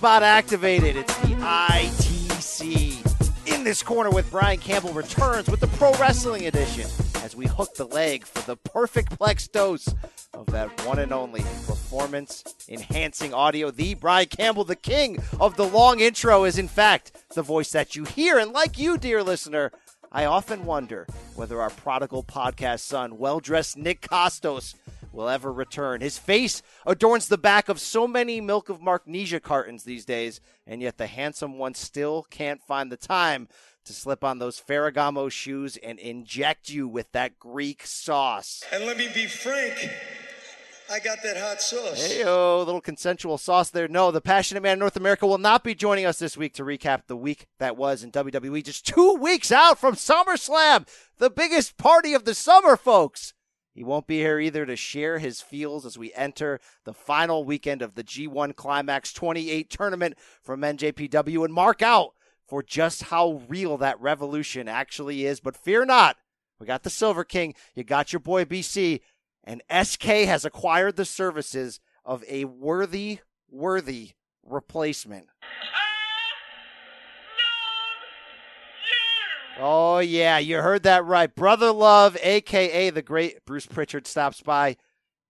spot activated. It's the ITC. In this corner with Brian Campbell returns with the Pro Wrestling Edition as we hook the leg for the perfect plex dose of that one and only performance enhancing audio. The Brian Campbell, the king of the long intro, is in fact the voice that you hear. And like you, dear listener, I often wonder whether our prodigal podcast son, well dressed Nick Kostos, will ever return. His face adorns the back of so many Milk of Magnesia cartons these days, and yet the handsome one still can't find the time to slip on those Ferragamo shoes and inject you with that Greek sauce. And let me be frank, I got that hot sauce. Hey, oh, little consensual sauce there. No, the passionate man North America will not be joining us this week to recap the week that was in WWE. Just two weeks out from SummerSlam, the biggest party of the summer, folks. He won't be here either to share his feels as we enter the final weekend of the G1 Climax 28 tournament from NJPW and mark out for just how real that revolution actually is. But fear not, we got the Silver King, you got your boy BC, and SK has acquired the services of a worthy, worthy replacement. Oh, yeah, you heard that right. Brother Love, aka the great Bruce Pritchard, stops by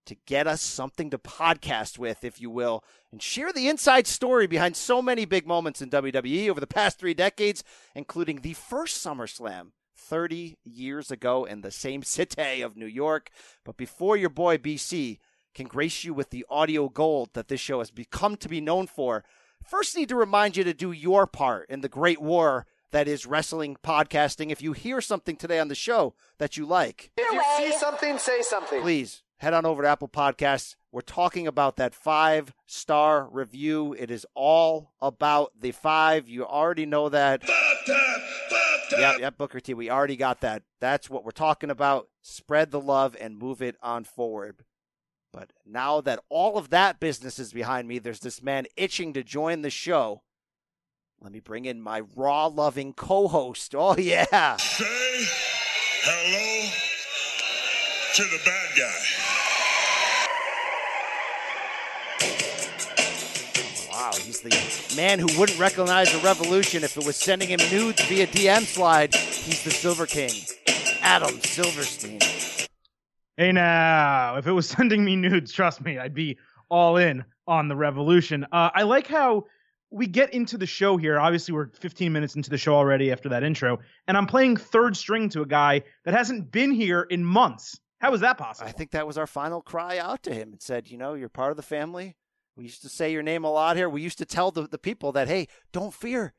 to get us something to podcast with, if you will, and share the inside story behind so many big moments in WWE over the past three decades, including the first SummerSlam 30 years ago in the same city of New York. But before your boy BC can grace you with the audio gold that this show has become to be known for, first need to remind you to do your part in the great war that is wrestling podcasting. If you hear something today on the show that you like, If you see something, say something. please head on over to Apple Podcasts. We're talking about that five star review. It is all about the five. You already know that. Yep, yep, Booker T. We already got that. That's what we're talking about. Spread the love and move it on forward. But now that all of that business is behind me, there's this man itching to join the show. Let me bring in my raw loving co host. Oh, yeah. Say hello to the bad guy. Wow, he's the man who wouldn't recognize a revolution if it was sending him nudes via DM slide. He's the Silver King, Adam Silverstein. Hey now, if it was sending me nudes, trust me, I'd be all in on the revolution. Uh, I like how we get into the show here. Obviously, we're 15 minutes into the show already after that intro, and I'm playing third string to a guy that hasn't been here in months. How is that possible? I think that was our final cry out to him. It said, you know, you're part of the family. We used to say your name a lot here. We used to tell the, the people that, hey, don't fear.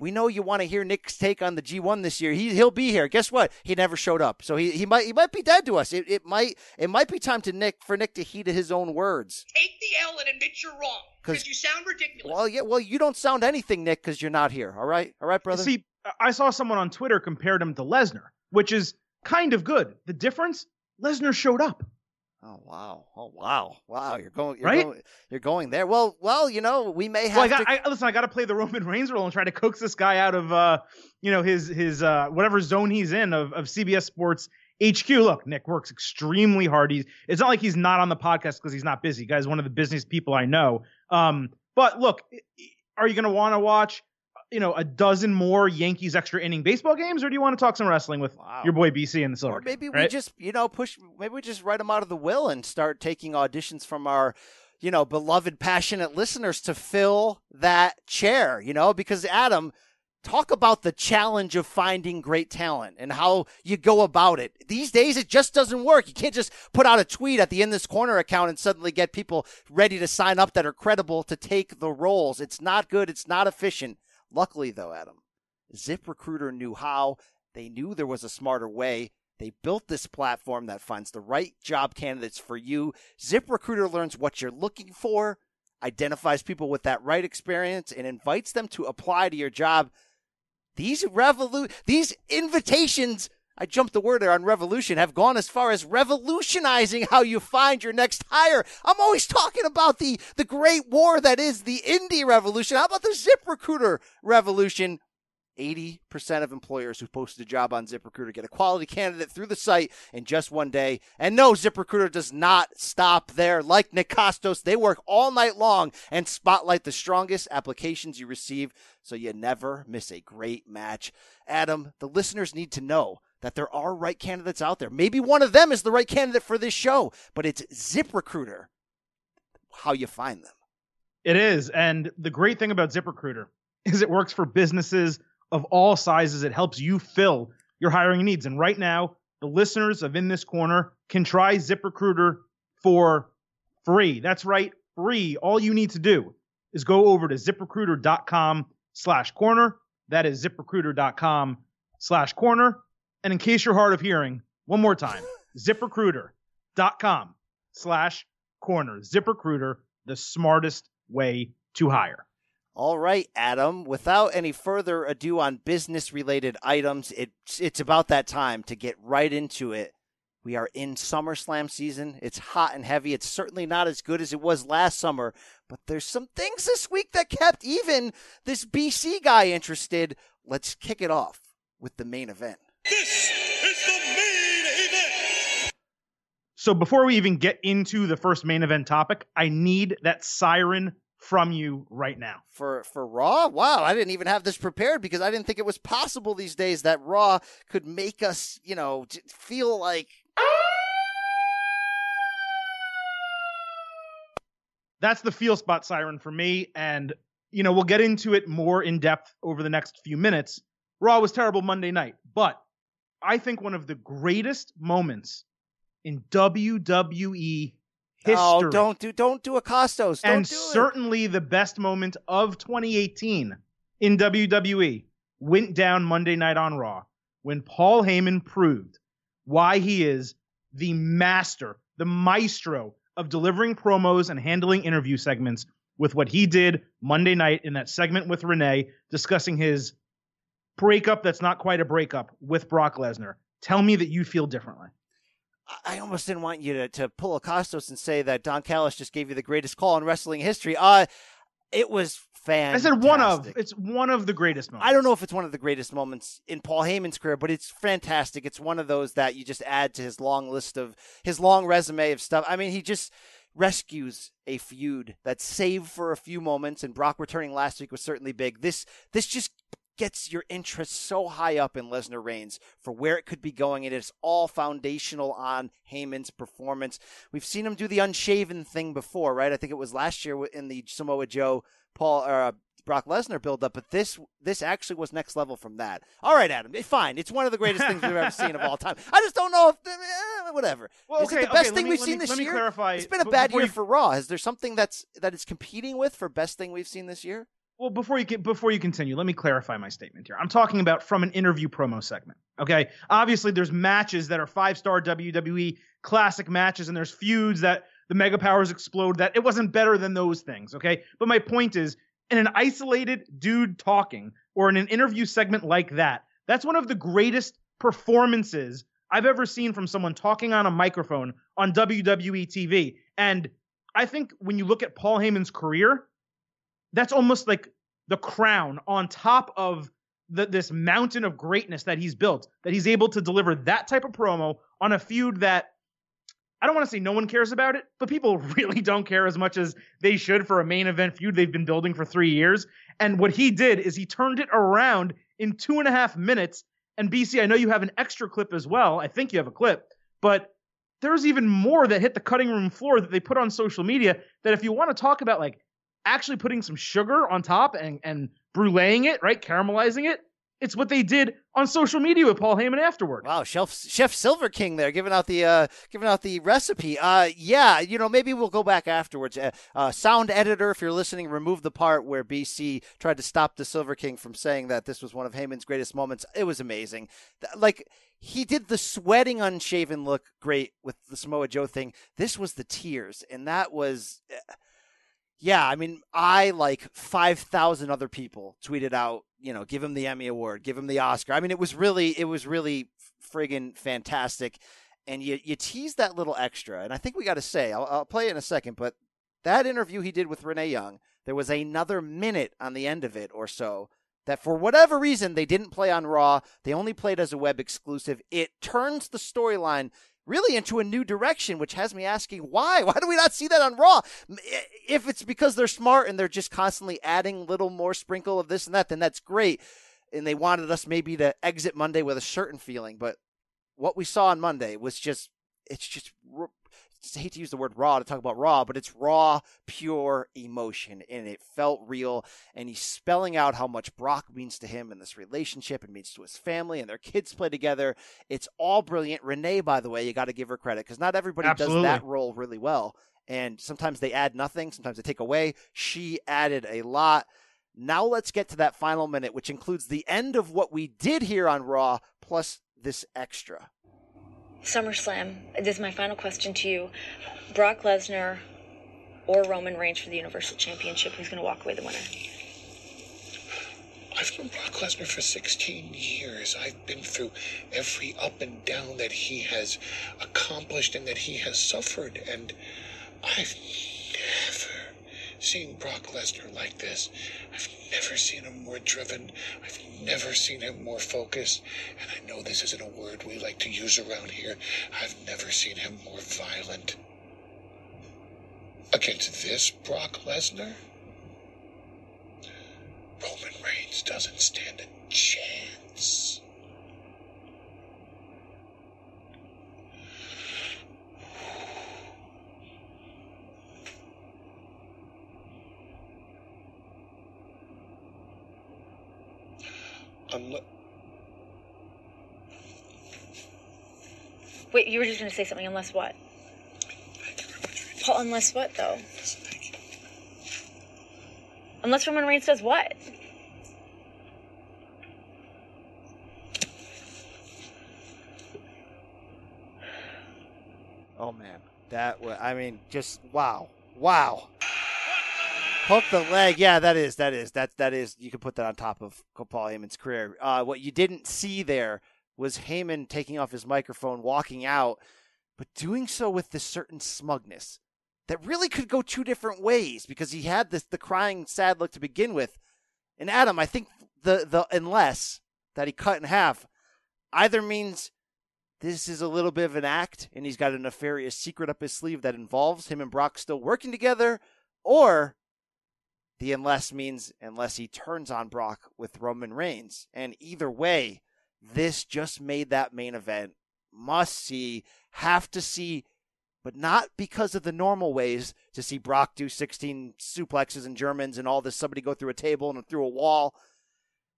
We know you want to hear Nick's take on the G1 this year. He he'll be here. Guess what? He never showed up. So he, he might he might be dead to us. It, it might it might be time to Nick for Nick to heed his own words. Take the L and admit you're wrong 'Cause- Because you sound ridiculous. Well, yeah, well, you don't sound anything, Nick, because you're not here. All right, all right, brother. See, I saw someone on Twitter compared him to Lesnar, which is kind of good. The difference, Lesnar showed up. Oh wow! Oh wow! Wow! You're going. You're Right? Going, you're going there. Well, well, you know, we may have Well, I got, to. I, listen, I got to play the Roman Reigns role and try to coax this guy out of, uh, you know, his his uh, whatever zone he's in of, of CBS Sports HQ. Look, Nick works extremely hard. He's it's not like he's not on the podcast because he's not busy. Guy's one of the busiest people I know. Um, but look, are you going to want to watch, you know, a dozen more Yankees extra inning baseball games, or do you want to talk some wrestling with Wow. your boy BC and the Silver? or maybe we right? just, you know, push. Maybe we just write them out of the will and start taking auditions from our, you know, beloved, passionate listeners to fill that chair. You know, because Adam, talk about the challenge of finding great talent and how you go about it. These days, it just doesn't work. You can't just put out a tweet at the In This Corner account and suddenly get people ready to sign up that are credible to take the roles. It's not good. It's not efficient. Luckily, though, Adam, ZipRecruiter knew how. They knew there was a smarter way. They built this platform that finds the right job candidates for you. ZipRecruiter learns what you're looking for, identifies people with that right experience, and invites them to apply to your job. These revolu- these invitations, I jumped the word there on revolution, have gone as far as revolutionizing how you find your next hire. I'm always talking about the the great war that is the indie revolution. How about the ZipRecruiter revolution? 80% of employers who posted a job on ZipRecruiter get a quality candidate through the site in just one day. And no, ZipRecruiter does not stop there. Like Nick Kostos, they work all night long and spotlight the strongest applications you receive so you never miss a great match. Adam, the listeners need to know that there are right candidates out there. Maybe one of them is the right candidate for this show, but it's ZipRecruiter how you find them. It is. And the great thing about ZipRecruiter is it works for businesses of all sizes. It helps you fill your hiring needs. And right now, the listeners of In This Corner can try ZipRecruiter for free. That's right, free. All you need to do is go over to ziprecruiter.com slash corner. That is ziprecruiter.com slash corner. And in case you're hard of hearing, one more time, ziprecruiter.com slash corner. ZipRecruiter, the smartest way to hire. All right, Adam. Without any further ado on business related items, it's it's about that time to get right into it. We are in SummerSlam season. It's hot and heavy. It's certainly not as good as it was last summer, but there's some things this week that kept even this BC guy interested. Let's kick it off with the main event. This is the main event. So before we even get into the first main event topic, I need that siren from you right now. For for Raw? Wow, I didn't even have this prepared because I didn't think it was possible these days that Raw could make us, you know, feel like That's the feel spot siren for me and you know, we'll get into it more in depth over the next few minutes. Raw was terrible Monday night, but I think one of the greatest moments in WWE history. Oh, don't do don't do a Kostos. Don't and do certainly the best moment of 2018 in WWE went down Monday night on Raw when Paul Heyman proved why he is the master, the maestro of delivering promos and handling interview segments with what he did Monday night in that segment with Renee discussing his breakup that's not quite a breakup with Brock Lesnar. Tell me that you feel differently. I almost didn't want you to, to pull a Kostos and say that Don Callis just gave you the greatest call in wrestling history. Uh, it was fantastic. I said one of. It's one of the greatest moments. I don't know if it's one of the greatest moments in Paul Heyman's career, but it's fantastic. It's one of those that you just add to his long list of his long resume of stuff. I mean, he just rescues a feud that's saved for a few moments, and Brock returning last week was certainly big. This this just gets your interest so high up in Lesnar Reigns for where it could be going. And It is all foundational on Heyman's performance. We've seen him do the unshaven thing before, right? I think it was last year in the Samoa Joe Paul uh, Brock Lesnar build up, but this this actually was next level from that. All right, Adam, eh, fine. It's one of the greatest things we've ever seen of all time. I just don't know if eh, whatever. Well, is it the best okay, thing me, we've seen me, this let year? Me clarify, it's been a bad year you... for Raw. Is there something that's that it's competing with for best thing we've seen this year? Well, before you before you continue, let me clarify my statement here. I'm talking about from an interview promo segment. Okay, obviously there's matches that are five star WWE classic matches, and there's feuds that the Mega Powers explode. That it wasn't better than those things. Okay, but my point is, in an isolated dude talking or in an interview segment like that, that's one of the greatest performances I've ever seen from someone talking on a microphone on WWE TV. And I think when you look at Paul Heyman's career, that's almost like the crown on top of the, this mountain of greatness that he's built, that he's able to deliver that type of promo on a feud that I don't want to say no one cares about it, but people really don't care as much as they should for a main event feud they've been building for three years. And what he did is he turned it around in two and a half minutes. And BC, I know you have an extra clip as well. I think you have a clip, but there's even more that hit the cutting room floor that they put on social media that if you want to talk about like actually putting some sugar on top and, and bruleeing it, right? Caramelizing it. It's what they did on social media with Paul Heyman afterward. Wow, Chef Chef Silver King there giving out the uh, giving out the recipe. Uh, yeah, you know maybe we'll go back afterwards. Uh, uh, sound editor, if you're listening, remove the part where BC tried to stop the Silver King from saying that this was one of Heyman's greatest moments. It was amazing. Like he did the sweating unshaven look great with the Samoa Joe thing. This was the tears, and that was. Uh, yeah, I mean, I like 5,000 other people tweeted out, you know, give him the Emmy Award, give him the Oscar. I mean, it was really, it was really friggin' fantastic. And you, you teased that little extra. And I think we got to say, I'll, I'll play it in a second, but that interview he did with Renee Young, there was another minute on the end of it or so that for whatever reason they didn't play on Raw. They only played as a web exclusive. It turns the storyline really into a new direction, which has me asking why? Why do we not see that on Raw? If it's because they're smart and they're just constantly adding little more sprinkle of this and that, then that's great. And they wanted us maybe to exit Monday with a certain feeling, but what we saw on Monday was just it's just hate to use the word raw to talk about raw, but it's raw, pure emotion, and it felt real. And he's spelling out how much Brock means to him and this relationship and means to his family and their kids play together. It's all brilliant. Renee, by the way, you got to give her credit because not everybody Absolutely. does that role really well. And sometimes they add nothing, sometimes they take away. She added a lot. Now let's get to that final minute, which includes the end of what we did here on Raw plus this extra. SummerSlam, this is my final question to you. Brock Lesnar or Roman Reigns for the Universal Championship, who's going to walk away the winner? I've known Brock Lesnar for 16 years. I've been through every up and down that he has accomplished and that he has suffered. And I've seen Brock Lesnar like this. I've never seen him more driven. I've never seen him more focused. And I know this isn't a word we like to use around here. I've never seen him more violent. Against this Brock Lesnar, Roman Reigns doesn't stand a chance. Unless. Wait, you were just going to say something. Unless what? Paul, unless what though? Unless Roman Reigns does what? Oh man, that was, I mean, just wow, wow. Hook the leg. Yeah, that is that is that that is. You can put that on top of Paul Heyman's career. Uh, what you didn't see there was Heyman taking off his microphone, walking out, but doing so with this certain smugness that really could go two different ways because he had this the crying sad look to begin with. And Adam, I think the the unless that he cut in half either means this is a little bit of an act and he's got a nefarious secret up his sleeve that involves him and Brock still working together, or the unless means unless he turns on Brock with Roman Reigns. And either way, this just made that main event must see, have to see, but not because of the normal ways to see Brock do 16 suplexes and Germans and all this, somebody go through a table and through a wall,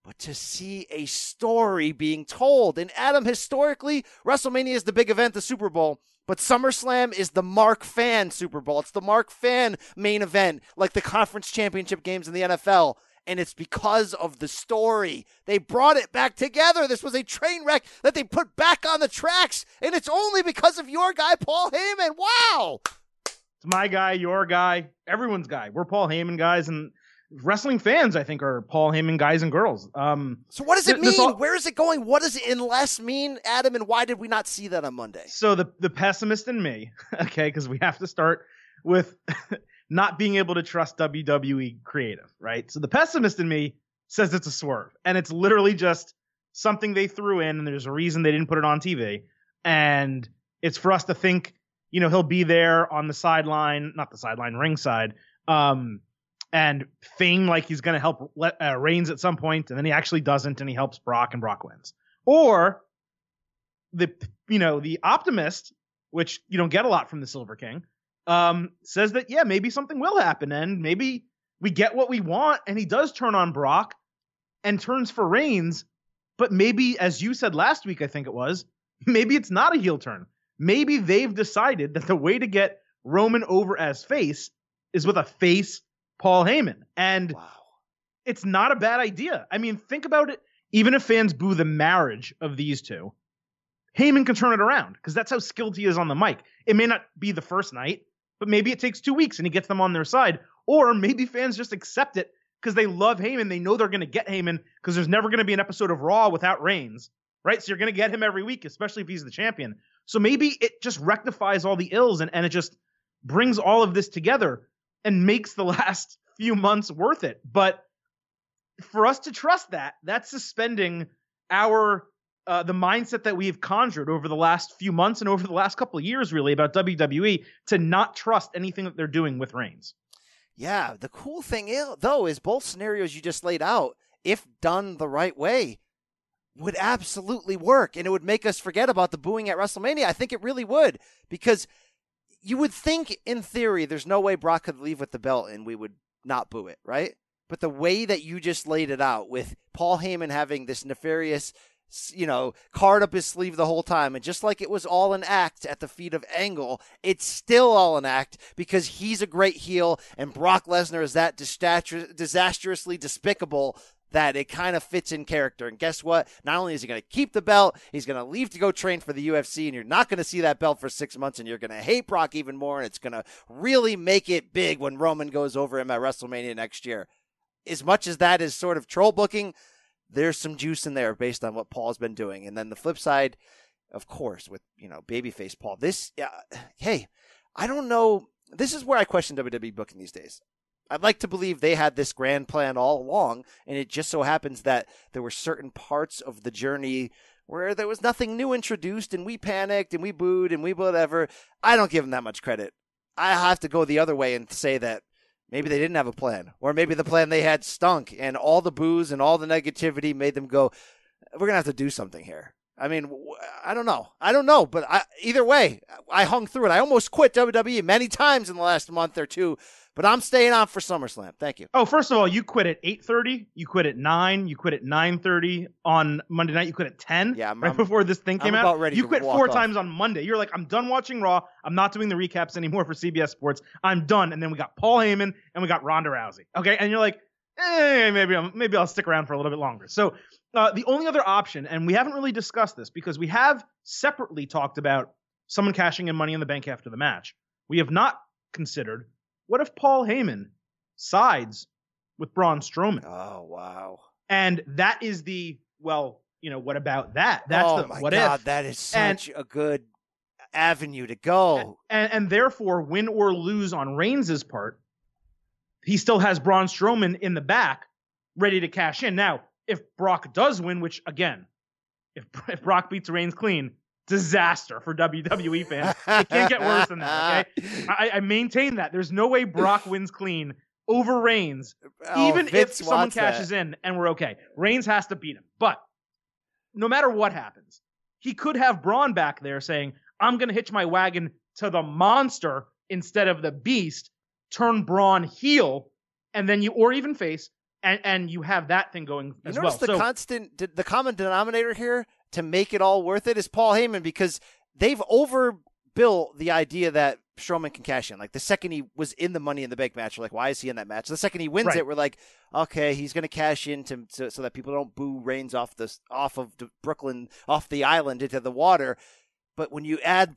but to see a story being told. And Adam, historically, WrestleMania is the big event, the Super Bowl. But SummerSlam is the Mark Fan Super Bowl. It's the Mark Fan main event, like the conference championship games in the NFL. And it's because of the story. They brought it back together. This was a train wreck that they put back on the tracks. And it's only because of your guy, Paul Heyman. Wow. It's my guy, your guy, everyone's guy. We're Paul Heyman guys. And wrestling fans, I think, are Paul Heyman guys and girls. Um, so what does it mean? All, Where is it going? What does unless mean, Adam? And why did we not see that on Monday? So the the pessimist in me, okay, because we have to start with not being able to trust WWE creative, right? So the pessimist in me says it's a swerve, and it's literally just something they threw in, and there's a reason they didn't put it on TV, and it's for us to think, you know, he'll be there on the sideline, not the sideline, ringside. Um, and feign like he's going to help uh, Reigns at some point, and then he actually doesn't, and he helps Brock, and Brock wins. Or the you know the optimist, which you don't get a lot from the Silver King, um, says that yeah maybe something will happen, and maybe we get what we want, and he does turn on Brock and turns for Reigns, but maybe as you said last week, I think it was, maybe it's not a heel turn. Maybe they've decided that the way to get Roman over as face is with a face Paul Heyman. And wow. it's not a bad idea. I mean, think about it. Even if fans boo the marriage of these two, Heyman can turn it around because that's how skilled he is on the mic. It may not be the first night, but maybe it takes two weeks and he gets them on their side. Or maybe fans just accept it because they love Heyman. They know they're going to get Heyman because there's never going to be an episode of Raw without Reigns, right? So you're going to get him every week, especially if he's the champion. So maybe it just rectifies all the ills and, and it just brings all of this together and makes the last few months worth it. But for us to trust that, that's suspending our uh, the mindset that we've conjured over the last few months and over the last couple of years, really, about WWE to not trust anything that they're doing with Reigns. Yeah, the cool thing though is both scenarios you just laid out, if done the right way, would absolutely work, and it would make us forget about the booing at WrestleMania. I think it really would because you would think, in theory, there's no way Brock could leave with the belt and we would not boo it, right? But the way that you just laid it out with Paul Heyman having this nefarious, you know, card up his sleeve the whole time, and just like it was all an act at the feet of Angle, it's still all an act because he's a great heel and Brock Lesnar is that disastrously despicable that it kind of fits in character. And guess what? Not only is he going to keep the belt, he's going to leave to go train for the UFC, and you're not going to see that belt for six months, and you're going to hate Brock even more, and it's going to really make it big when Roman goes over him at WrestleMania next year. As much as that is sort of troll booking, there's some juice in there based on what Paul's been doing. And then the flip side, of course, with you know babyface Paul. This, uh, hey, I don't know. This is where I question WWE booking these days. I'd like to believe they had this grand plan all along, and it just so happens that there were certain parts of the journey where there was nothing new introduced, and we panicked and we booed and we whatever. I don't give them that much credit. I have to go the other way and say that maybe they didn't have a plan, or maybe the plan they had stunk, and all the booze and all the negativity made them go, "We're gonna have to do something here." I mean, I don't know. I don't know, but I, either way, I hung through it. I almost quit WWE many times in the last month or two but I'm staying on for SummerSlam. Thank you. Oh, first of all, you quit at 8:30. You quit at nine. You quit at 9:30 on Monday night. You quit at 10. Yeah, I'm, right I'm, before this thing came I'm out. you quit four off. times on Monday. You're like, I'm done watching Raw. I'm not doing the recaps anymore for CBS Sports. I'm done. And then we got Paul Heyman and we got Ronda Rousey. Okay, and you're like, eh, maybe I'm, maybe I'll stick around for a little bit longer. So uh, the only other option, and we haven't really discussed this because we have separately talked about someone cashing in Money in the Bank after the match. We have not considered what if Paul Heyman sides with Braun Strowman. Oh wow! And that is the well, you know, what about that? That's oh the my what God, if. that is such and, a good avenue to go. And, and therefore, win or lose on Reigns' part, he still has Braun Strowman in the back, ready to cash in. Now, if Brock does win, which again, if, if Brock beats Reigns clean, disaster for WWE fans. It can't get worse than that. Okay, I, I maintain that. There's no way Brock wins clean over Reigns, oh, even Vince if someone cashes that. in and we're okay. Reigns has to beat him, but no matter what happens, he could have Braun back there saying, "I'm going to hitch my wagon to the monster instead of the beast." Turn Braun heel, and then you, or even face, and and you have that thing going as you well. notice the so, constant, the common denominator here to make it all worth it is Paul Heyman because they've overbuilt the idea that Strowman can cash in. Like the second he was in the Money in the Bank match, we're like, why is he in that match? The second he wins right. it, we're like, okay, he's going to cash in to, so, so, that people don't boo Reigns off the off of Brooklyn, off the island into the water. But when you add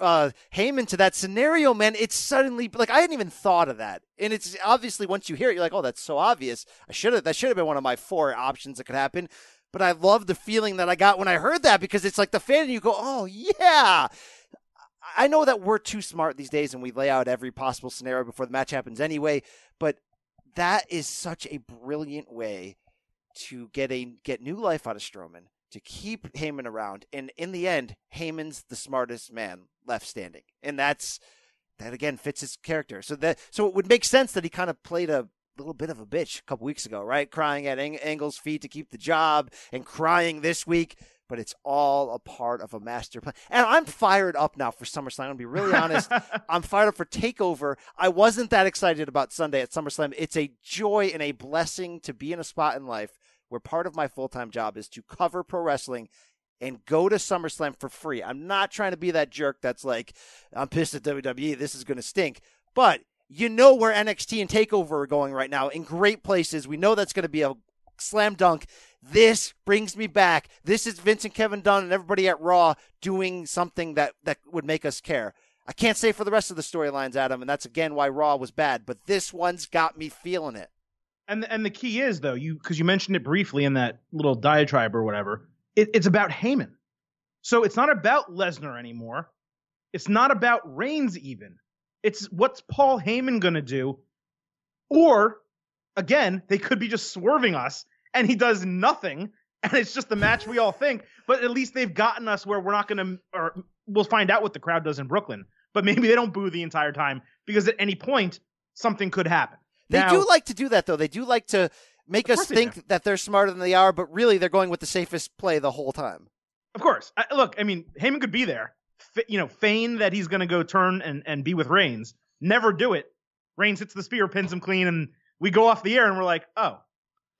uh, Heyman to that scenario, man, it's suddenly like I hadn't even thought of that, and it's obviously once you hear it, you're like, oh, that's so obvious. I should have that should have been one of my four options that could happen. But I love the feeling that I got when I heard that because it's like the fan and you go, oh, yeah. I know that we're too smart these days and we lay out every possible scenario before the match happens anyway, but that is such a brilliant way to get a get new life out of Strowman, to keep Heyman around, and in the end, Heyman's the smartest man left standing, and that's that again fits his character. So that so it would make sense that he kind of played a little bit of a bitch a couple weeks ago, right? Crying at Angle's feet to keep the job and crying this week. But it's all a part of a master plan. And I'm fired up now for SummerSlam. I'm going to be really honest. I'm fired up for TakeOver. I wasn't that excited about Sunday at SummerSlam. It's a joy and a blessing to be in a spot in life where part of my full time job is to cover pro wrestling and go to SummerSlam for free. I'm not trying to be that jerk that's like, I'm pissed at WWE. This is going to stink. But you know where NXT and TakeOver are going right now in great places. We know that's going to be a slam dunk. This brings me back. This is Vince and Kevin Dunn and everybody at Raw doing something that, that would make us care. I can't say for the rest of the storylines, Adam, and that's again why Raw was bad, but this one's got me feeling it. And and the key is though, you because you mentioned it briefly in that little diatribe or whatever, it, it's about Heyman. So it's not about Lesnar anymore. It's not about Reigns even. It's what's Paul Heyman going to do? Or again, they could be just swerving us, and he does nothing, and it's just the match we all think. But at least they've gotten us where we're not going to, or we'll find out what the crowd does in Brooklyn. But maybe they don't boo the entire time because at any point something could happen. They Now- do like to do that, though. They do like to make us think do. that they're smarter than they are, but really they're going with the safest play the whole time. Of course. I, look, I mean, Heyman could be there. You know, feign that he's going to go turn and, and be with Reigns. Never do it. Reigns hits the spear, pins him clean, and we go off the air and we're like, oh.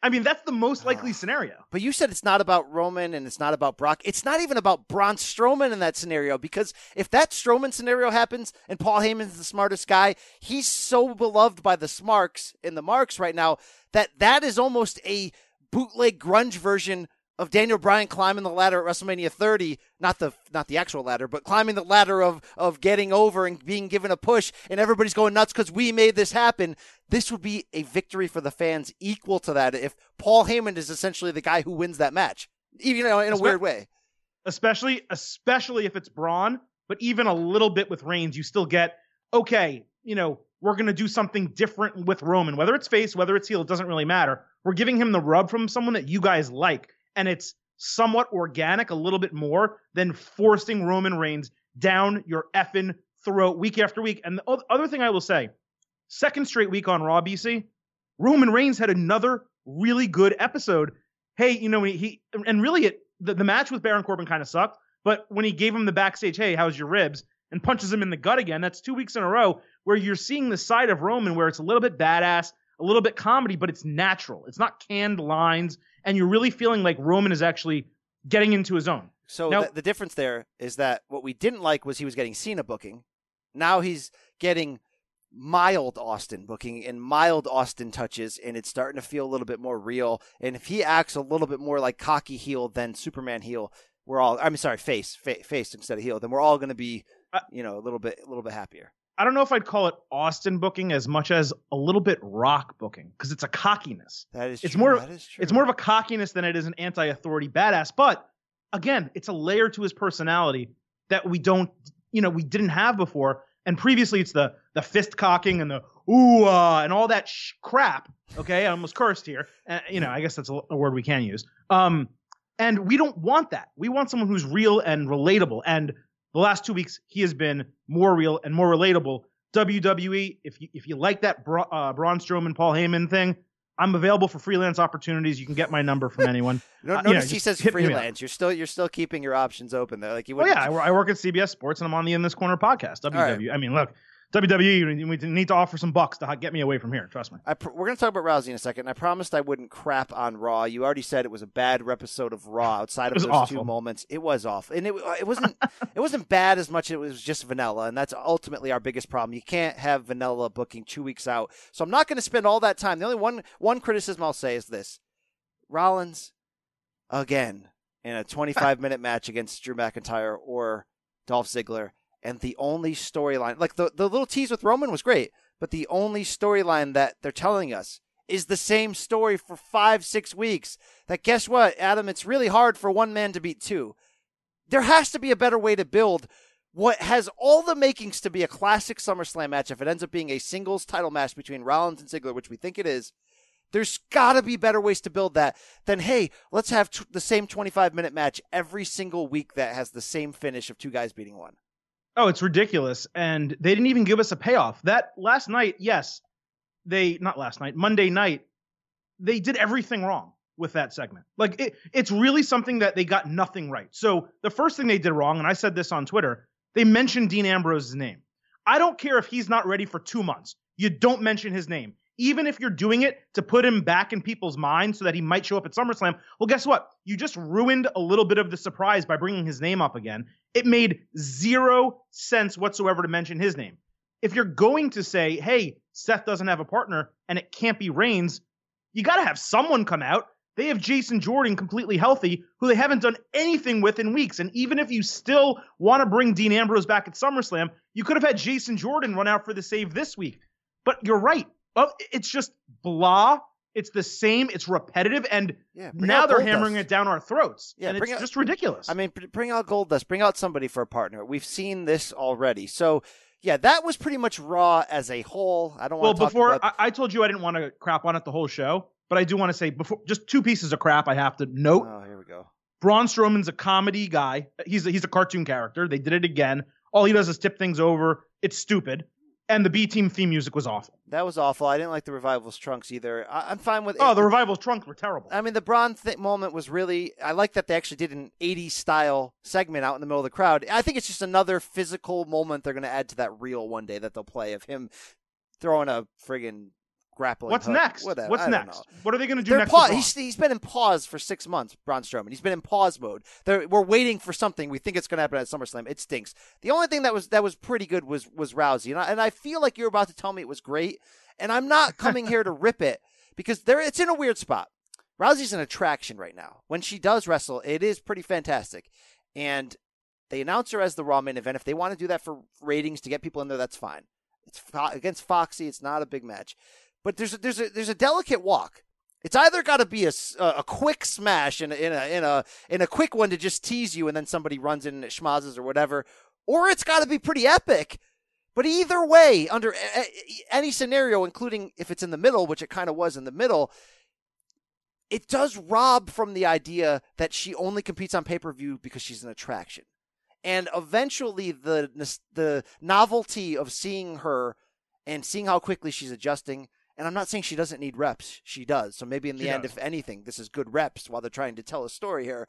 I mean, that's the most likely scenario. But you said it's not about Roman and it's not about Brock. It's not even about Braun Strowman in that scenario because if that Strowman scenario happens and Paul Heyman's the smartest guy, he's so beloved by the Smarks and the Marks right now that that is almost a bootleg grunge version of Daniel Bryan climbing the ladder at WrestleMania 30, not the not the actual ladder, but climbing the ladder of of getting over and being given a push, and everybody's going nuts because we made this happen. This would be a victory for the fans equal to that if Paul Heyman is essentially the guy who wins that match, even you know, in a Espe- weird way. especially especially if it's Braun, but even a little bit with Reigns, you still get okay. You know, we're gonna do something different with Roman, whether it's face, whether it's heel, it doesn't really matter. We're giving him the rub from someone that you guys like, and it's somewhat organic, a little bit more than forcing Roman Reigns down your effing throat week after week. And the other thing I will say, second straight week on Raw, BC, Roman Reigns had another really good episode. Hey, you know, he, and really it the, the match with Baron Corbin kind of sucked, but when he gave him the backstage, hey, how's your ribs? And punches him in the gut again, that's two weeks in a row where you're seeing the side of Roman where it's a little bit badass, a little bit comedy, but it's natural. It's not canned lines, and you're really feeling like Roman is actually getting into his own. So Now- the, the difference there is that what we didn't like was he was getting Cena booking. Now he's getting mild Austin booking and mild Austin touches, and it's starting to feel a little bit more real. And if he acts a little bit more like cocky heel than Superman heel, we're all I'm sorry, face fa- face instead of heel, then we're all going to be, you know, a little bit a little bit happier. I don't know if I'd call it Austin booking as much as a little bit rock booking because it's a cockiness. That is It's true. more- that is true. It's more of a cockiness than it is an anti-authority badass. But again, it's a layer to his personality that we don't, you know, we didn't have before. And previously, it's the the fist cocking and the ooh ah and all that sh- crap. Okay, I almost cursed here. Uh, you know, I guess that's a, a word we can use. Um, and we don't want that. We want someone who's real and relatable. And the last two weeks, he has been more real and more relatable. WWE, if you if you like that Bra- uh, Braun Strowman Paul Heyman thing, I'm available for freelance opportunities. You can get my number from anyone. No, uh, you know, notice he says hit me up. freelance. You're still you're still keeping your options open there. Like you Well, yeah, I, I work at CBS Sports and I'm on the In This Corner podcast. WWE. right. I mean, look, WWE, we need to offer some bucks to get me away from here. Trust me. I pr- we're going to talk about Rousey in a second. I promised I wouldn't crap on Raw. You already said it was a bad episode of Raw outside of those awful. two moments. It was off, and it uh, it wasn't it wasn't bad as much. as It was just vanilla, and that's ultimately our biggest problem. You can't have vanilla booking two weeks out. So I'm not going to spend all that time. The only one one criticism I'll say is this: Rollins again in a 25 minute match against Drew McIntyre or Dolph Ziggler. And the only storyline, like the, the little tease with Roman was great, but the only storyline that they're telling us is the same story for five, six weeks. That guess what, Adam? It's really hard for one man to beat two. There has to be a better way to build what has all the makings to be a classic SummerSlam match if it ends up being a singles title match between Rollins and Ziggler, which we think it is. There's got to be better ways to build that than, hey, let's have t- the same 25 minute match every single week that has the same finish of two guys beating one. Oh, it's ridiculous. And they didn't even give us a payoff. That last night, yes, they, not last night, Monday night, they did everything wrong with that segment. Like, it, it's really something that they got nothing right. So the first thing they did wrong, and I said this on Twitter, they mentioned Dean Ambrose's name. I don't care if he's not ready for two months. You don't mention his name. Even if you're doing it to put him back in people's minds so that he might show up at SummerSlam, well, guess what? You just ruined a little bit of the surprise by bringing his name up again. It made zero sense whatsoever to mention his name. If you're going to say, hey, Seth doesn't have a partner and it can't be Reigns, you got to have someone come out. They have Jason Jordan completely healthy, who they haven't done anything with in weeks. And even if you still want to bring Dean Ambrose back at SummerSlam, you could have had Jason Jordan run out for the save this week. But you're right. Oh, It's just blah. It's the same. It's repetitive. And Yeah, now they're hammering it down our throats. Yeah, and it's out- just ridiculous. I mean, br- bring out Goldust, bring out somebody for a partner. We've seen this already. So yeah, that was pretty much Raw as a whole. I don't Well, want to Well, before about. I, I told you I didn't want to crap on it the whole show, but I do want to say before just two pieces of crap I have to note. oh, here we go. Braun Strowman's a comedy guy. He's a, he's a cartoon character. They did it again. All he does is tip things over. It's stupid. And the B team theme music was awful. That was awful. I didn't like the revival's trunks either. I, I'm fine with. Oh, it. the revival's trunks were terrible. I mean, the Braun th- moment was really. I like that they actually did an 80s style segment out in the middle of the crowd. I think it's just another physical moment they're going to add to that reel one day that they'll play of him throwing a friggin' grappling. What's hook. next? Whatever. What's next? know. What are they going to do They're next? pa- he's, he's been in pause for six months, Braun Strowman. He's been in pause mode. They're, we're waiting for something. We think it's going to happen at SummerSlam. It stinks. The only thing that was that was pretty good was was Rousey, and I, and I feel like you're about to tell me it was great, and I'm not coming here to rip it because there it's in a weird spot. Rousey's an attraction right now. When she does wrestle, it is pretty fantastic, and they announce her as the Raw main event. If they want to do that for ratings to get people in there, that's fine. It's fo- against Foxy. It's not a big match, but there's a, there's a there's a delicate walk. It's either got to be a, a quick smash in a, in a in a in a quick one to just tease you, and then somebody runs in and or whatever, or it's got to be pretty epic. But either way, under any scenario, including if it's in the middle, which it kind of was in the middle, it does rob from the idea that she only competes on pay per view because she's an attraction. And eventually, the the novelty of seeing her and seeing how quickly she's adjusting. And I'm not saying she doesn't need reps. She does. So maybe in the She end, does. if anything, this is good reps while they're trying to tell a story here.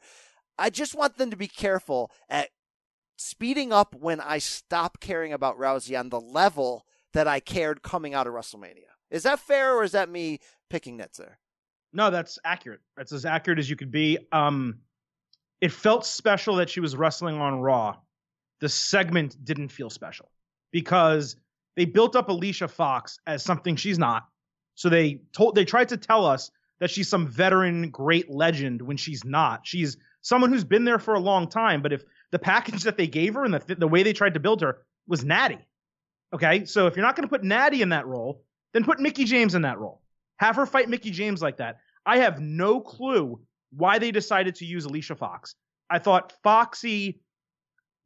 I just want them to be careful at speeding up when I stop caring about Rousey on the level that I cared coming out of WrestleMania. Is that fair, or is that me picking nits there? No, that's accurate. That's as accurate as you could be. Um, it felt special that she was wrestling on Raw. The segment didn't feel special because they built up Alicia Fox as something she's not. So they told they tried to tell us that she's some veteran great legend when she's not. She's someone who's been there for a long time. But if the package that they gave her and the the way they tried to build her was Natty, okay. So if you're not going to put Natty in that role, then put Mickie James in that role. Have her fight Mickie James like that. I have no clue why they decided to use Alicia Fox. I thought Foxy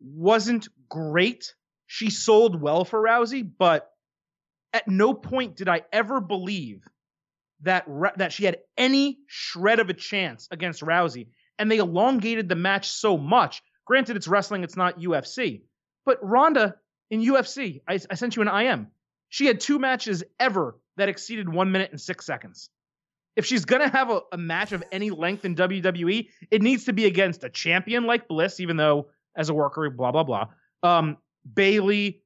wasn't great. She sold well for Rousey, but at no point did I ever believe that that she had any shred of a chance against Rousey. And they elongated the match so much. Granted, it's wrestling; it's not UFC. But Ronda in UFC, I, I sent you an IM. She had two matches ever that exceeded one minute and six seconds. If she's gonna have a, a match of any length in WWE, it needs to be against a champion like Bliss, even though as a worker, blah blah blah. Um, Bayley,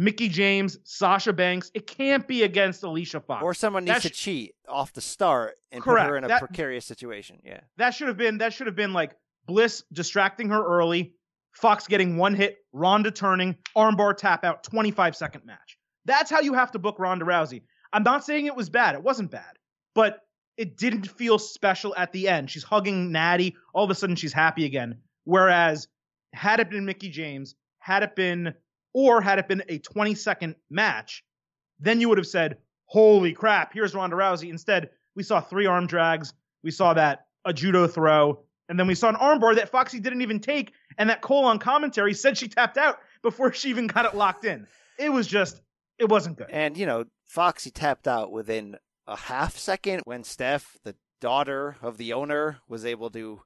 Mickie James, Sasha Banks. It can't be against Alicia Fox. Or someone needs to cheat off the start and put Correct. her in a That- precarious situation. Yeah. That should have been that should have been like Bliss distracting her early, Fox getting one hit, Ronda turning, armbar tap out, 25 second match. That's how you have to book Ronda Rousey. I'm not saying it was bad. It wasn't bad, but it didn't feel special at the end. She's hugging Natty. All of a sudden, she's happy again. Whereas, had it been Mickie James, had it been, or had it been a 20 second match, then you would have said, "Holy crap! Here's Ronda Rousey." Instead, we saw three arm drags. We saw that a judo throw, and then we saw an armbar that Foxy didn't even take, and that Cole on commentary said she tapped out before she even got it locked in. It was just, it wasn't good. And, you know, Foxy tapped out within a half second when Steph, the daughter of the owner, was able to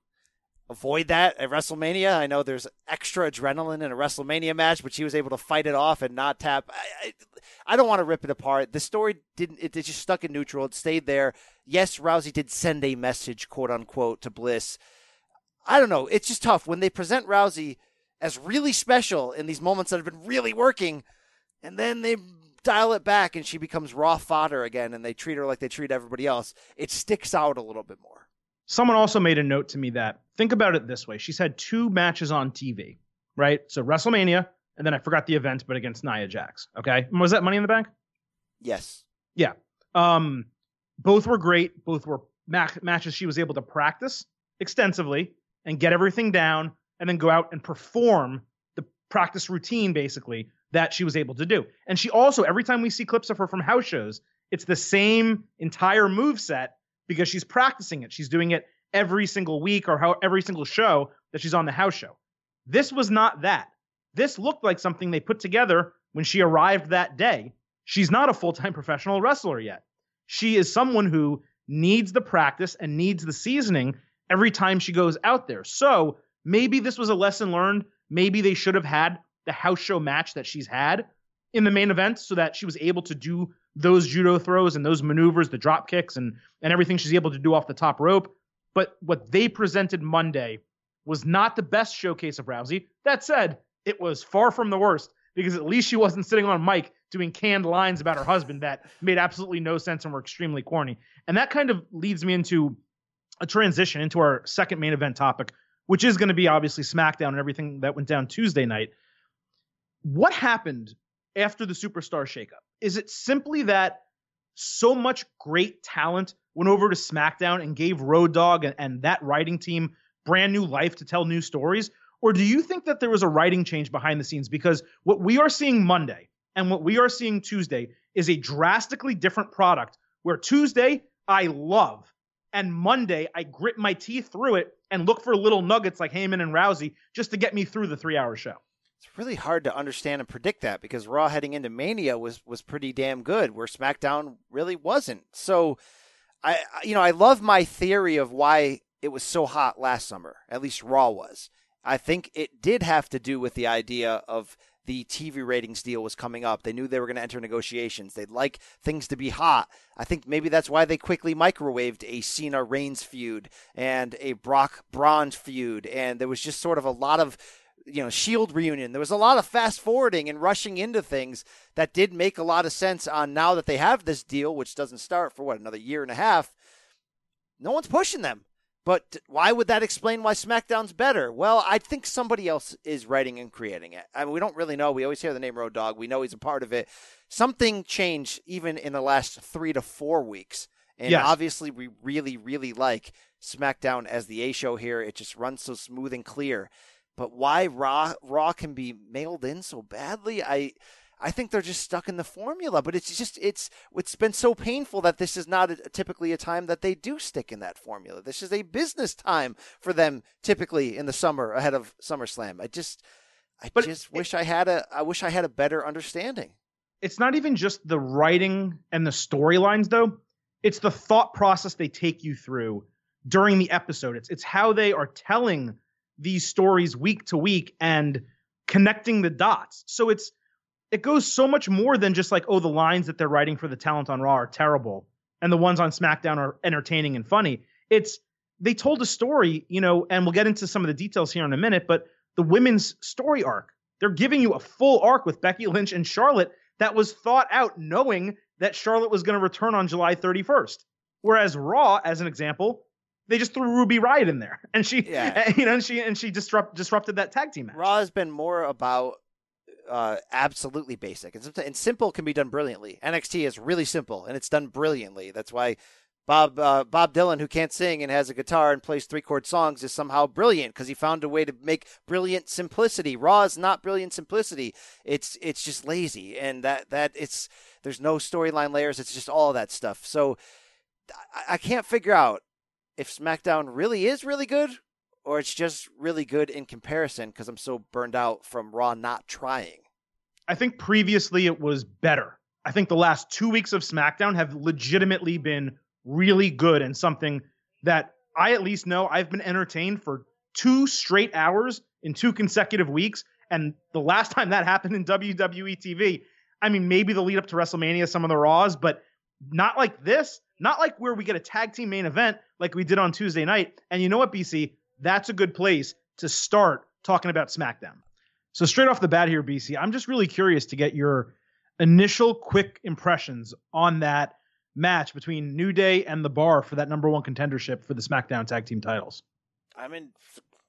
avoid that at WrestleMania. I know there's extra adrenaline in a WrestleMania match, but she was able to fight it off and not tap. I, I, I don't want to rip it apart. The story didn't, it, it just stuck in neutral. It stayed there. Yes, Rousey did send a message, quote unquote, to Bliss. I don't know. It's just tough when they present Rousey as really special in these moments that have been really working, and then they dial it back and she becomes raw fodder again, and they treat her like they treat everybody else. It sticks out a little bit more. Someone also made a note to me that think about it this way: she's had two matches on TV, right? So WrestleMania, and then I forgot the event, but against Nia Jax. Okay, was that Money in the Bank? Yes. Yeah. Um, both were great. Both were ma- matches she was able to practice extensively and get everything down, and then go out and perform the practice routine basically that she was able to do. And she also, every time we see clips of her from house shows, it's the same entire move set because she's practicing it. She's doing it every single week or how every single show that she's on the house show. This was not that. This looked like something they put together when she arrived that day, she's not a full time professional wrestler yet. She is someone who needs the practice and needs the seasoning every time she goes out there. So maybe this was a lesson learned. Maybe they should have had the house show match that she's had in the main event so that she was able to do those judo throws and those maneuvers, the drop kicks and and everything she's able to do off the top rope. But what they presented Monday was not the best showcase of Rousey. That said, it was far from the worst because at least she wasn't sitting on mic doing canned lines about her husband that made absolutely no sense and were extremely corny. And that kind of leads me into a transition into our second main event topic, which is going to be obviously SmackDown and everything that went down Tuesday night. What happened after the superstar shakeup? Is it simply that so much great talent went over to SmackDown and gave Road Dogg and, and that writing team brand new life to tell new stories? Or do you think that there was a writing change behind the scenes? Because what we are seeing Monday and what we are seeing Tuesday is a drastically different product where Tuesday I love and Monday I grit my teeth through it and look for little nuggets like Heyman and Rousey just to get me through the three hour show. It's really hard to understand and predict that because Raw heading into Mania was was pretty damn good, where SmackDown really wasn't. So, I you know I love my theory of why it was so hot last summer. At least Raw was. I think it did have to do with the idea of the TV ratings deal was coming up. They knew they were going to enter negotiations. They'd like things to be hot. I think maybe that's why they quickly microwaved a Cena Reigns feud and a Brock Braun feud. And there was just sort of a lot of you know shield reunion there was a lot of fast forwarding and rushing into things that did make a lot of sense on now that they have this deal which doesn't start for what another year and a half no one's pushing them but why would that explain why SmackDown's better? Well, I think somebody else is writing and creating it. I mean, we don't really know. We always hear the name Road Dogg We know he's a part of it. Something changed even in the last three to four weeks. And yes. obviously, we really, really like SmackDown as the A show here. It just runs so smooth and clear. But why Raw Raw can be mailed in so badly, I I think they're just stuck in the formula. But it's just it's it's been so painful that this is not a, typically a time that they do stick in that formula. This is a business time for them typically in the summer ahead of SummerSlam. I just I but just it, wish I had a I wish I had a better understanding. It's not even just the writing and the storylines though. It's the thought process they take you through during the episode. It's it's how they are telling these stories week to week and connecting the dots. So it's it goes so much more than just like, oh, the lines that they're writing for the talent on Raw are terrible and the ones on SmackDown are entertaining and funny. It's they told a story, you know, and we'll get into some of the details here in a minute, but the women's story arc, they're giving you a full arc with Becky Lynch and Charlotte that was thought out knowing that Charlotte was going to return on July 31st. Whereas Raw, as an example, they just threw Ruby Riott in there, and she, yeah. you know, and she and she disrupt disrupted that tag team match. Raw has been more about uh, absolutely basic, and, and simple can be done brilliantly. NXT is really simple, and it's done brilliantly. That's why Bob uh, Bob Dylan, who can't sing and has a guitar and plays three chord songs, is somehow brilliant because he found a way to make brilliant simplicity. Raw is not brilliant simplicity; it's it's just lazy, and that that it's there's no storyline layers. It's just all that stuff. So I, I can't figure out if SmackDown really is really good or it's just really good in comparison because I'm so burned out from Raw not trying. I think previously it was better. I think the last two weeks of SmackDown have legitimately been really good and something that I at least know I've been entertained for two straight hours in two consecutive weeks. And the last time that happened in WWE TV, I mean, maybe the lead up to WrestleMania, some of the Raws, but not like this. Not like where we get a tag team main event like we did on Tuesday night. And you know what, BC? That's a good place to start talking about SmackDown. So straight off the bat here, BC, I'm just really curious to get your initial quick impressions on that match between New Day and the Bar for that number one contendership for the SmackDown Tag Team titles. I mean,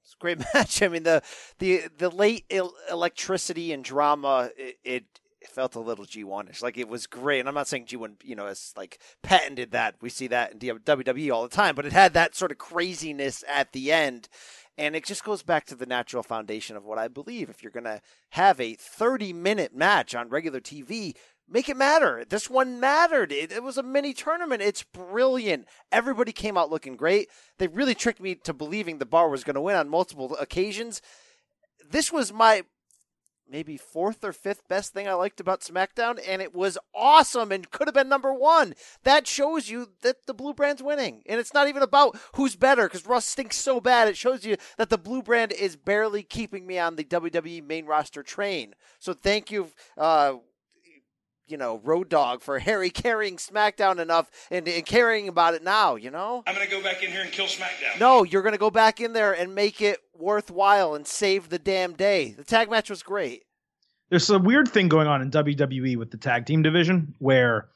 it's a great match. I mean, the the the late electricity and drama it, it it felt a little G1ish. Like it was great. And I'm not saying G1, you know, has like patented that. We see that in WWE all the time, but it had that sort of craziness at the end. And it just goes back to the natural foundation of what I believe. If you're going to have a 30 minute match on regular TV, make it matter. This one mattered. It, it, was a mini tournament. It's brilliant. Everybody came out looking great. They really tricked me to believing the bar was going to win on multiple occasions. This was my maybe fourth or fifth best thing I liked about SmackDown, and it was awesome and could have been number one. That shows you that the blue brand's winning, and it's not even about who's better because Russ stinks so bad. It shows you that the blue brand is barely keeping me on the WWE main roster train. So thank you. Uh, you know, Road Dogg for Harry carrying SmackDown enough and, and caring about it now, you know? I'm going to go back in here and kill SmackDown. No, you're going to go back in there and make it worthwhile and save the damn day. The tag match was great. There's a weird thing going on in WWE with the tag team division where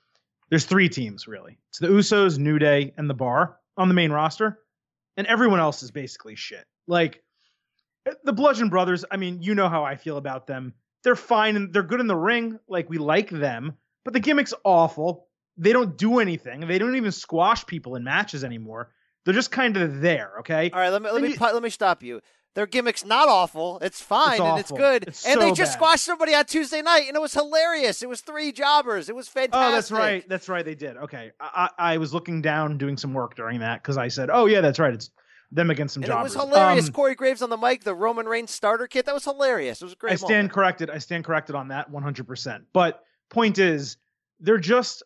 there's three teams really. It's the Usos, New Day, and the Bar on the main roster, and everyone else is basically shit. Like eh, the Bludgeon Brothers, I mean, you know how I feel about them they're fine and they're good in the ring. Like we like them, but the gimmick's awful. They don't do anything. They don't even squash people in matches anymore. They're just kind of there. Okay. All right. Let me let me you, let me stop you. Their gimmick's not awful. It's fine it's and it's good. It's and so they just bad. squashed somebody on Tuesday night and it was hilarious. It was three jobbers. It was fantastic. Oh, that's right. That's right. They did. Okay. I, I, I was looking down doing some work during that because I said, oh yeah, that's right. It's them against some and jobbers. It was hilarious. Um, Corey Graves on the mic, the Roman Reigns starter kit. That was hilarious. It was a great. I stand moment. corrected. I stand corrected on that 100%. But point is, they're just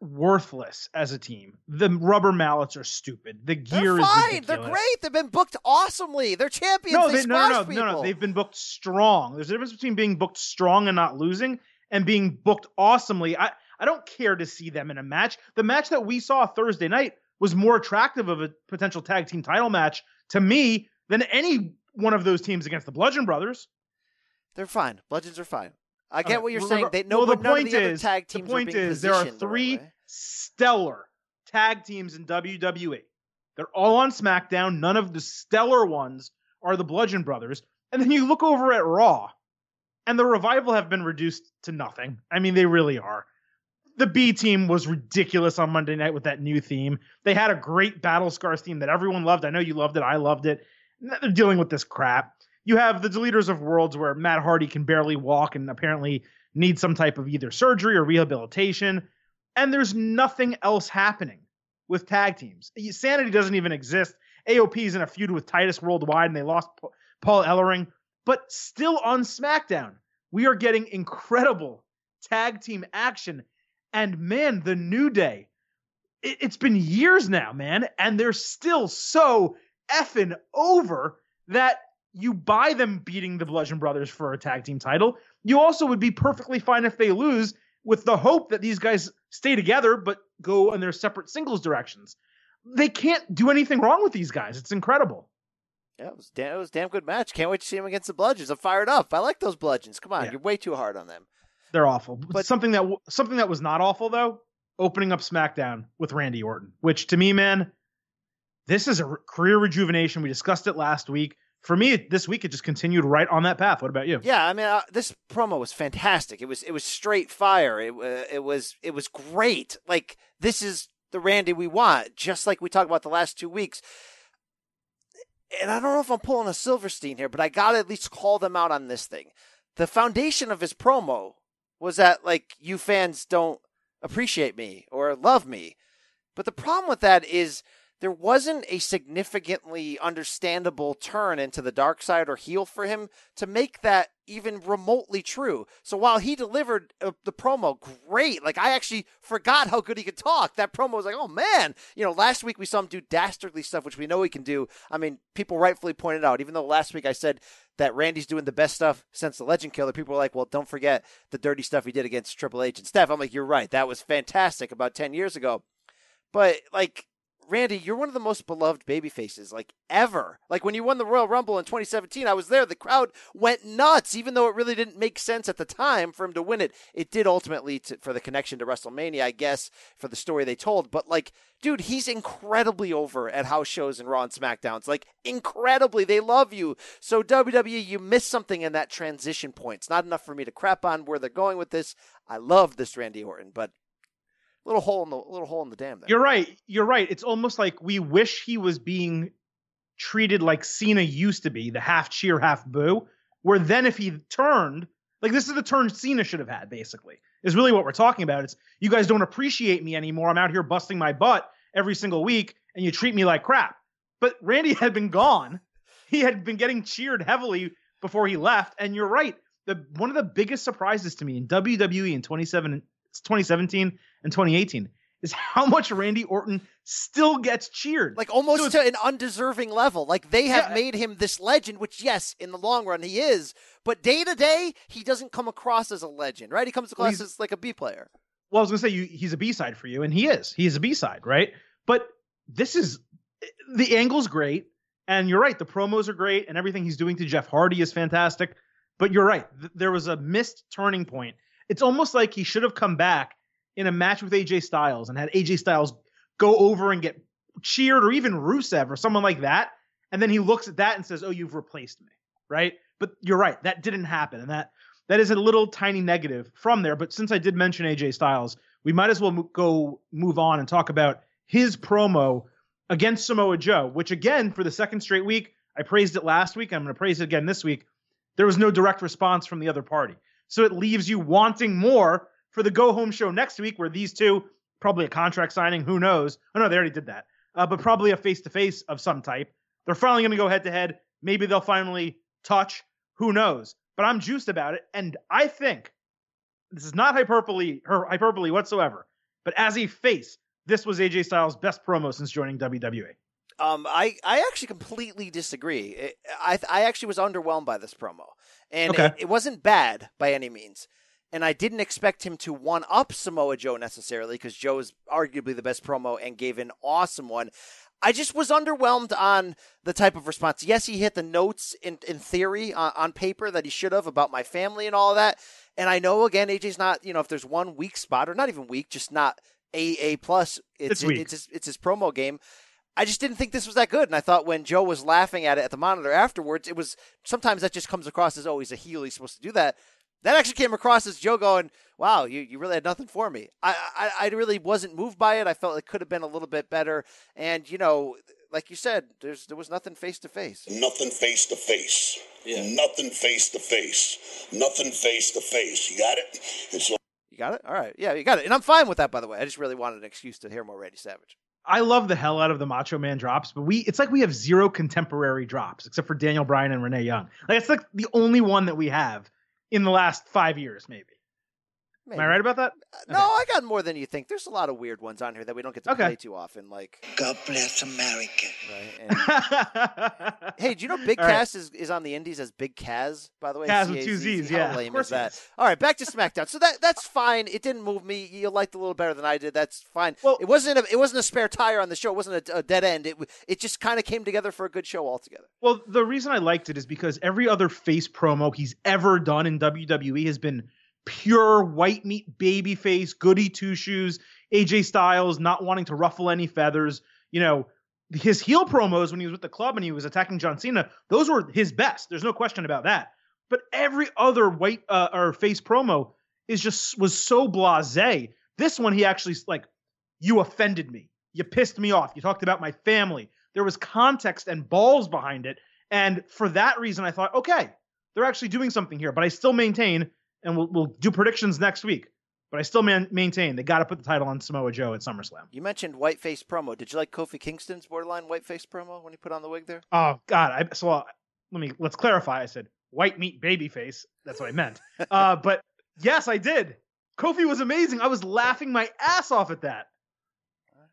worthless as a team. The rubber mallets are stupid. The gear They're is fine. They're great. They've been booked awesomely. They're champions. No, they, they, no, no, no, squash no, no. They've been booked strong. There's a difference between being booked strong and not losing, and being booked awesomely. I I don't care to see them in a match. The match that we saw Thursday night was more attractive of a potential tag team title match to me than any one of those teams against the Bludgeon Brothers. They're fine. Bludgeons are fine. I get what you're well, saying. They no, well, the point of the other is, tag the point is there are the right three stellar tag teams in WWE. They're all on SmackDown. None of the stellar ones are the Bludgeon Brothers. And then you look over at Raw, and the revival have been reduced to nothing. I mean, they really are. The B team was ridiculous on Monday night with that new theme. They had a great Battle Scars theme that everyone loved. I know you loved it. I loved it. They're dealing with this crap. You have the Deleters of Worlds where Matt Hardy can barely walk and apparently needs some type of either surgery or rehabilitation. And there's nothing else happening with tag teams. Sanity doesn't even exist. AOP is in a feud with Titus Worldwide and they lost Paul Ellering. But still on SmackDown, we are getting incredible tag team action. And man, the New Day, it, it's been years now, man, and they're still so effing over that you buy them beating the Bludgeon Brothers for a tag team title. You also would be perfectly fine if they lose with the hope that these guys stay together but go in their separate singles directions. They can't do anything wrong with these guys. It's incredible. Yeah, it was, damn, it was a damn good match. Can't wait to see him against the Bludgeons. I'm fired up. I like those Bludgeons. Come on, Yeah. you're way too hard on them. They're awful. But something that something that was not awful though, opening up SmackDown with Randy Orton, which to me, man, this is a re- career rejuvenation. We discussed it last week. For me, this week it just continued right on that path. What about you? Yeah, I mean, uh, this promo was fantastic. It was it was straight fire. It uh, it was it was great. Like this is the Randy we want, just like we talked about the last two weeks. And I don't know if I'm pulling a Silverstein here, but I got to at least call them out on this thing. The foundation of his promo was that like you fans don't appreciate me or love me. But the problem with that is there wasn't a significantly understandable turn into the dark side or heel for him to make that even remotely true. So while he delivered uh, the promo great, like I actually forgot how good he could talk. That promo was like, oh man, you know, last week we saw him do dastardly stuff, which we know he can do. I mean, people rightfully pointed out, even though last week I said that Randy's doing the best stuff since the Legend Killer, people are like, well, don't forget the dirty stuff he did against Triple H and Steph. I'm like, you're right. That was fantastic about 10 years ago. But like Randy, you're one of the most beloved baby faces like ever. Like when you won the Royal Rumble in 2017, I was there. The crowd went nuts, even though it really didn't make sense at the time for him to win it. It did ultimately to, for the connection to WrestleMania, I guess, for the story they told. But like, dude, he's incredibly over at house shows and Raw and SmackDowns. Like incredibly, they love you. So WWE, you missed something in that transition point. It's not enough for me to crap on where they're going with this. I love this Randy Orton, but little hole in the little hole in the dam there. You're right. You're right. It's almost like we wish he was being treated like Cena used to be, the half cheer, half boo. Where then if he turned, like this is the turn Cena should have had, basically, is really what we're talking about. It's you guys don't appreciate me anymore. I'm out here busting my butt every single week, and you treat me like crap. But Randy had been gone. He had been getting cheered heavily before he left. And you're right. the one of the biggest surprises to me in WWE in 27, 2017 and 2018 is how much Randy Orton still gets cheered. Like almost so to an undeserving level. Like they have yeah. made him this legend, which yes, in the long run he is, but day to day he doesn't come across as a legend, right? He comes across well, as like a B player. Well, I was gonna say you, he's a B side for you, and he is. He is a B side, right? But this is the angle's great, and you're right. The promos are great, and everything he's doing to Jeff Hardy is fantastic. But you're right. Th- there was a missed turning point. It's almost like he should have come back in a match with AJ Styles and had AJ Styles go over and get cheered, or even Rusev or someone like that. And then he looks at that and says, "Oh, you've replaced me." Right? But you're right. That didn't happen, and that that is a little tiny negative from there. But since I did mention AJ Styles, we might as well mo- go move on and talk about his promo against Samoa Joe, which again, for the second straight week, I praised it last week. I'm going to praise it again this week. There was no direct response from the other party. So it leaves you wanting more for the go home show next week, where these two, probably a contract signing, who knows? Oh, no, they already did that. Uh, but probably a face to face of some type. They're finally going to go head to head. Maybe they'll finally touch. Who knows? But I'm juiced about it. And I think this is not hyperbole, her hyperbole whatsoever. But as a face, this was AJ Styles' best promo since joining WWE. Um, I, I actually completely disagree. I I actually was underwhelmed by this promo, and okay. it, it, wasn't bad by any means. And I didn't expect him to one up Samoa Joe necessarily because Joe is arguably the best promo and gave an awesome one. I just was underwhelmed on the type of response. Yes, he hit the notes in in theory on, on paper that he should have about my family and all of that. And I know again, AJ's not you know if there's one weak spot or not even weak, just not a A plus. It's it's, it's his, it's his promo game. I just didn't think this was that good, and I thought when Joe was laughing at it at the monitor afterwards, it was sometimes that just comes across as oh he's a heel, he's supposed to do that. That actually came across as Joe going, "Wow, you, you really had nothing for me." I, I I really wasn't moved by it. I felt it could have been a little bit better, and you know, like you said, there's there was nothing face to face. Nothing face to face. Yeah. Nothing face to face. Nothing face to face. You got it. And so you got it? All right. Yeah, you got it. And I'm fine with that, by the way. I just really wanted an excuse to hear more Randy Savage. I love the hell out of the Macho Man drops, but we it's like we have zero contemporary drops except for Daniel Bryan and Renee Young. Like it's like the only one that we have in the last five years, maybe. Maybe. Am I right about that? Uh, no, okay. I got more than you think. There's a lot of weird ones on here that we don't get to okay. play too often. Like God bless America. Right. And, hey, do you know Big All Cass right. is, is on the Indies as Big Kaz? By the way, Kaz with two Z's. How yeah, lame is that? Is. All right, back to SmackDown. So that that's fine. It didn't move me. You liked it a little better than I did. That's fine. Well, it wasn't a, it wasn't a spare tire on the show. It wasn't a, a dead end. It it just kind of came together for a good show altogether. Well, the reason I liked it is because every other face promo he's ever done in WWE has been pure white meat baby face, goody two shoes, AJ Styles not wanting to ruffle any feathers. You know, his heel promos when he was with the club and he was attacking John Cena, those were his best. There's no question about that. But every other white uh, or face promo is just was so blasé. This one he actually like, you offended me. You pissed me off. You talked about my family. There was context and balls behind it. And for that reason, I thought, okay, they're actually doing something here. But I still maintain and we'll we'll do predictions next week. But I still man- maintain they got to put the title on Samoa Joe at SummerSlam. You mentioned whiteface promo. Did you like Kofi Kingston's borderline whiteface promo when he put on the wig there? Oh God! I, so uh, let me let's clarify. I said white meat baby face. That's what I meant. uh, but yes, I did. Kofi was amazing. I was laughing my ass off at that.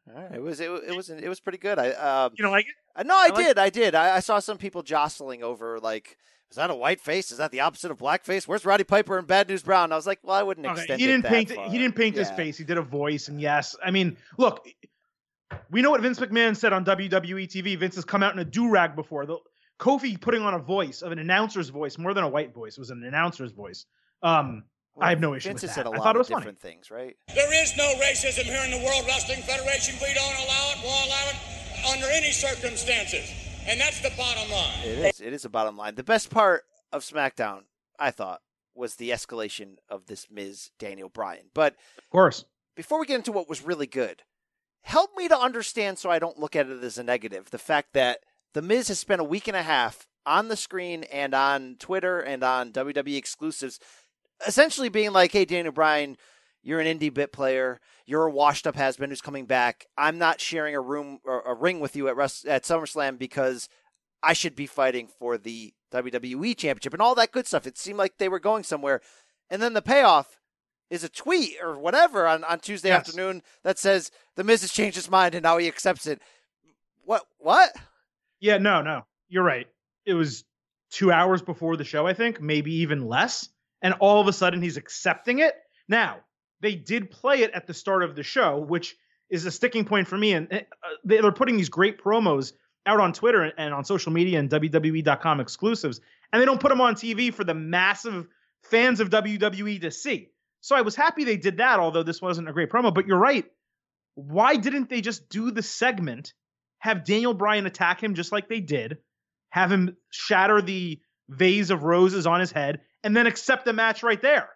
All right. It was it, it was it was pretty good. I um, you know like it? Uh, no, I, I did. I did. I, I, saw some people jostling over like is that a white face? Is that the opposite of blackface? Where's Roddy Piper and Bad News Brown? I was like, well, I wouldn't okay, extend. He didn't paint. Far. He didn't paint yeah. his face. He did a voice, and yes, I mean, look, we know what Vince McMahon said on WWE TV. Vince has come out in a do rag before. The Kofi putting on a voice of an announcer's voice more than a white voice it was an announcer's voice. Um, well, I have no issue Vince with that. Said a lot I thought it was different funny. things, right? There is no racism here in the World Wrestling Federation. We don't allow it. Won't allow it under any circumstances. And that's the bottom line. It is. It is a bottom line. The best part of SmackDown, I thought, was the escalation of this Miz Daniel Bryan. But of course, before we get into what was really good, help me to understand so I don't look at it as a negative. The fact that the Miz has spent a week and a half on the screen and on Twitter and on WWE exclusives, essentially being like, "Hey, Daniel Bryan." You're an indie bit player. You're a washed up has been who's coming back. I'm not sharing a room or a ring with you at Rest- at SummerSlam because I should be fighting for the WWE Championship and all that good stuff. It seemed like they were going somewhere. And then the payoff is a tweet or whatever on, on Tuesday Yes. afternoon that says The Miz has changed his mind and now he accepts it. What? What? Yeah, no, no, you're right. It was two hours before the show, I think, maybe even less. And all of a sudden, he's accepting it. Now, they did play it at the start of the show, which is a sticking point for me. And uh, they- they're putting these great promos out on Twitter and on social media and WWE.com exclusives, and they don't put them on TV for the massive fans of WWE to see. So I was happy they did that, although this wasn't a great promo. But you're right. Why didn't they just do the segment, have Daniel Bryan attack him just like they did, have him shatter the vase of roses on his head, and then accept the match right there?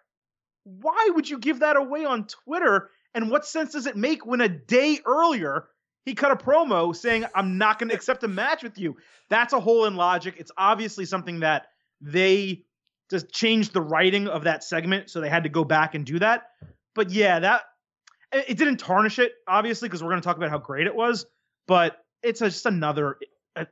Why would you give that away on Twitter? And what sense does it make when a day earlier he cut a promo saying, I'm not going to accept a match with you? That's a hole in logic. It's obviously something that they just changed the writing of that segment, so they had to go back and do that. But yeah, that it didn't tarnish it, obviously, because we're going to talk about how great it was. But it's just another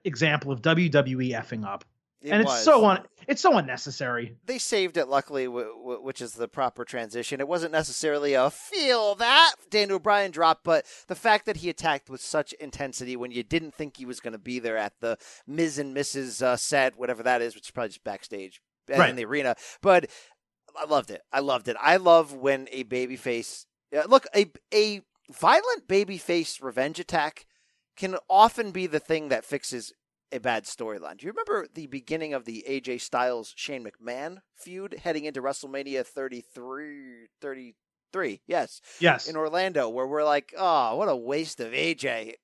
example of WWE effing up, It and it's was. so un- it's so unnecessary. they saved it luckily w- w- which is the proper transition it wasn't necessarily a feel that daniel bryan drop but the fact that he attacked with such intensity when you didn't think he was going to be there at the Miz and mrs uh, set whatever that is which is probably just backstage Right. in the arena but i loved it i loved it i love when a babyface uh, look a, a violent babyface revenge attack can often be the thing that fixes a bad storyline. Do you remember the beginning of the AJ Styles Shane McMahon feud heading into WrestleMania 33 33? Yes, Yes, in Orlando where we're like, "Oh, what a waste of AJ."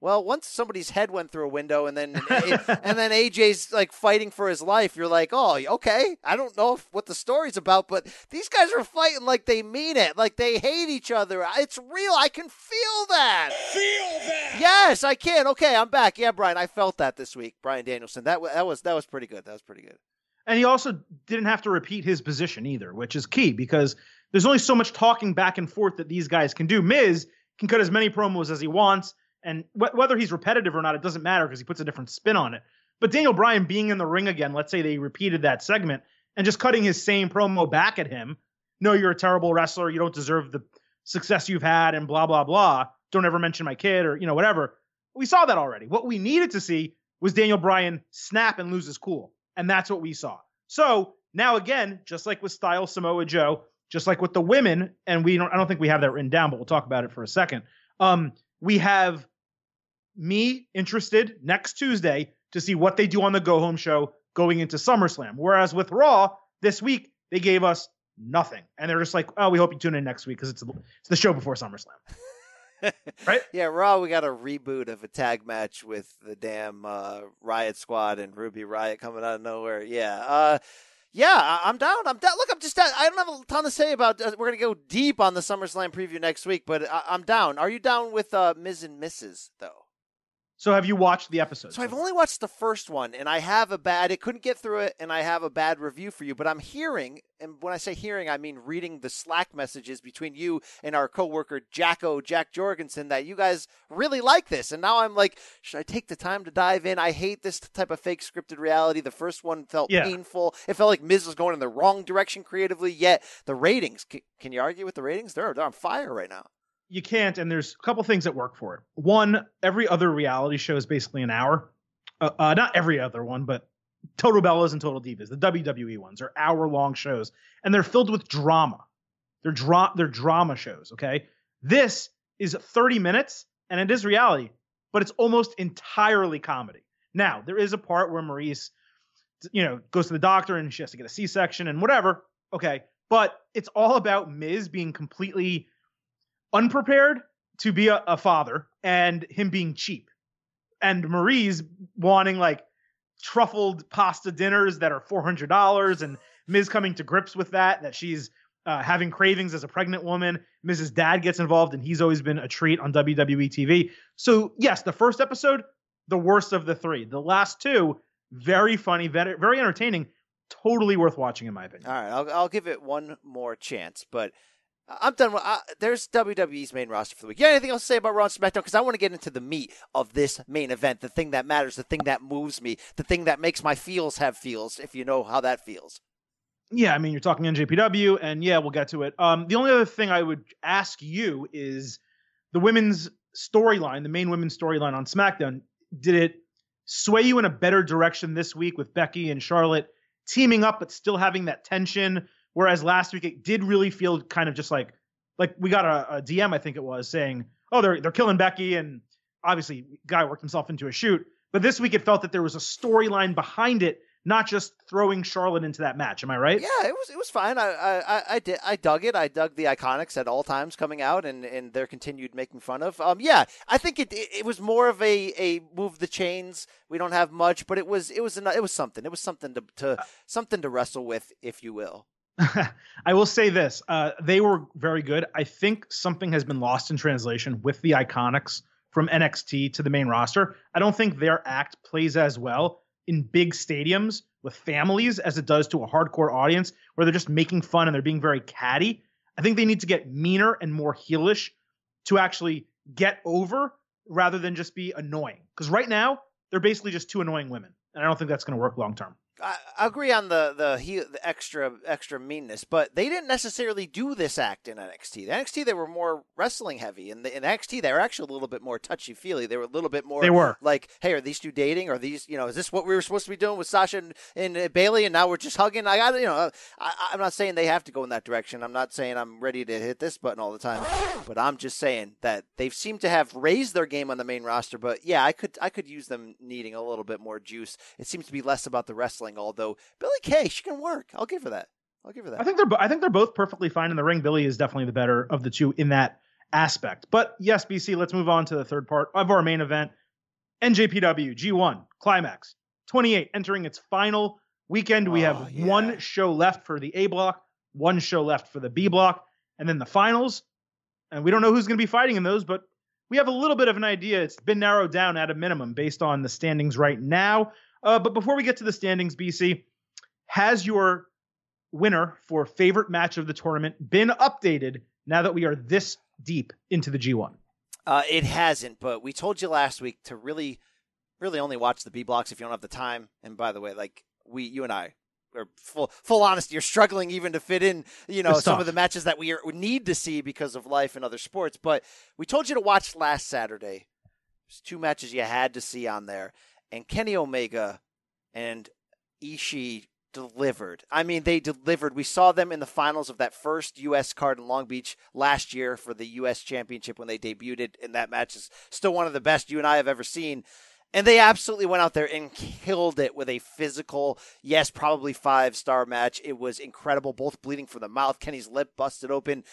Well, once somebody's head went through a window and then and then AJ's like fighting for his life, you're like, "Oh, okay. I don't know if, what the story's about, but these guys are fighting like they mean it, like they hate each other. It's real. I can feel that." Feel that! Yes, I can. Okay, I'm back. Yeah, Brian, I felt that this week. Bryan Danielson. That that was that was pretty good. That was pretty good. And he also didn't have to repeat his position either, which is key because there's only so much talking back and forth that these guys can do. Miz can cut as many promos as he wants, and wh- whether he's repetitive or not, it doesn't matter because he puts a different spin on it. But Daniel Bryan being in the ring again, let's say they repeated that segment and just cutting his same promo back at him. No, you're a terrible wrestler. You don't deserve the success you've had, and blah blah blah. Don't ever mention my kid or you know whatever. We saw that already. What we needed to see was Daniel Bryan snap and lose his cool. And that's what we saw. So now again, just like with Style Samoa Joe, just like with the women, and we don't I don't think we have that written down, but we'll talk about it for a second. Um, we have me interested next Tuesday to see what they do on the go home show going into SummerSlam. Whereas with Raw this week, they gave us nothing. And they're just like, oh, we hope you tune in next week because it's, it's the show before SummerSlam. right? Yeah, Raw. We got a reboot of a tag match with the damn uh, Riott Squad and Ruby Riott coming out of nowhere. Yeah. Uh, yeah, I'm down. I'm down. Look, I'm just. down. I don't have a ton to say about. Uh, we're gonna go deep on the SummerSlam preview next week, but I- I'm down. Are you down with uh, Miz and Mrs. though? So have you watched the episode? So I've only watched the first one, and I have a bad. It couldn't get through it, and I have a bad review for you. But I'm hearing, and when I say hearing, I mean reading the Slack messages between you and our coworker Jacko Jack Jorgensen that you guys really like this. And now I'm like, should I take the time to dive in? I hate this type of fake scripted reality. The first one felt Yeah. painful. It felt like Miz was going in the wrong direction creatively. Yet the ratings, can, can you argue with the ratings? They're they're on fire right now. You can't and there's a couple things that work for it. One every other reality show is basically an hour. Uh, uh, not every other one but total bellas and total divas the wwe ones are hour long shows and they're filled with drama. They're dra- they're drama shows okay? This is 30 minutes and it is reality but it's almost entirely comedy. Now there is a part where Maryse you know goes to the doctor and she has to get a c-section and whatever okay? But it's all about miz being completely unprepared to be a, a father and him being cheap. And Maryse wanting like truffled pasta dinners that are $400 and Miz coming to grips with that that she's uh, having cravings as a pregnant woman. Mrs dad gets involved and he's always been a treat on wwe tv so yes the first episode the worst of the three. The last two very funny very, very entertaining totally worth watching in my opinion. All right, I'll I'll give it one more chance, but I'm done. With, uh, there's WWE's main roster for the week. You got anything else to say about Raw and SmackDown? Because I want to get into the meat of this main event, the thing that matters, the thing that moves me, the thing that makes my feels have feels. If you know how that feels. Yeah, I mean, you're talking NJPW, and yeah, we'll get to it. Um, the only other thing I would ask you is the women's storyline, the main women's storyline on SmackDown. Did it sway you in a better direction this week with Becky and Charlotte teaming up, but still having that tension? Whereas last week it did really feel kind of just like like we got a, a DM, I think it was, saying, "Oh, they're they're killing Becky," and obviously, guy worked himself into a shoot. But this week it felt that there was a storyline behind it not just throwing Charlotte into that match. Am I right? Yeah, it was it was fine. I I, I did I dug it. I dug the IIconics at all times coming out and and their continued making fun of. Um, yeah, I think it it, it was more of a a move the chains. We don't have much, but it was it was an, it was something. It was something to to something to wrestle with, if you will. I will say this: uh, they were very good. I think something has been lost in translation with the IIconics from NXT to the main roster. I don't think their act plays as well in big stadiums with families as it does to a hardcore audience where they're just making fun and they're being very catty. I think they need to get meaner and more heelish to actually get over rather than just be annoying. Because right now, they're basically just two annoying women. And I don't think that's going to work long term. I, agree on the the, he, the extra extra meanness, but they didn't necessarily do this act in NXT. The NXT they were more wrestling heavy, and in NXT they were actually a little bit more touchy feely. They were a little bit more. They were like, hey, are these two dating? Are these you know is this what we were supposed to be doing with Sasha and, and uh, Bayley, and now we're just hugging? I got you know I, I'm not saying they have to go in that direction. I'm not saying I'm ready to hit this button all the time, but I'm just saying that they seem to have raised their game on the main roster. But yeah, I could I could use them needing a little bit more juice. It seems to be less about the wrestling, although. Billie Kay, she can work. I'll give her that. I'll give her that. I think they're I think they're both perfectly fine in the ring. Billie is definitely the better of the two in that aspect. But yes, BC, let's move on to the third part of our main event. NJPW G1 Climax 28 entering its final weekend. We have oh, yeah. one show left for the A block, one show left for the B block, and then the finals. And we don't know who's going to be fighting in those, but we have a little bit of an idea. It's been narrowed down at a minimum based on the standings right now. Uh, but before we get to the standings, BC, has your winner for favorite match of the tournament been updated now that we are this deep into the G1? Uh, it hasn't, but we told you last week to really, really only watch the B blocks if you don't have the time. And by the way, like we, you and I, are full full honesty, you're struggling even to fit in, you know, some of the matches that we, are, we need to see because of life and other sports. But we told you to watch last Saturday. There's two matches you had to see on there, and Kenny Omega and Ishii delivered. I mean, they delivered. We saw them in the finals of that first U.S. card in Long Beach last year for the U.S. Championship when they debuted, and that match is still one of the best you and I have ever seen. And they absolutely went out there and killed it with a physical, yes, probably five star match. It was incredible, both bleeding from the mouth. Kenny's lip busted open.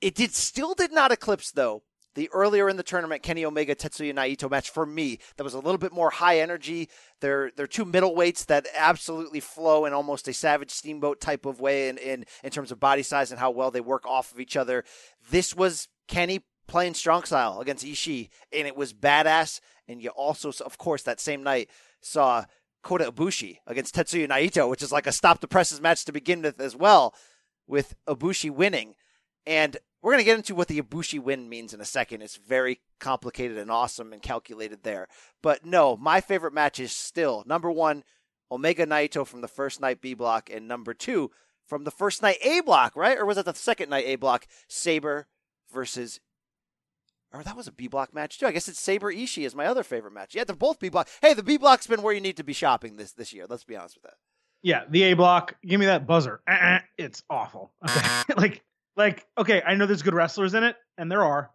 It did still did not eclipse though the earlier in the tournament Kenny Omega Tetsuya Naito match for me that was a little bit more high energy. They're they're two middleweights that absolutely flow in almost a Savage Steamboat type of way in, in in terms of body size and how well they work off of each other. This was Kenny playing strong style against Ishii, and it was badass. And you also, of course, that same night saw Kota Ibushi against Tetsuya Naito, which is like a stop the presses match to begin with as well, with Ibushi winning. And we're going to get into what the Ibushi win means in a second. It's very complicated and awesome and calculated there. But no, my favorite match is still number one, Omega Naito from the first night B block, and number two from the first night A block, right? Or was it the second night A block? Sabre versus. Or that was a B block match too. I guess it's Sabre Ishii is my other favorite match. Yeah, they're both B block. Hey, the B block's been where you need to be shopping this this year. Let's be honest with that. Yeah, the A block. Give me that buzzer. Uh-uh, it's awful. Like like, okay, I know there's good wrestlers in it, and there are,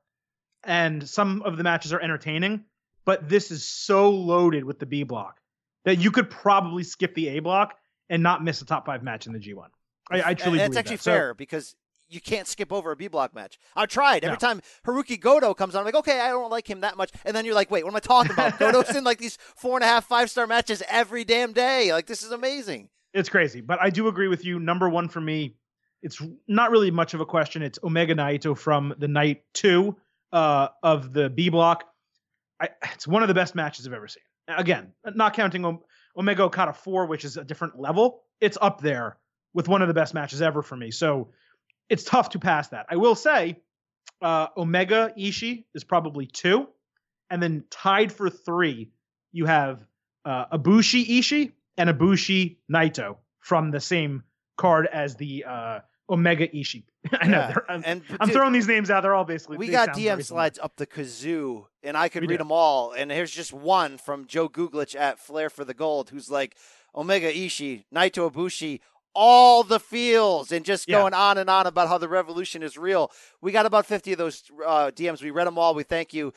and some of the matches are entertaining, but this is so loaded with the B block that you could probably skip the A block and not miss a top five match in the G1. I, I truly and that's actually that. fair so, because you can't skip over a B block match. I've tried every no. time Hirooki Goto comes on. I'm like, okay, I don't like him that much, and then you're like, wait, what am I talking about? Goto's in like these four and a half, five star matches every damn day. Like this is amazing. It's crazy, but I do agree with you. Number one for me, it's not really much of a question. It's Omega Naito from the night two uh, of the B block. I, it's one of the best matches I've ever seen. Again, not counting Omega Okada 4, which is a different level. It's up there with one of the best matches ever for me. So it's tough to pass that. I will say, uh, Omega Ishii is probably two, and then tied for three, you have uh, Ibushi Ishii and Ibushi Naito from the same card as the uh, Omega Ishii. I know. Yeah. I'm, And I'm dude, throwing these names out. They're all basically. We got DM very slides up the kazoo, and I could We read do. them all. And here's just one from Joe Googlich at Flair for the Gold, who's like Omega Ishii, Naito Ibushi, all the feels, and just Yeah. going on and on about how the revolution is real. We got about 50 of those uh, DMs. We read them all. We thank you.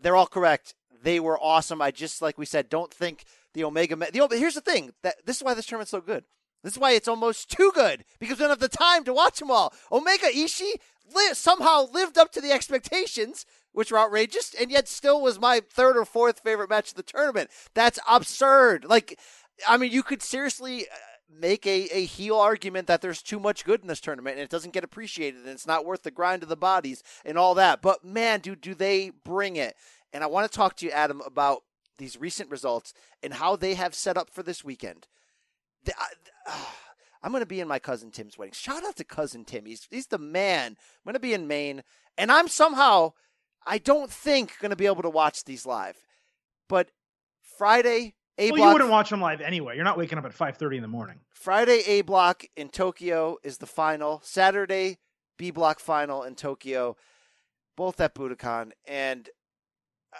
They're all correct. They were awesome. I just, like we said, don't think the Omega. Ma- the, here's the thing that this is why this tournament's so good. This is why it's almost too good because we don't have the time to watch them all. Omega Ishii li- somehow lived up to the expectations, which were outrageous, and yet still was my third or fourth favorite match of the tournament. That's absurd. Like, I mean, you could seriously uh, make a, a heel argument that there's too much good in this tournament and it doesn't get appreciated and it's not worth the grind of the bodies and all that. But man, dude, do they bring it? And I want to talk to you, Adam, about these recent results and how they have set up for this weekend. The- I- I'm going to be in my cousin Tim's wedding. Shout out to cousin Tim. He's he's the man. I'm going to be in Maine, and I'm somehow, I don't think, going to be able to watch these live. But Friday, A Well, you wouldn't watch them live anyway. You're not waking up at 5:30 in the morning. Friday A block in Tokyo is the final. Saturday B block final in Tokyo, both at Budokan. And uh,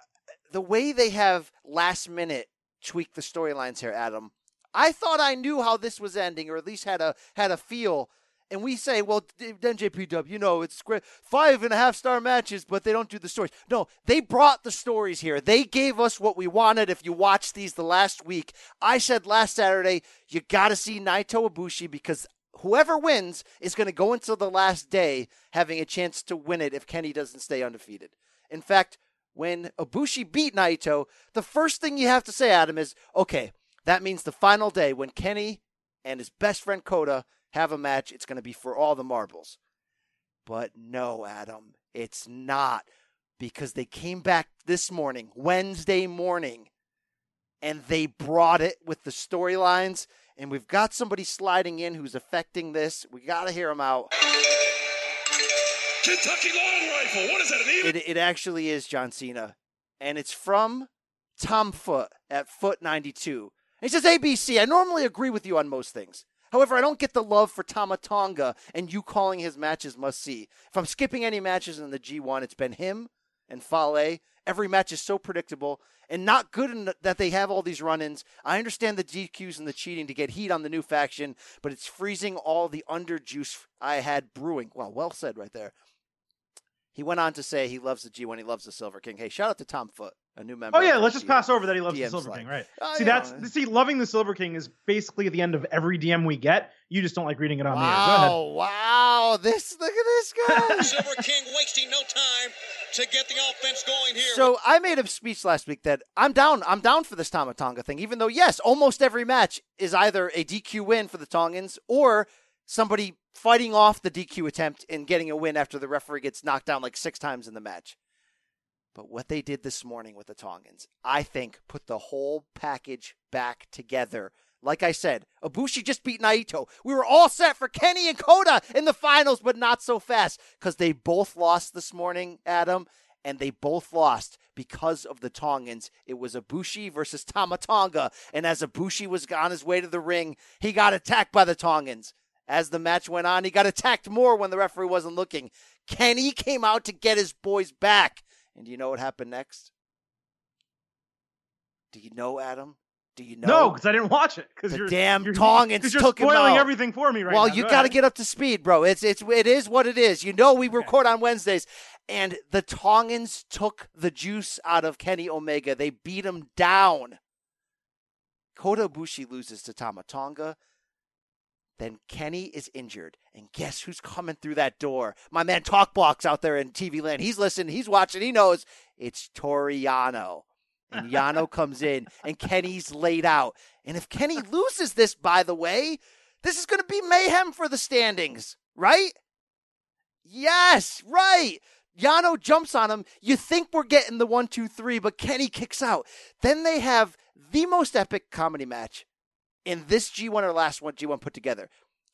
the way they have last minute tweaked the storylines here, Adam, I thought I knew how this was ending, or at least had a had a feel. And we say, well, then NJPW, you know, it's great. Five and a half star matches, but they don't do the stories. No, they brought the stories here. They gave us what we wanted. If you watched these the last week, I said last Saturday, you got to see Naito Ibushi because whoever wins is going to go until the last day having a chance to win it if Kenny doesn't stay undefeated. In fact, when Ibushi beat Naito, the first thing you have to say, Adam, is okay, that means the final day when Kenny and his best friend Kota have a match, it's going to be for all the marbles. But no, Adam, it's not because they came back this morning, Wednesday morning, and they brought it with the storylines. And we've got somebody sliding in who's affecting this. We got to hear him out. Kentucky long rifle. What is that? An even? It, it actually is John Cena, and it's from Tom Foot at Foot 92. He says, ABC, I normally agree with you on most things. However, I don't get the love for Tama Tonga and you calling his matches must see. If I'm skipping any matches in the G1, it's been him and Fale. Every match is so predictable and not good that they have all these run ins. I understand the DQs and the cheating to get heat on the new faction, but it's freezing all the underjuice I had brewing. Well, well said right there. He went on to say he loves the G1, he loves the Silver King. Hey, shout out to Tom Foot, a new member. Oh yeah, let's just the pass over that he loves DM the Silver slide. King, right? Oh, see, yeah. that's see, loving the Silver King is basically at the end of every DM we get. You just don't like reading it on the air. Go ahead. Wow, wow. This look at this guy. Silver King wasting no time to get the offense going here. So I made a speech last week that I'm down. I'm down for this Tama Tonga thing, even though yes, almost every match is either a DQ win for the Tongans or somebody fighting off the DQ attempt and getting a win after the referee gets knocked down like six times in the match. But what they did this morning with the Tongans, I think, put the whole package back together. Like I said, Ibushi just beat Naito. We were all set for Kenny and Kota in the finals, but not so fast because they both lost this morning, Adam, and they both lost because of the Tongans. It was Ibushi versus Tama Tonga, and as Ibushi was on his way to the ring, he got attacked by the Tongans. As the match went on, he got attacked more when the referee wasn't looking. Kenny came out to get his boys back. And do you know what happened next? Do you know, Adam? Do you know? No, because I didn't watch it. Because The you're damn you're, Tongans you're took him spoiling out. everything for me right well, now. you Go got to get up to speed, bro. It's it's it is what it is. You know, we record on Wednesdays, and the Tongans took the juice out of Kenny Omega. They beat him down. Kota Ibushi loses to Tama Tonga. Then Kenny is injured, and guess who's coming through that door? My man Talkbox out there in TV land. He's listening. He's watching. He knows it's Toru Yano. And Yano comes in, and Kenny's laid out. And if Kenny loses this, by the way, this is going to be mayhem for the standings, right? Yes, right. Yano jumps on him. You think we're getting the one, two, three, but Kenny kicks out. Then they have the most epic comedy match in this G1 or last one G1 put together.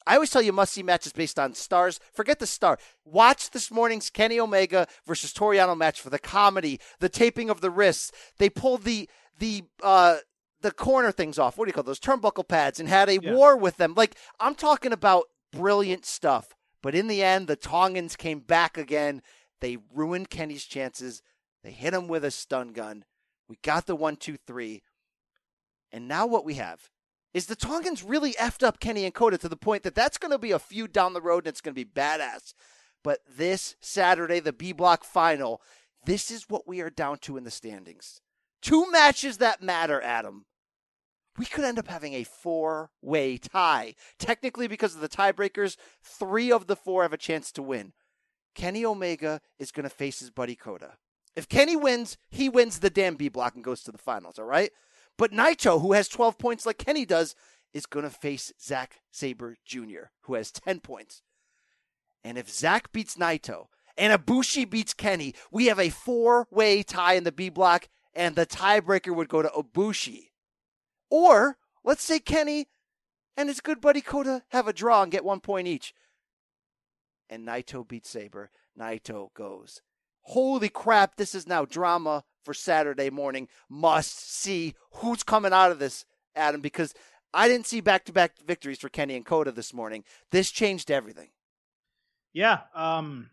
I always tell you must see matches based on stars. Forget the star. Watch this morning's Kenny Omega versus Toru Yano match for the comedy, the taping of the wrists. They pulled the the uh the corner things off. What do you call those turnbuckle pads and had a Yeah. war with them. Like I'm talking about brilliant stuff. But in the end, the Tongans came back again. They ruined Kenny's chances. They hit him with a stun gun. We got the one, two, three. And now what we have is the Tongans really effed up Kenny and Kota to the point that that's going to be a feud down the road and it's going to be badass. But this Saturday, the B Block final, this is what we are down to in the standings. Two matches that matter, Adam. We could end up having a four way tie. Technically, because of the tiebreakers, three of the four have a chance to win. Kenny Omega is going to face his buddy Kota. If Kenny wins, he wins the damn B block and goes to the finals, all right? But Naito, who has 12 points like Kenny does, is going to face Zack Sabre Jr., who has 10 points. And if Zack beats Naito and Ibushi beats Kenny, we have a four way tie in the B block, and the tiebreaker would go to Ibushi. Or let's say Kenny and his good buddy Kota have a draw and get one point each. And Naito beats Sabre. Naito goes. Holy crap, this is now drama for Saturday morning. Must see who's coming out of this, Adam, because I didn't see back to back victories for Kenny and Kota this morning. This changed everything. Yeah, um,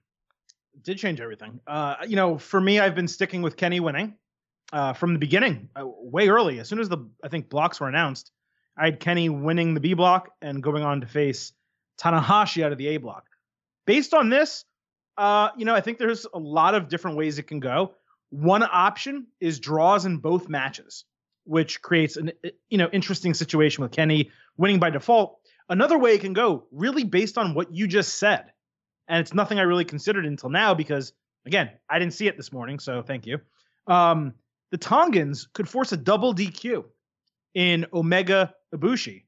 did change everything. Uh, you know, for me, I've been sticking with Kenny winning uh, from the beginning, uh, way early. As soon as the I think blocks were announced, I had Kenny winning the B block and going on to face Tanahashi out of the A block. Based on this, uh, you know, I think there's a lot of different ways it can go. One option is draws in both matches, which creates an you know interesting situation with Kenny winning by default. Another way it can go, really based on what you just said, and it's nothing I really considered until now because again, I didn't see it this morning, so thank you. Um, the Tongans could force a double DQ in Omega Ibushi,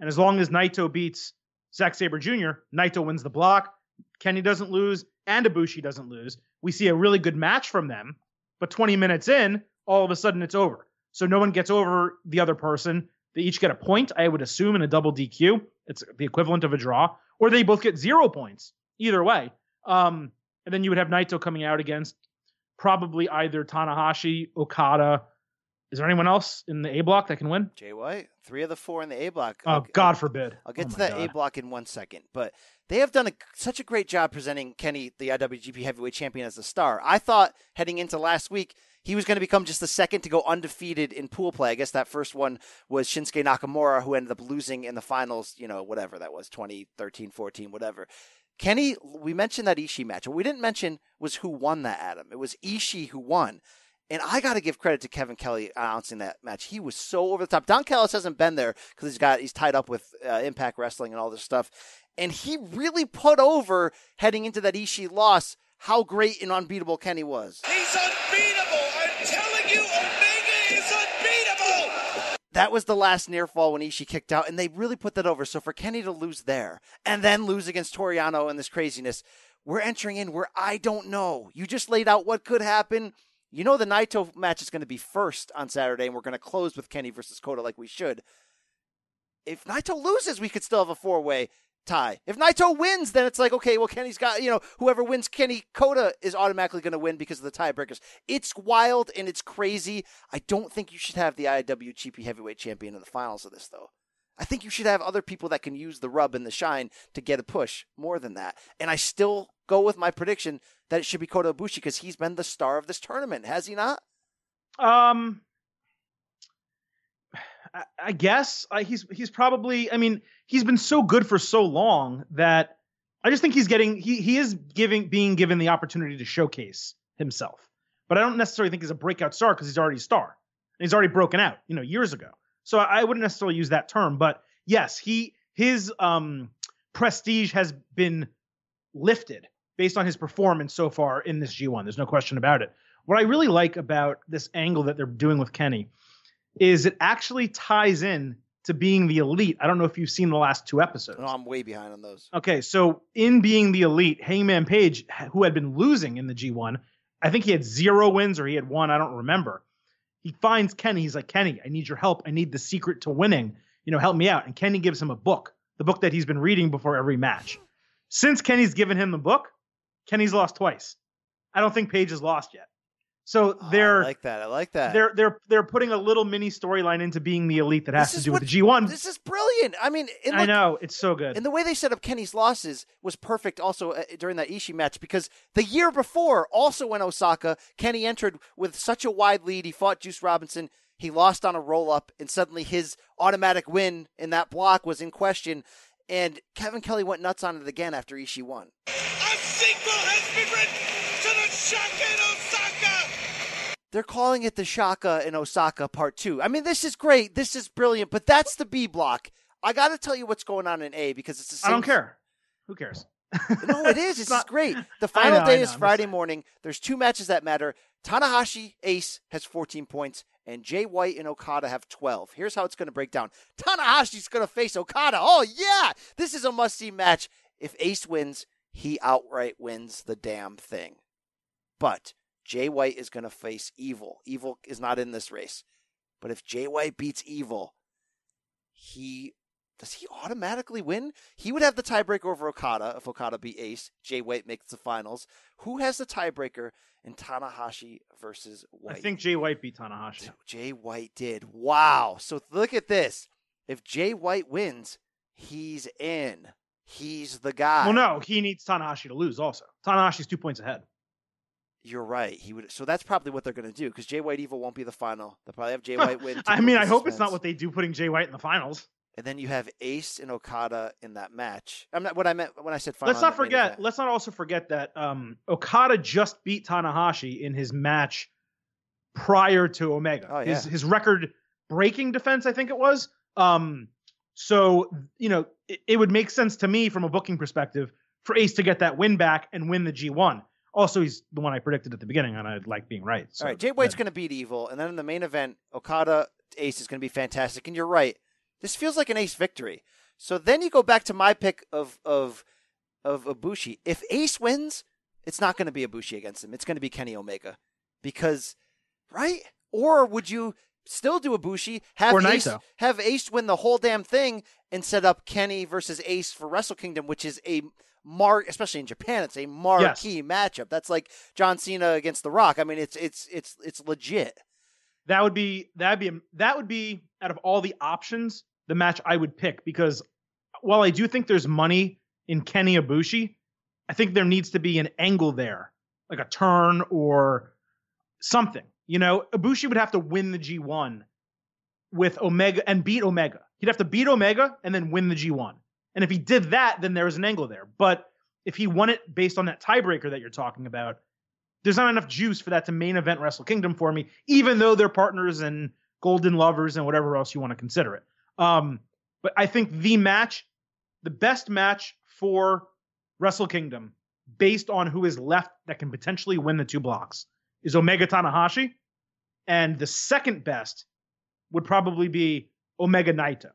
and as long as Naito beats Zack Sabre Jr., Naito wins the block. Kenny doesn't lose, and Ibushi doesn't lose. We see a really good match from them, but 20 minutes in, all of a sudden it's over. So no one gets over the other person. They each get a point, I would assume, in a double DQ. It's the equivalent of a draw, or they both get zero points. Either way, um, and then you would have Naito coming out against probably either Tanahashi, Okada. Is there anyone else in the A block that can win? Jay White, three of the four in the A block. Oh, I'll- God forbid. I'll get Oh to that A block in one second, but they have done a, such a great job presenting Kenny, the IWGP Heavyweight Champion, as the star. I thought heading into last week he was going to become just the second to go undefeated in pool play. I guess that first one was Shinsuke Nakamura, who ended up losing in the finals. You know, whatever that was, 2013, 14, whatever. Kenny, we mentioned that Ishii match. What we didn't mention was who won that, Adam. It was Ishii who won. And I got to give credit to Kevin Kelly announcing that match. He was so over the top. Don Callis hasn't been there because he's got he's tied up with uh, Impact Wrestling and all this stuff. And he really put over heading into that Ishii loss how great and unbeatable Kenny was. He's unbeatable. I'm telling you, Omega is unbeatable. That was the last near fall when Ishii kicked out, and they really put that over. So for Kenny to lose there and then lose against Toriano and this craziness, we're entering in where I don't know. You just laid out what could happen. You know the Naito match is going to be first on Saturday, and we're going to close with Kenny versus Kota like we should. If Naito loses, we could still have a four way tie. If Naito wins, then it's like, okay, well, Kenny's got, you know, whoever wins Kenny Kota is automatically going to win because of the tiebreakers. It's wild and it's crazy. I don't think you should have the IWGP Heavyweight Champion in the finals of this, though. I think you should have other people that can use the rub and the shine to get a push more than that. And I still go with my prediction that it should be Kota Ibushi because he's been the star of this tournament, has he not? Um, I, I guess he's he's probably. I mean, he's been so good for so long that I just think he's getting he he is giving being given the opportunity to showcase himself. But I don't necessarily think he's a breakout star because he's already a star. He's already broken out, you know, years ago. So I, I wouldn't necessarily use that term. But yes, he his um prestige has been lifted based on his performance so far in this G1. There's no question about it. What I really like about this angle that they're doing with Kenny is it actually ties in to being the elite. I don't know if you've seen the last two episodes. No, I'm way behind on those. Okay, so in being the elite, Hangman Page, who had been losing in the G1, I think he had zero wins or he had one, I don't remember. He finds Kenny. He's like, Kenny, I need your help. I need the secret to winning. You know, help me out. And Kenny gives him a book the book that he's been reading before every match. Since Kenny's given him the book, Kenny's lost twice. I don't think Page has lost yet. So Oh, they're I like that. I like that. they're they're they're putting a little mini storyline into being the elite that has to do what- with the G1. This is brilliant. I mean, I know it's so good. And the way they set up Kenny's losses was perfect also uh, during that Ishii match because the year before, also in Osaka, Kenny entered with such a wide lead. He fought Juice Robinson. He lost on a roll up, and suddenly his automatic win in that block was in question. And Kevin Kelly went nuts on it again after Ishii won. A sequel has been written to the Shaka in Osaka. They're calling it the Shaka in Osaka Part 2. I mean, this is great. This is brilliant, but that's the B block. I got to tell you what's going on in A because it's the same I don't care. Who cares? No, it is. It's not- great. The final know, day is Friday morning. There's two matches that matter. Tanahashi Ace has 14 points, and Jay White and Okada have 12. Here's how it's going to break down. Tanahashi's going to face Okada. Oh yeah, this is a must-see match. If Ace wins, he outright wins the damn thing. But Jay White is going to face Evil. Evil is not in this race. But if Jay White beats Evil, he does he automatically win? He would have the tiebreaker over Okada if Okada beat Ace. Jay White makes the finals. Who has the tiebreaker in Tanahashi versus White? I think Jay White beat Tanahashi. Jay White did. Wow. So look at this. If Jay White wins, he's in. He's the guy. Well, no, he needs Tanahashi to lose. Also, Tanahashi's two points ahead. You're right. He would. So that's probably what they're going to do because Jay White Evil won't be the final. They'll probably have Jay White win. I mean, I hope it's not what they do, putting Jay White in the finals. And then you have Ace and Okada in that match. I'm not what I meant when I said final. let's not forget. Let's not also forget that um, Okada just beat Tanahashi in his match prior to Omega. Oh, His yeah. his record breaking defense, I think it was. Um, so you know, it, it would make sense to me from a booking perspective for Ace to get that win back and win the G1. Also, he's the one I predicted at the beginning, and I like being right. So All right, Jay White's going to beat Evil, and then in the main event, Okada Ace is going to be fantastic. And you're right, this feels like an Ace victory. So then you go back to my pick of of of Ibushi. If Ace wins, it's not going to be Ibushi against him. It's going to be Kenny Omega, because right? Or would you still do Ibushi have Or Ace Naito. have Ace win the whole damn thing and set up Kenny versus Ace for Wrestle Kingdom, which is a mark, especially in Japan, it's a marquee matchup. That's like John Cena against The Rock. I mean, it's it's it's it's legit. that would be that'd be that would be out of all the options the match I would pick because while I do think there's money in Kenny Ibushi, I think there needs to be an angle there, like a turn or something. You know, Ibushi would have to win the G1 with Omega and beat Omega. He'd have to beat Omega and then win the G1. And if he did that, then there's an angle there. But if he won it based on that tiebreaker that you're talking about, there's not enough juice for that to main event Wrestle Kingdom for me, even though they're partners and golden lovers and whatever else you want to consider it. Um, but I think the match, the best match for Wrestle Kingdom, based on who is left that can potentially win the two blocks, is Omega Tanahashi. And the second best would probably be Omega Naito.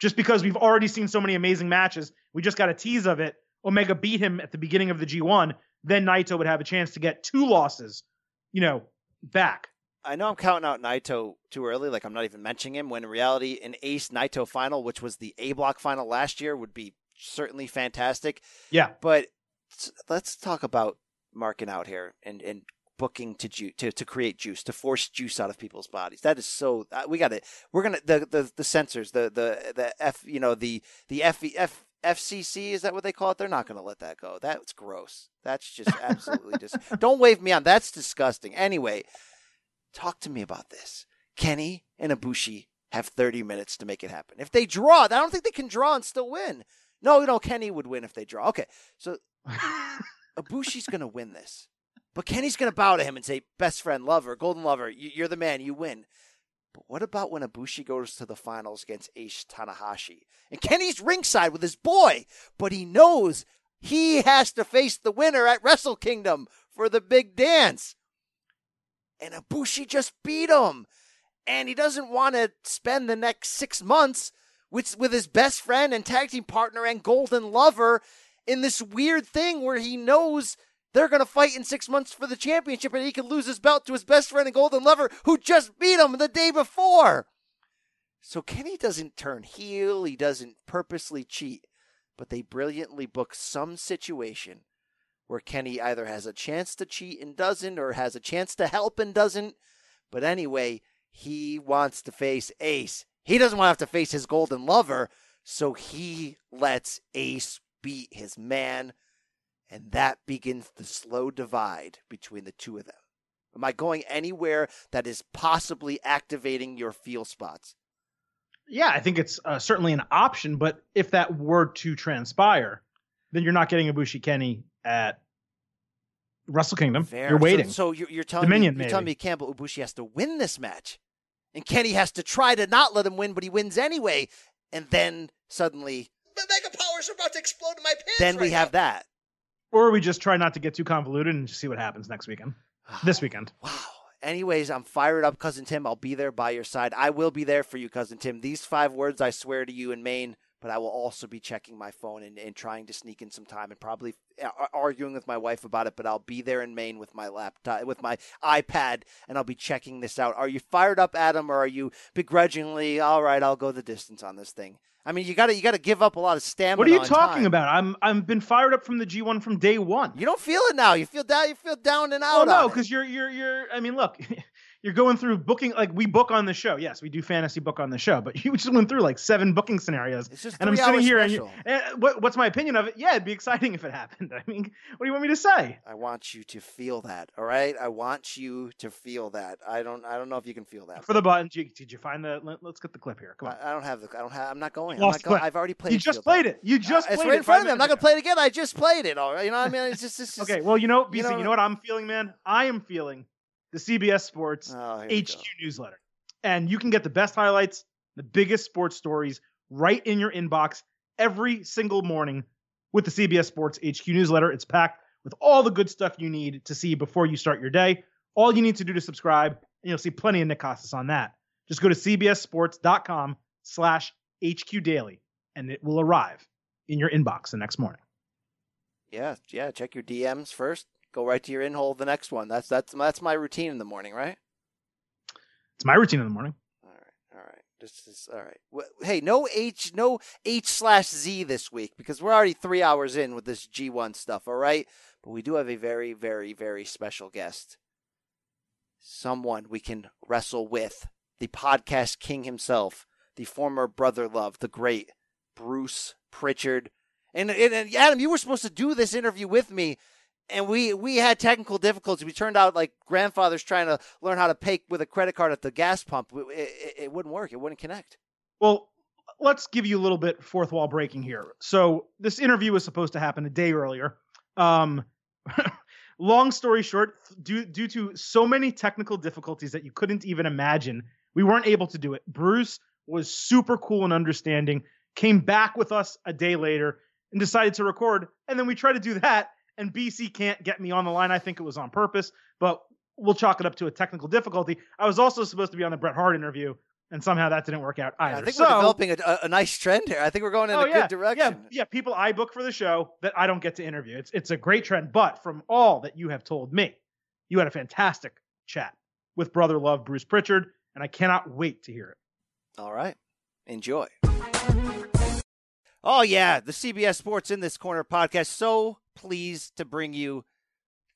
Just because we've already seen so many amazing matches, we just got a tease of it. Omega beat him at the beginning of the G1, then Naito would have a chance to get two losses, you know, back. I know I'm counting out Naito too early, like I'm not even mentioning him. When in reality, an Ace Naito final, which was the A block final last year, would be certainly fantastic. Yeah. But let's talk about marking out here and and booking to ju- to to create juice, to force juice out of people's bodies. That is so. Uh, we got it. We're gonna the the the censors, the the the F, you know the the F F. FCC is that what they call it? They're not going to let that go. That's gross. That's just absolutely just. Don't wave me on. That's disgusting. Anyway, talk to me about this. Kenny and Ibushi have 30 minutes to make it happen. If they draw, I don't think they can draw and still win. No, no, Kenny would win if they draw. Okay, so Ibushi's going to win this. But Kenny's going to bow to him and say, best friend, lover, golden lover, you- you're the man, you win. But what about when Ibushi goes to the finals against Ace Tanahashi? And Kenny's ringside with his boy, but he knows he has to face the winner at Wrestle Kingdom for the big dance. And Ibushi just beat him. And he doesn't want to spend the next six months with, with his best friend and tag team partner and golden lover in this weird thing where he knows they're going to fight in six months for the championship and he can lose his belt to his best friend and golden lover who just beat him the day before. So Kenny doesn't turn heel, he doesn't purposely cheat, but they brilliantly book some situation where Kenny either has a chance to cheat and doesn't, or has a chance to help and doesn't. But anyway, he wants to face Ace. He doesn't want to have to face his golden lover, so he lets Ace beat his man, and that begins the slow divide between the two of them. Am I going anywhere that is possibly activating your feel spots? Yeah, I think it's uh, certainly an option, but if that were to transpire, then you're not getting Ibushi Kenny at Wrestle Kingdom. Fair. You're waiting. So, so you're, you're telling Dominion, me you're telling me Campbell Ibushi has to win this match, and Kenny has to try to not let him win, but he wins anyway, and then suddenly, The mega powers are about to explode in my pants. then we right have that. Or we just try not to get too convoluted and just see what happens next weekend. This weekend. Wow. Anyways, I'm fired up, cousin Tim. I'll be there by your side. I will be there for you, cousin Tim. These five words I swear to you in Maine, but I will also be checking my phone and, and trying to sneak in some time and probably uh, arguing with my wife about it. But I'll be there in Maine with my laptop, with my iPad, and I'll be checking this out. Are you fired up, Adam, or are you begrudgingly all right? I'll go the distance on this thing. I mean, you got to you got to give up a lot of stamina. What are you talking time. about? I'm I've been fired up from the G1 from day one. You don't feel it now. You feel down. You feel down and oh, out. Oh no, because you're you're you're. I mean, look, you're going through booking like we book on the show. Yes, we do fantasy book on the show, but you just went through like seven booking scenarios. It's just and I'm sitting here, and special. you, eh, what, what's my opinion of it? Yeah, it'd be exciting if it happened. I mean, what do you want me to say? I want you to feel that. All right, I want you to feel that. I don't. I don't know if you can feel that. For the button, did you, did you find the? Let, us get the clip here. Come on. I, I don't have the. I don't have. I'm not going. I'm not going. I've already played. you just played it. You just Uh, it's played right it in front of me. I'm not going to play it again. I just played it. All right. You know what I mean? It's just. It's just Okay, well, you know, BC, you know- know, what I'm feeling, man? I am feeling the CBS Sports Oh, HQ newsletter. And you can get the best highlights, the biggest sports stories right in your inbox every single morning with the CBS Sports HQ newsletter. It's packed with all the good stuff you need to see before you start your day. All you need to do to subscribe, and you'll see plenty of Nick Kostos on that. Just go to cbssports.com slash HQ daily, and it will arrive in your inbox the next morning. Yeah, yeah. Check your DMs first. Go right to your in hole. The next one. That's that's that's my routine in the morning, right? It's my routine in the morning. All right, all right. This is all right. Hey, no H, no H slash Z this week because we're already three hours in with this G one stuff. All right, but we do have a very, very, very special guest. Someone we can wrestle with. The podcast king himself, the former brother love, the great Bruce Pritchard. And, and, and Adam, you were supposed to do this interview with me, and we we had technical difficulties. We turned out like grandfathers trying to learn how to pay with a credit card at the gas pump. It, it, it wouldn't work. It wouldn't connect. Well, let's give you a little bit fourth wall breaking here. So this interview was supposed to happen a day earlier. Um, long story short, due due to so many technical difficulties that you couldn't even imagine, we weren't able to do it. Bruce was super cool and understanding. Came back with us a day later and decided to record. And then we tried to do that, and BC can't get me on the line. I think it was on purpose, but we'll chalk it up to a technical difficulty. I was also supposed to be on the Bret Hart interview, and somehow that didn't work out either. I think so, we're developing a, a, a nice trend here. I think we're going in oh, a yeah, good direction. Yeah, yeah, people I book for the show that I don't get to interview. It's it's a great trend. But from all that you have told me, you had a fantastic chat with Brother Love Bruce Pritchard, and I cannot wait to hear it. All right. Enjoy. Oh, yeah. The CBS Sports In This Corner podcast. So pleased to bring you.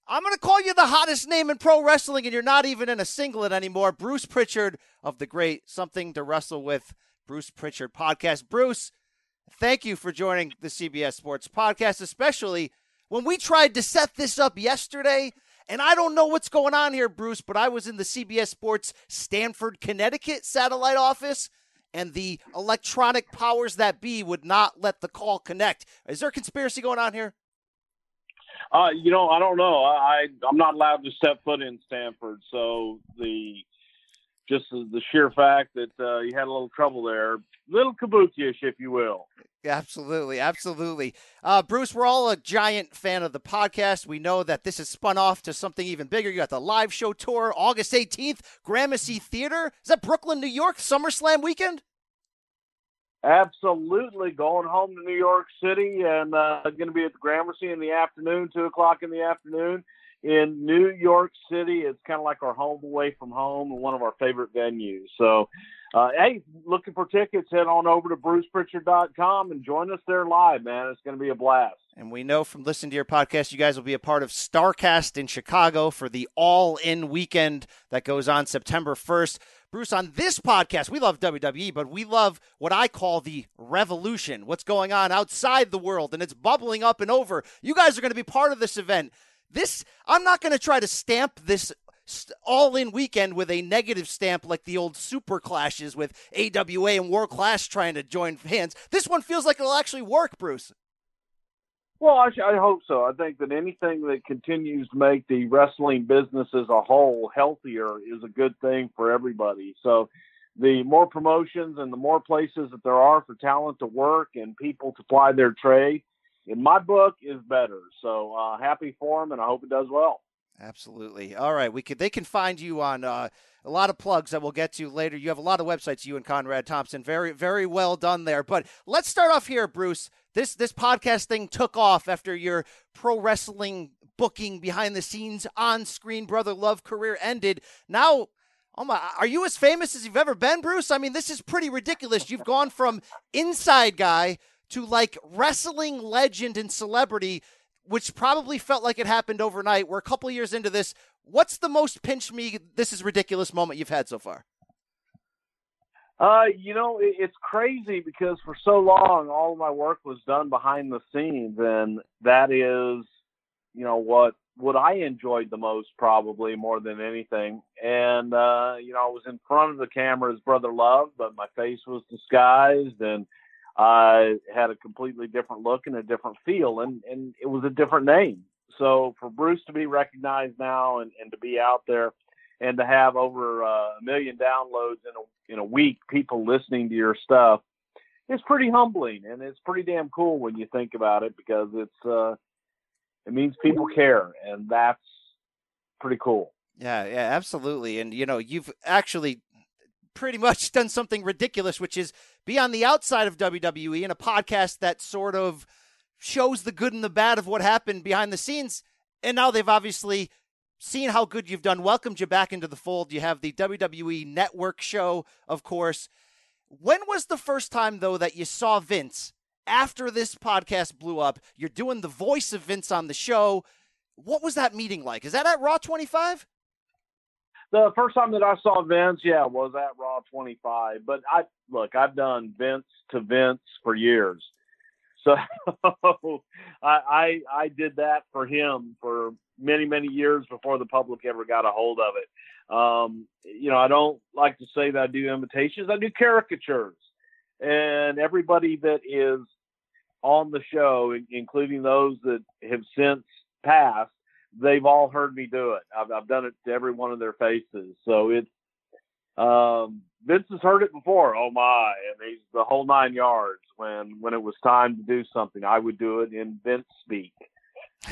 I'm going to call you the hottest name in pro wrestling, and you're not even in a singlet anymore. Bruce Pritchard of the great Something to Wrestle with Bruce Pritchard podcast. Bruce, thank you for joining the CBS Sports podcast, especially when we tried to set this up yesterday. And I don't know what's going on here, Bruce, but I was in the CBS Sports Stamford, Connecticut satellite office, and the electronic powers that be would not let the call connect. Is there a conspiracy going on here? Uh, you know, I don't know. I I'm not allowed to step foot in Stamford, so the just the sheer fact that uh, you had a little trouble there, little kabuki-ish, if you will. Absolutely, absolutely. Uh, Bruce, we're all a giant fan of the podcast. We know that this has spun off to something even bigger. You got the live show tour August 18th, Gramercy Theater. Is that Brooklyn, New York, SummerSlam weekend? Absolutely, going home to New York City and uh, going to be at the Gramercy in the afternoon, two o'clock in the afternoon in New York City. It's kind of like our home away from home and one of our favorite venues. So uh, hey, looking for tickets, head on over to brucepritchard.com and join us there live, man. It's going to be a blast. And we know from listening to your podcast, you guys will be a part of Starrcast in Chicago for the all in weekend that goes on September 1st. Bruce, on this podcast, we love WWE, but we love what I call the revolution, what's going on outside the world, and it's bubbling up and over. You guys are going to be part of this event. This, I'm not going to try to stamp this all in weekend with a negative stamp like the old super clashes with AWA and World Class trying to join hands. This one feels like it'll actually work, Bruce. Well, I, I hope so. I think that anything that continues to make the wrestling business as a whole healthier is a good thing for everybody. So, the more promotions and the more places that there are for talent to work and people to ply their trade, in my book, is better. So, uh, happy for them, and I hope it does well. Absolutely. All right, we could. They can find you on uh, a lot of plugs that we'll get to later. You have a lot of websites. You and Conrad Thompson. Very, very well done there. But let's start off here, Bruce. This this podcast thing took off after your pro wrestling booking behind the scenes on screen brother love career ended. Now. Oh my, are you as famous as you've ever been, Bruce? I mean, this is pretty ridiculous. You've gone from inside guy to like wrestling legend and celebrity which probably felt like it happened overnight. We're a couple years into this. What's the most pinch me, this is ridiculous moment you've had so far? Uh, you know, it's crazy because for so long, all of my work was done behind the scenes, and that is, you know, what what I enjoyed the most, probably more than anything. And uh, you know, I was in front of the camera as Brother Love, but my face was disguised, and I had a completely different look and a different feel, and and it was a different name. So for Bruce to be recognized now and, and to be out there and to have over uh, a million downloads in a in a week, people listening to your stuff, it's pretty humbling and it's pretty damn cool when you think about it because it's uh, it means people care and that's pretty cool. Yeah, yeah, absolutely. And you know, you've actually pretty much done something ridiculous, which is be on the outside of WWE in a podcast that sort of shows the good and the bad of what happened behind the scenes. And now they've obviously seen how good you've done, welcomed you back into the fold. You have the WWE Network show, of course. When was the first time, though, that you saw Vince after this podcast blew up? You're doing the voice of Vince on the show. What was that meeting like? Is that at Raw 25? The first time that I saw Vince, yeah, was at Raw 25. But I look, I've done Vince to Vince for years, so I, I I did that for him for many many years before the public ever got a hold of it. Um, you know, I don't like to say that I do imitations; I do caricatures, and everybody that is on the show, including those that have since passed they've all heard me do it. I've, I've done it to every one of their faces. So it's um, Vince has heard it before. Oh my, and he's the whole nine yards. When when it was time to do something, I would do it in Vince speak.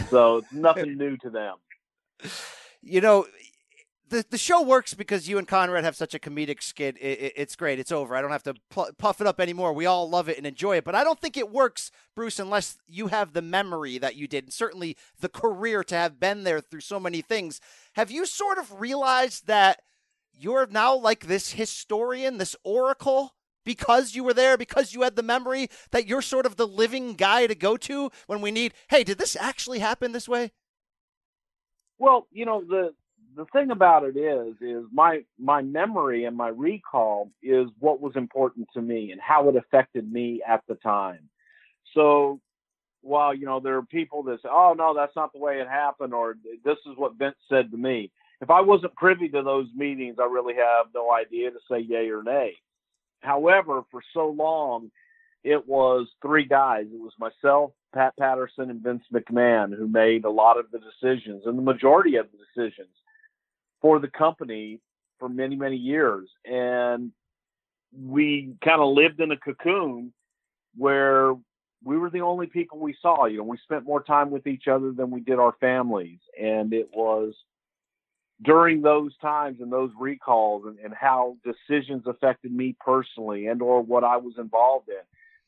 So it's nothing new to them. You know, the the show works because you and Conrad have such a comedic skit. It, it, it's great. It's over. I don't have to puff it up anymore. We all love it and enjoy it. But I don't think it works, Bruce, unless you have the memory that you did, and certainly the career to have been there through so many things. Have you sort of realized that you're now like this historian, this oracle? Because you were there, because you had the memory, that you're sort of the living guy to go to when we need, hey, did this actually happen this way? Well, you know, the the thing about it is is my my memory and my recall is what was important to me and how it affected me at the time. So while you know there are people that say oh no that's not the way it happened or this is what vince said to me. If i wasn't privy to those meetings i really have no idea to say yay or nay. However for so long it was three guys. It was myself pat patterson and vince mcmahon who made a lot of the decisions and the majority of the decisions for the company for many, many years. And we kind of lived in a cocoon where we were the only people we saw. You know, we spent more time with each other than we did our families. And it was during those times and those recalls and, and how decisions affected me personally and or what I was involved in.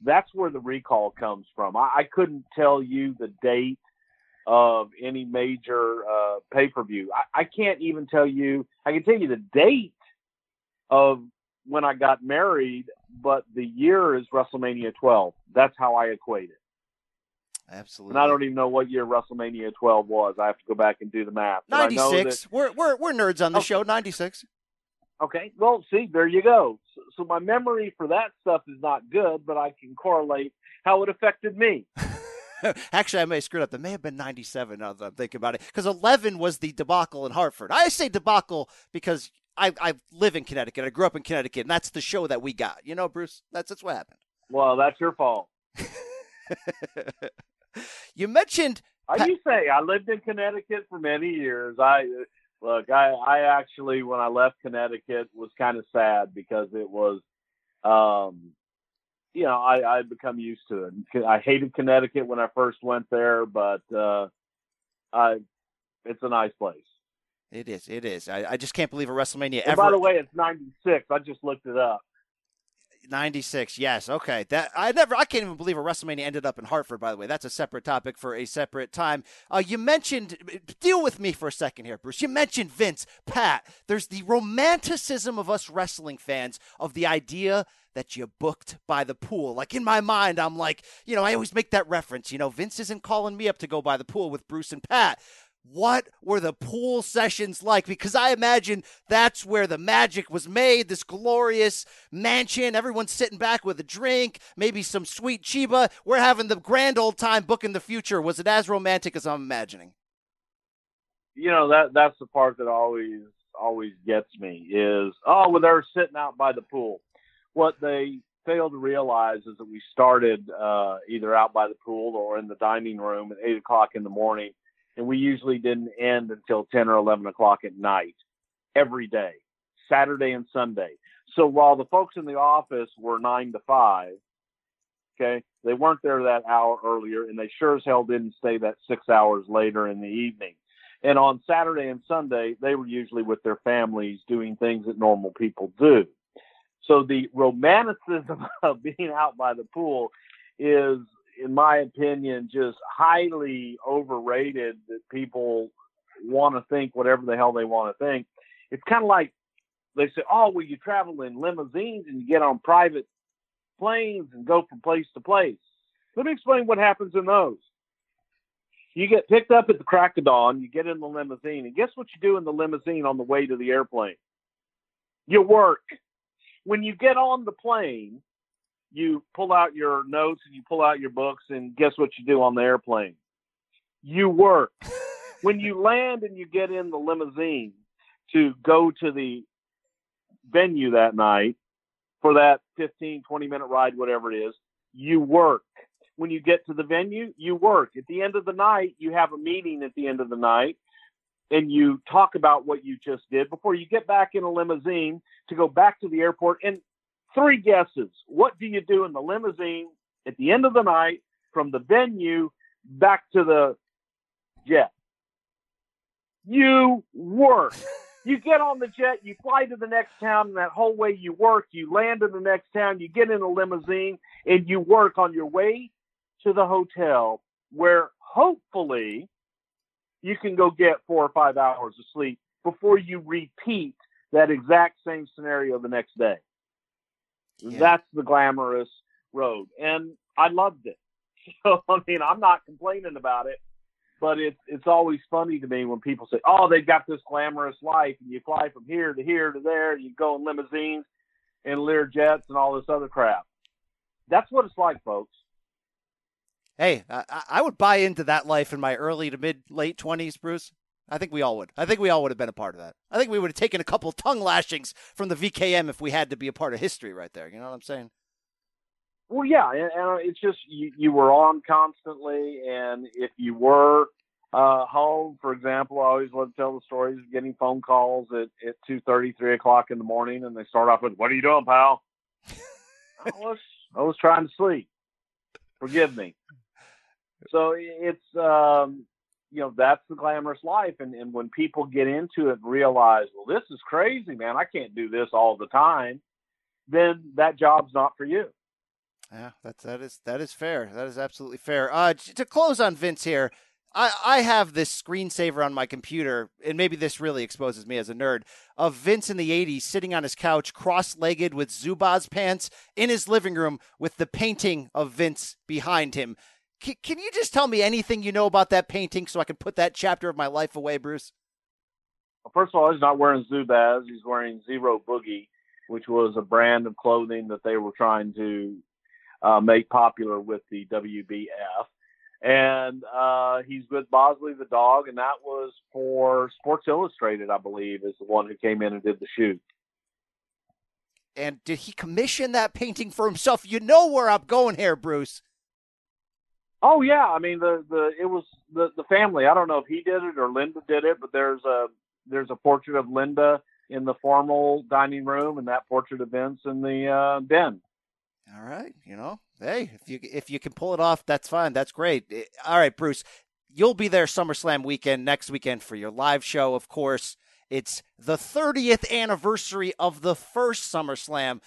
That's where the recall comes from. I, I couldn't tell you the date of any major uh, pay per view. I, I, can't even tell you. I can tell you the date of when I got married, but the year is WrestleMania 12. That's how I equate it. Absolutely. And I don't even know what year WrestleMania 12 was. I have to go back and do the math. But I know 96. that- We're, we're, we're nerds on the Okay. show. 96. Okay, well, see, there you go. So, so my memory for that stuff is not good, but I can correlate how it affected me. Actually, I may have screwed up. It may have been 97 now that I'm thinking about it. Because 11 was the debacle in Hartford. I say debacle because I, I live in Connecticut. I grew up in Connecticut, and that's the show that we got. You know, Bruce? That's, that's what happened. Well, that's your fault. you mentioned I do say I lived in Connecticut for many years. I look, I, I actually when I left Connecticut was kind of sad because it was, um, you know, I I'd become used to it. I hated Connecticut when I first went there, but uh, I it's a nice place. it is. It is. I, I just can't believe a WrestleMania ever. by the way, it's '96. I just looked it up. 96. Yes. Okay. That I never. I can't even believe a WrestleMania ended up in Hartford. By the way, that's a separate topic for a separate time. Uh, you mentioned. Deal with me for a second here, Bruce. You mentioned Vince, Pat. There's the romanticism of us wrestling fans of the idea that you booked by the pool. Like in my mind, I'm like, you know, I always make that reference. You know, Vince isn't calling me up to go by the pool with Bruce and Pat. What were the pool sessions like? Because I imagine that's where the magic was made. This glorious mansion, everyone's sitting back with a drink, maybe some sweet chiba. We're having the grand old time booking the future. Was it as romantic as I'm imagining? you know that that's the part that always always gets me is oh well they're sitting out by the pool what they fail to realize is that we started uh either out by the pool or in the dining room at eight o'clock in the morning and we usually didn't end until ten or eleven o'clock at night every day saturday and sunday so while the folks in the office were nine to five okay they weren't there that hour earlier and they sure as hell didn't stay that six hours later in the evening and on Saturday and Sunday, they were usually with their families doing things that normal people do. So the romanticism of being out by the pool is, in my opinion, just highly overrated that people want to think whatever the hell they want to think. It's kind of like they say, oh, well, you travel in limousines and you get on private planes and go from place to place. Let me explain what happens in those you get picked up at the crack of dawn, you get in the limousine, and guess what you do in the limousine on the way to the airplane? You work. When you get on the plane, you pull out your notes and you pull out your books, and guess what you do on the airplane? You work. when you land and you get in the limousine to go to the venue that night for that 15, 20 minute ride, whatever it is, you work when you get to the venue, you work. At the end of the night, you have a meeting at the end of the night and you talk about what you just did before you get back in a limousine to go back to the airport. And three guesses. What do you do in the limousine at the end of the night from the venue back to the jet? You work. You get on the jet, you fly to the next town, and that whole way you work. You land in the next town, you get in a limousine, and you work on your way to the hotel where hopefully you can go get four or five hours of sleep before you repeat that exact same scenario the next day. Yeah. That's the glamorous road. And I loved it. So, I mean, I'm not complaining about it, but it's, it's always funny to me when people say, oh, they've got this glamorous life and you fly from here to here to there, and you go in limousines and Lear jets and all this other crap. That's what it's like, folks. Hey, I, I- I would buy into that life in my early to mid late 20s, Bruce. I think we all would. I think we all would have been a part of that. I think we would have taken a couple tongue lashings from the VKM if we had to be a part of history right there. You know what I'm saying? Well, yeah, and, and it's just you, you were on constantly, and if you were uh, home, for example, I always love to tell the stories of getting phone calls at, at two thirty, three o'clock in the morning, and they start off with, "What are you doing, pal?" I was I was trying to sleep. Forgive me. So it's um, you know that's the glamorous life, and and when people get into it and realize, well, this is crazy, man, I can't do this all the time, then that job's not for you. Yeah, that's that is that is fair. That is absolutely fair. Uh, to close on Vince here, I, I have this screensaver on my computer, and maybe this really exposes me as a nerd, of Vince in the 80s sitting on his couch, cross legged with Zubaz pants in his living room with the painting of Vince behind him. C- can you just tell me anything you know about that painting so I can put that chapter of my life away, Bruce? Well, first of all, he's not wearing Zubaz. He's wearing Zero Boogie, which was a brand of clothing that they were trying to uh, make popular with the WBF and uh, he's with Bosley the dog, and that was for Sports Illustrated, I believe, is the one who came in and did the shoot. And did he commission that painting for himself? You know where I'm going here, Bruce. Oh yeah, I mean the the it was the the family. I don't know if he did it or Linda did it, but there's a there's a portrait of Linda in the formal dining room, and that portrait of Vince in the uh, den. All right, you know, hey, if you if you can pull it off, that's fine. That's great. Eh, all right, Bruce, you'll be there SummerSlam weekend next weekend for your live show. Of course, it's the 30th anniversary of the first SummerSlam,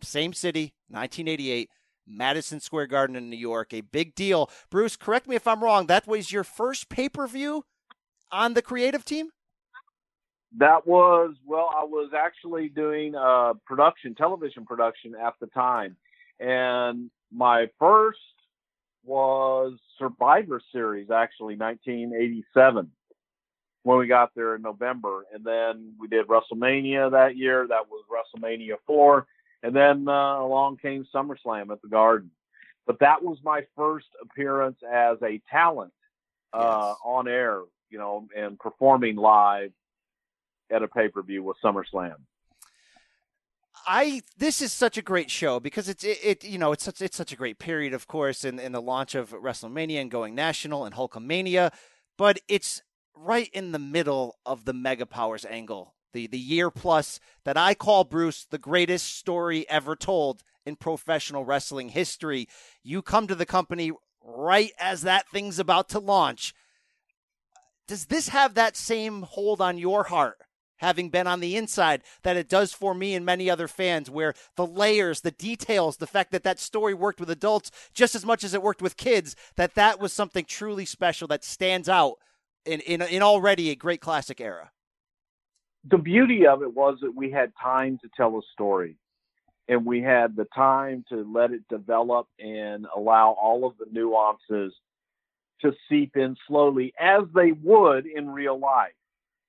same city, 1988. Madison Square Garden in New York, a big deal. Bruce, correct me if I'm wrong. That was your first pay per view on the creative team? That was, well, I was actually doing a production, television production at the time. And my first was Survivor Series, actually, 1987, when we got there in November. And then we did WrestleMania that year. That was WrestleMania 4. And then uh, along came SummerSlam at the Garden. But that was my first appearance as a talent uh, yes. on air, you know, and performing live at a pay per view with SummerSlam. I this is such a great show because it's it, it, you know it's such it's such a great period of course in in the launch of WrestleMania and going national and Hulkamania, but it's right in the middle of the Mega Powers angle. The the year plus that I call Bruce the greatest story ever told in professional wrestling history. You come to the company right as that thing's about to launch. Does this have that same hold on your heart? having been on the inside that it does for me and many other fans where the layers the details the fact that that story worked with adults just as much as it worked with kids that that was something truly special that stands out in in, in already a great classic era the beauty of it was that we had time to tell a story and we had the time to let it develop and allow all of the nuances to seep in slowly as they would in real life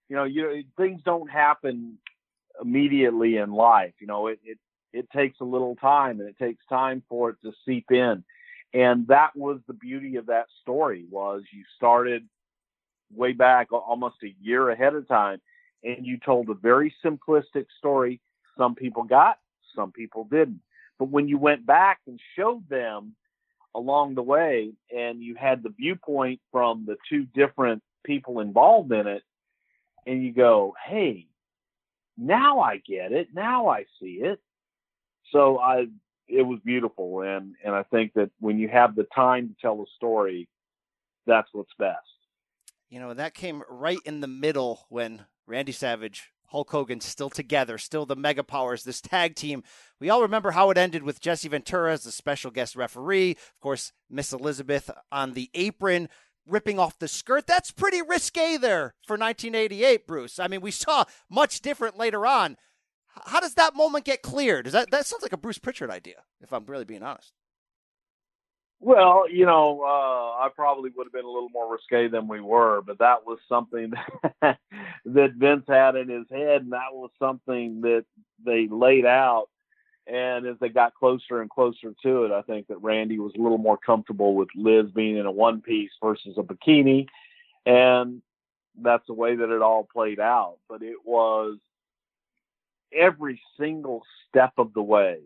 you know, you things don't happen immediately in life. You know, it, it it takes a little time and it takes time for it to seep in. And that was the beauty of that story was you started way back almost a year ahead of time and you told a very simplistic story. Some people got, some people didn't. But when you went back and showed them along the way and you had the viewpoint from the two different people involved in it, and you go, hey, now I get it. Now I see it. So I, it was beautiful. And, and I think that when you have the time to tell a story, that's what's best. You know, that came right in the middle when Randy Savage, Hulk Hogan still together, still the mega powers, this tag team. We all remember how it ended with Jesse Ventura as the special guest referee. Of course, Miss Elizabeth on the apron ripping off the skirt. That's pretty risque there for 1988, Bruce. I mean, we saw much different later on. How does that moment get cleared? Does that that sounds like a Bruce Pritchard idea, if I'm really being honest. Well, you know, uh, I probably would have been a little more risque than we were, but that was something that, that Vince had in his head, and that was something that they laid out and as they got closer and closer to it, I think that Randy was a little more comfortable with Liz being in a one piece versus a bikini. And that's the way that it all played out. But it was every single step of the way.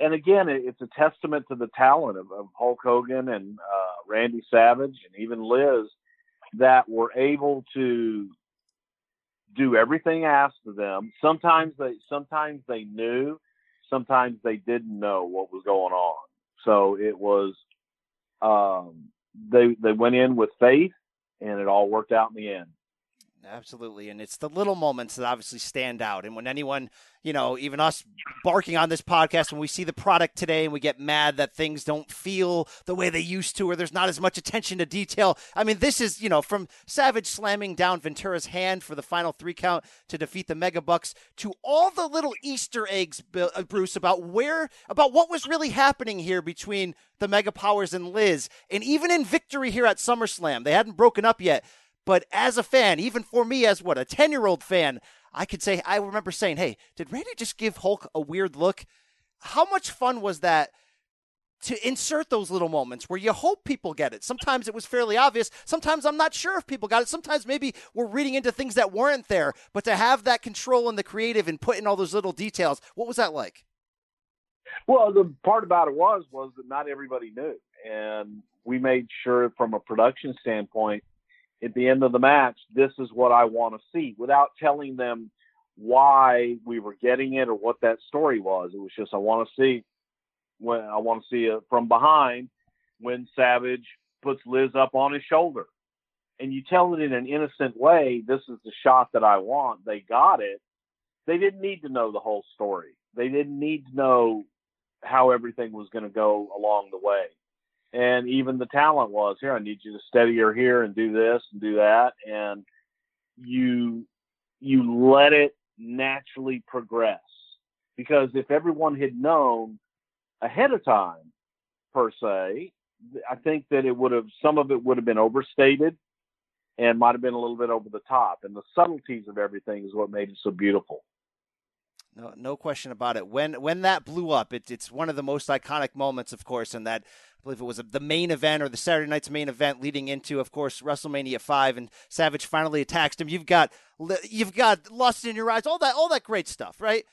And again, it's a testament to the talent of, of Hulk Hogan and uh, Randy Savage and even Liz that were able to do everything asked of them. Sometimes they sometimes they knew sometimes they didn't know what was going on. So it was um, they they went in with faith, and it all worked out in the end. Absolutely. And it's the little moments that obviously stand out. And when anyone, you know, even us barking on this podcast, when we see the product today and we get mad that things don't feel the way they used to, or there's not as much attention to detail. I mean, this is, you know, from Savage slamming down Ventura's hand for the final three count to defeat the Megabucks to all the little Easter eggs, uh, Bruce, about where, about what was really happening here between the Mega Powers and Liz. And even in victory here at SummerSlam, they hadn't broken up yet. But as a fan, even for me as what, a 10 year old fan, I could say, I remember saying, hey, did Randy just give Hulk a weird look? How much fun was that? to insert those little moments where you hope people get it. Sometimes it was fairly obvious. Sometimes I'm not sure if people got it. Sometimes maybe we're reading into things that weren't there. But to have that control and the creative and put in all those little details, what was that like? Well, the part about it was was that not everybody knew, and we made sure from a production standpoint at the end of the match, this is what I want to see without telling them why we were getting it or what that story was. It was just, I want to see when I want to see it from behind when Savage puts Liz up on his shoulder. And you tell it in an innocent way, this is the shot that I want. They got it. They didn't need to know the whole story. They didn't need to know how everything was going to go along the way and even the talent was here. I need you to steady her here and do this and do that, and you you let it naturally progress. Because if everyone had known ahead of time, per se, I think that it would have some of it would have been overstated and might have been a little bit over the top. And the subtleties of everything is what made it so beautiful. No, no question about it. When when that blew up, it, it's one of the most iconic moments, of course, and that I believe it was the main event or the Saturday night's main event leading into, of course, WrestleMania five, and Savage finally attacks him. You've got you've got lust in your eyes, all that all that great stuff, right?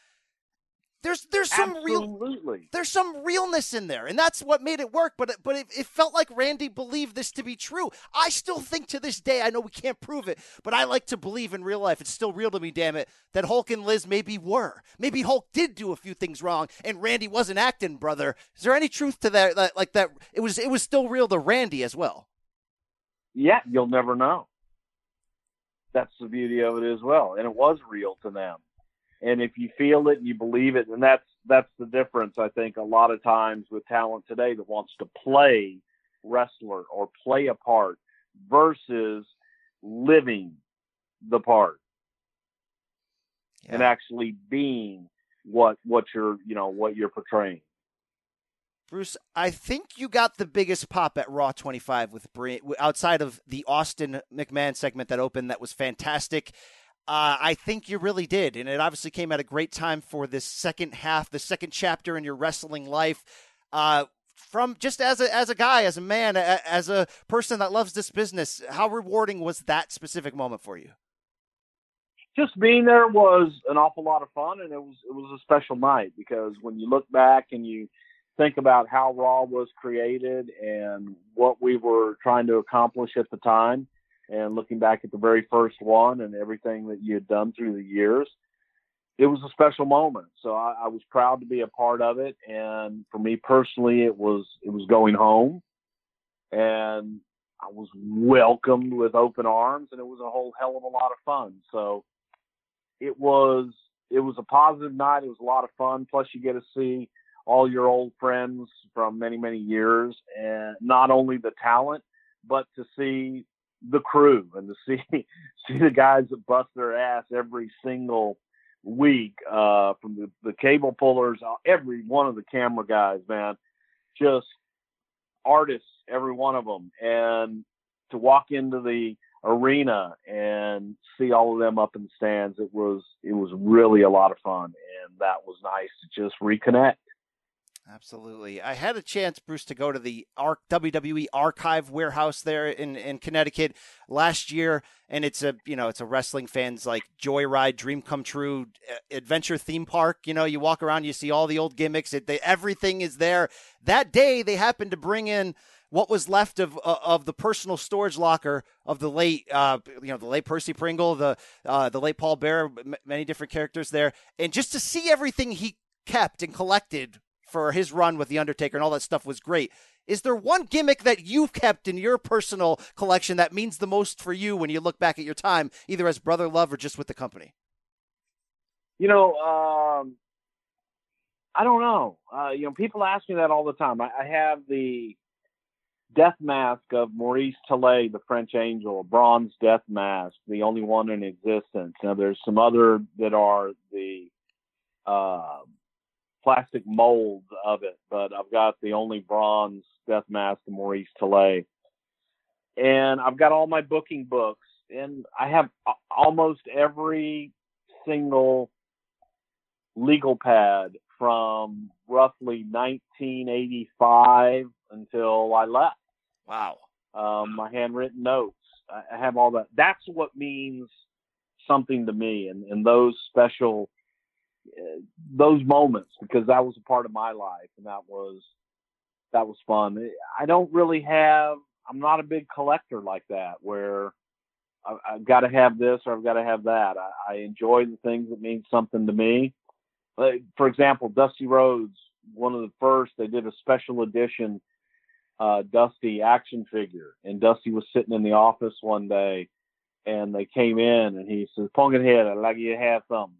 There's there's some Absolutely. real there's some realness in there, and that's what made it work. But but it, it, felt like Randy believed this to be true. I still think to this day, I know we can't prove it, but I like to believe in real life. It's still real to me, damn it, that Hulk and Liz maybe were. Maybe Hulk did do a few things wrong, and Randy wasn't acting, brother. Is there any truth to that? that like that, it was it was still real to Randy as well. Yeah, you'll never know. That's the beauty of it as well, and it was real to them and if you feel it and you believe it, and that's that's the difference. I think a lot of times with talent today that wants to play wrestler or play a part versus living the part yeah. and actually being what what you're you know what you're portraying. Bruce, I think you got the biggest pop at Raw 25 with outside of the Austin McMahon segment that opened that was fantastic. Uh, I think you really did. And it obviously came at a great time for this second half, the second chapter in your wrestling life. Uh, from just as a, as a guy, as a man, a, as a person that loves this business, how rewarding was that specific moment for you? Just being there was an awful lot of fun, and it was it was a special night because when you look back and you think about how Raw was created and what we were trying to accomplish at the time, and looking back at the very first one and everything that you had done through the years, it was a special moment. So I, I, was proud to be a part of it. And for me personally, it was it was going home, and I was welcomed with open arms, and it was a whole hell of a lot of fun. So it was it was a positive night. It was a lot of fun. Plus, you get to see all your old friends from many many years, and not only the talent, but to see the crew and to see see the guys that bust their ass every single week uh, from the, the cable pullers, uh, every one of the camera guys, man, just artists, every one of them, and to walk into the arena and see all of them up in the stands, it was it was really a lot of fun, and that was nice to just reconnect. Absolutely. I had a chance, Bruce, to go to the WWE archive warehouse there in, in Connecticut last year. And it's a, you know, it's a wrestling fans like joyride, dream come true, adventure theme park. You know, you walk around, you see all the old gimmicks. It, they, everything is there. That day, they happened to bring in what was left of uh, of the personal storage locker of the late uh, you know the late Percy Pringle, the uh, the late Paul Bearer, m- many different characters there, and just to see everything he kept and collected for his run with the Undertaker and all that stuff was great. Is there one gimmick that you've kept in your personal collection that means the most for you when you look back at your time, either as Brother Love or just with the company? You know, um, I don't know. Uh, you know, people ask me that all the time. I, I have the death mask of Maurice Tillet, the French Angel, a bronze death mask, the only one in existence. Now, there's some other that are the uh, plastic molds of it, but I've got the only bronze death mask of Maurice Tillet. And I've got all my booking books, and I have almost every single legal pad from roughly 1985 until I left. Wow. Um, my handwritten notes. I have all that. That's what means something to me, and, and those special, those moments, because that was a part of my life, and that was that was fun. I don't really have. I'm not a big collector like that, where I, have got to have this or I've got to have that. I, I enjoy the things that mean something to me. Like, for example, Dusty Rhodes, one of the first, they did a special edition uh, Dusty action figure, and Dusty was sitting in the office one day, and they came in, and he says, "Pumpkinhead, I'd like you to have something,"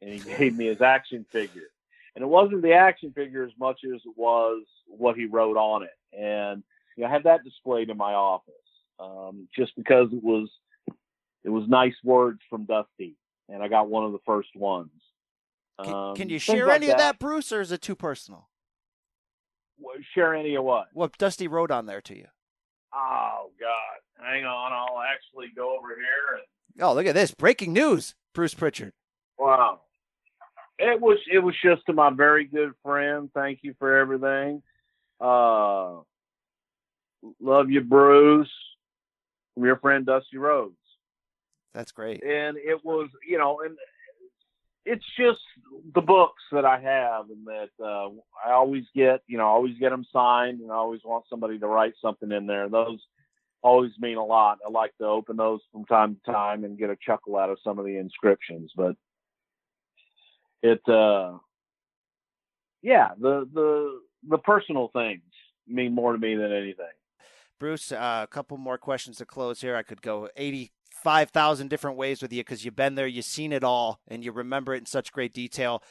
and he gave me his action figure, and it wasn't the action figure as much as it was what he wrote on it, and you know, I had that displayed in my office, um, just because it was it was nice words from Dusty, and I got one of the first ones. Can, um, can you share any of that, Bruce, or is it too personal? share any of what? What Dusty wrote on there to you? Oh God, hang on, I'll actually go over here and. Oh, look at this! Breaking news, Bruce Pritchard. Wow, it was it was just to my very good friend. Thank you for everything. Uh, love you, Bruce. From your friend Dusty Rhodes. That's great. And it was, you know, and it's just the books that I have and that uh, I always get, you know, always get them signed and I always want somebody to write something in there. Those always mean a lot. I like to open those from time to time and get a chuckle out of some of the inscriptions, but it, uh, yeah, the, the, the personal things mean more to me than anything. Bruce, uh, a couple more questions to close here. I could go 80 5,000 different ways with you because you've been there, you've seen it all, and you remember it in such great detail.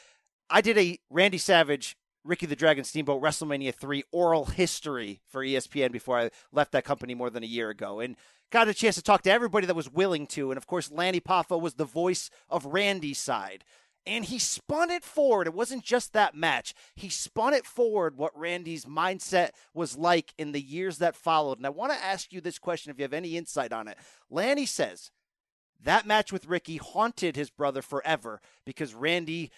I did a Randy Savage, Ricky the Dragon Steamboat WrestleMania 3 oral history for ESPN before I left that company more than a year ago. And got a chance to talk to everybody that was willing to. And of course, Lanny Poffo was the voice of Randy's side and he spun it forward. It wasn't just that match. He spun it forward what Randy's mindset was like in the years that followed. And I want to ask you this question if you have any insight on it. Lanny says that match with Ricky haunted his brother forever because Randy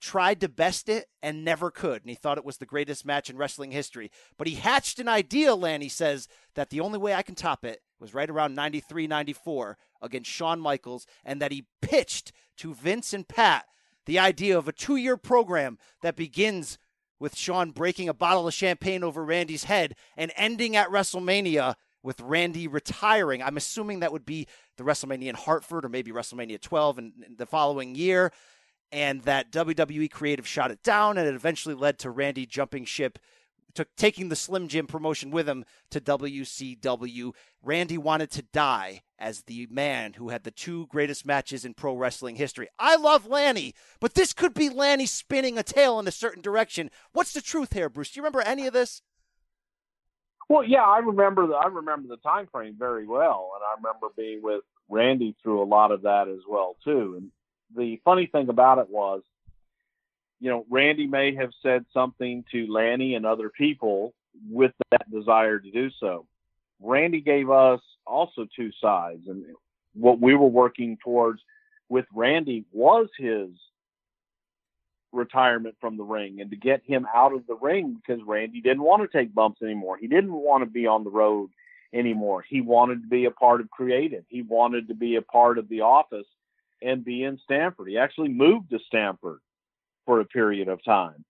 tried to best it and never could. And he thought it was the greatest match in wrestling history. But he hatched an idea, Lanny says, that the only way I can top it was right around 93 94 against Shawn Michaels, and that he pitched to Vince and Pat the idea of a two year program that begins with Shawn breaking a bottle of champagne over Randy's head and ending at WrestleMania with Randy retiring. I'm assuming that would be the WrestleMania in Hartford or maybe WrestleMania 12 in, in the following year. And that WWE creative shot it down, and it eventually led to Randy jumping ship took taking the Slim Jim promotion with him to WCW. Randy wanted to die as the man who had the two greatest matches in pro wrestling history. I love Lanny, but this could be Lanny spinning a tail in a certain direction. What's the truth here, Bruce? Do you remember any of this? Well, yeah, I remember the I remember the time frame very well, and I remember being with Randy through a lot of that as well too. And the funny thing about it was you know, Randy may have said something to Lanny and other people with that desire to do so. Randy gave us also two sides, and what we were working towards with Randy was his retirement from the ring and to get him out of the ring because Randy didn't want to take bumps anymore. He didn't want to be on the road anymore. He wanted to be a part of creative. He wanted to be a part of the office and be in Stamford. He actually moved to Stamford for a period of time.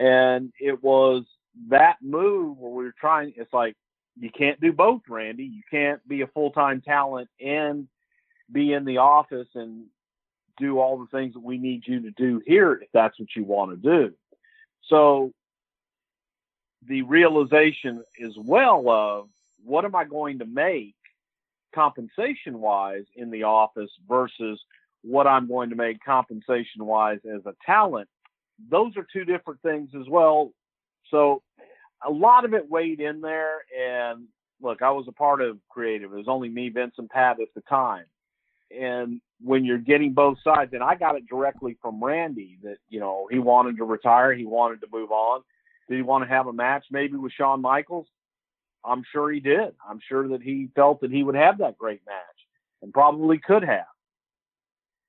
And it was that move where we were trying, it's like, you can't do both, Randy. You can't be a full time talent and be in the office and do all the things that we need you to do here if that's what you want to do. So the realization as well of what am I going to make compensation wise in the office versus what I'm going to make compensation wise as a talent. Those are two different things as well. So a lot of it weighed in there. And look, I was a part of creative. It was only me, Vince, and Pat at the time. And when you're getting both sides, and I got it directly from Randy that, you know, he wanted to retire, he wanted to move on. Did he want to have a match maybe with Shawn Michaels? I'm sure he did. I'm sure that he felt that he would have that great match and probably could have.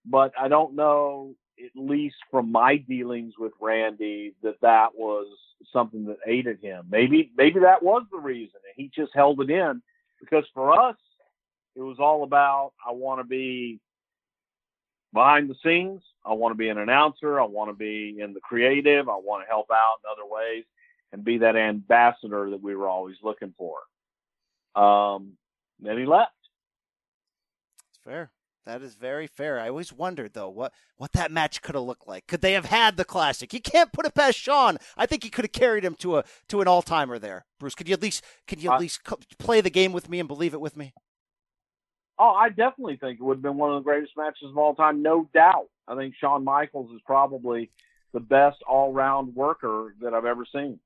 But I don't know, at least from my dealings with Randy, that that was something that aided him. Maybe, maybe that was the reason. And he just held it in because for us, it was all about, I want to be behind the scenes. I want to be an announcer. I want to be in the creative. I want to help out in other ways and be that ambassador that we were always looking for. Um, then he left. It's fair. That is very fair. I always wondered though what what that match could have looked like. Could they have had the classic? You can't put it past Shawn. I think he could have carried him to a to an all timer there. Bruce, could you at least could you at least play the game with me and believe it with me? Oh, I definitely think it would have been one of the greatest matches of all time, no doubt. I think Shawn Michaels is probably the best all round worker that I've ever seen.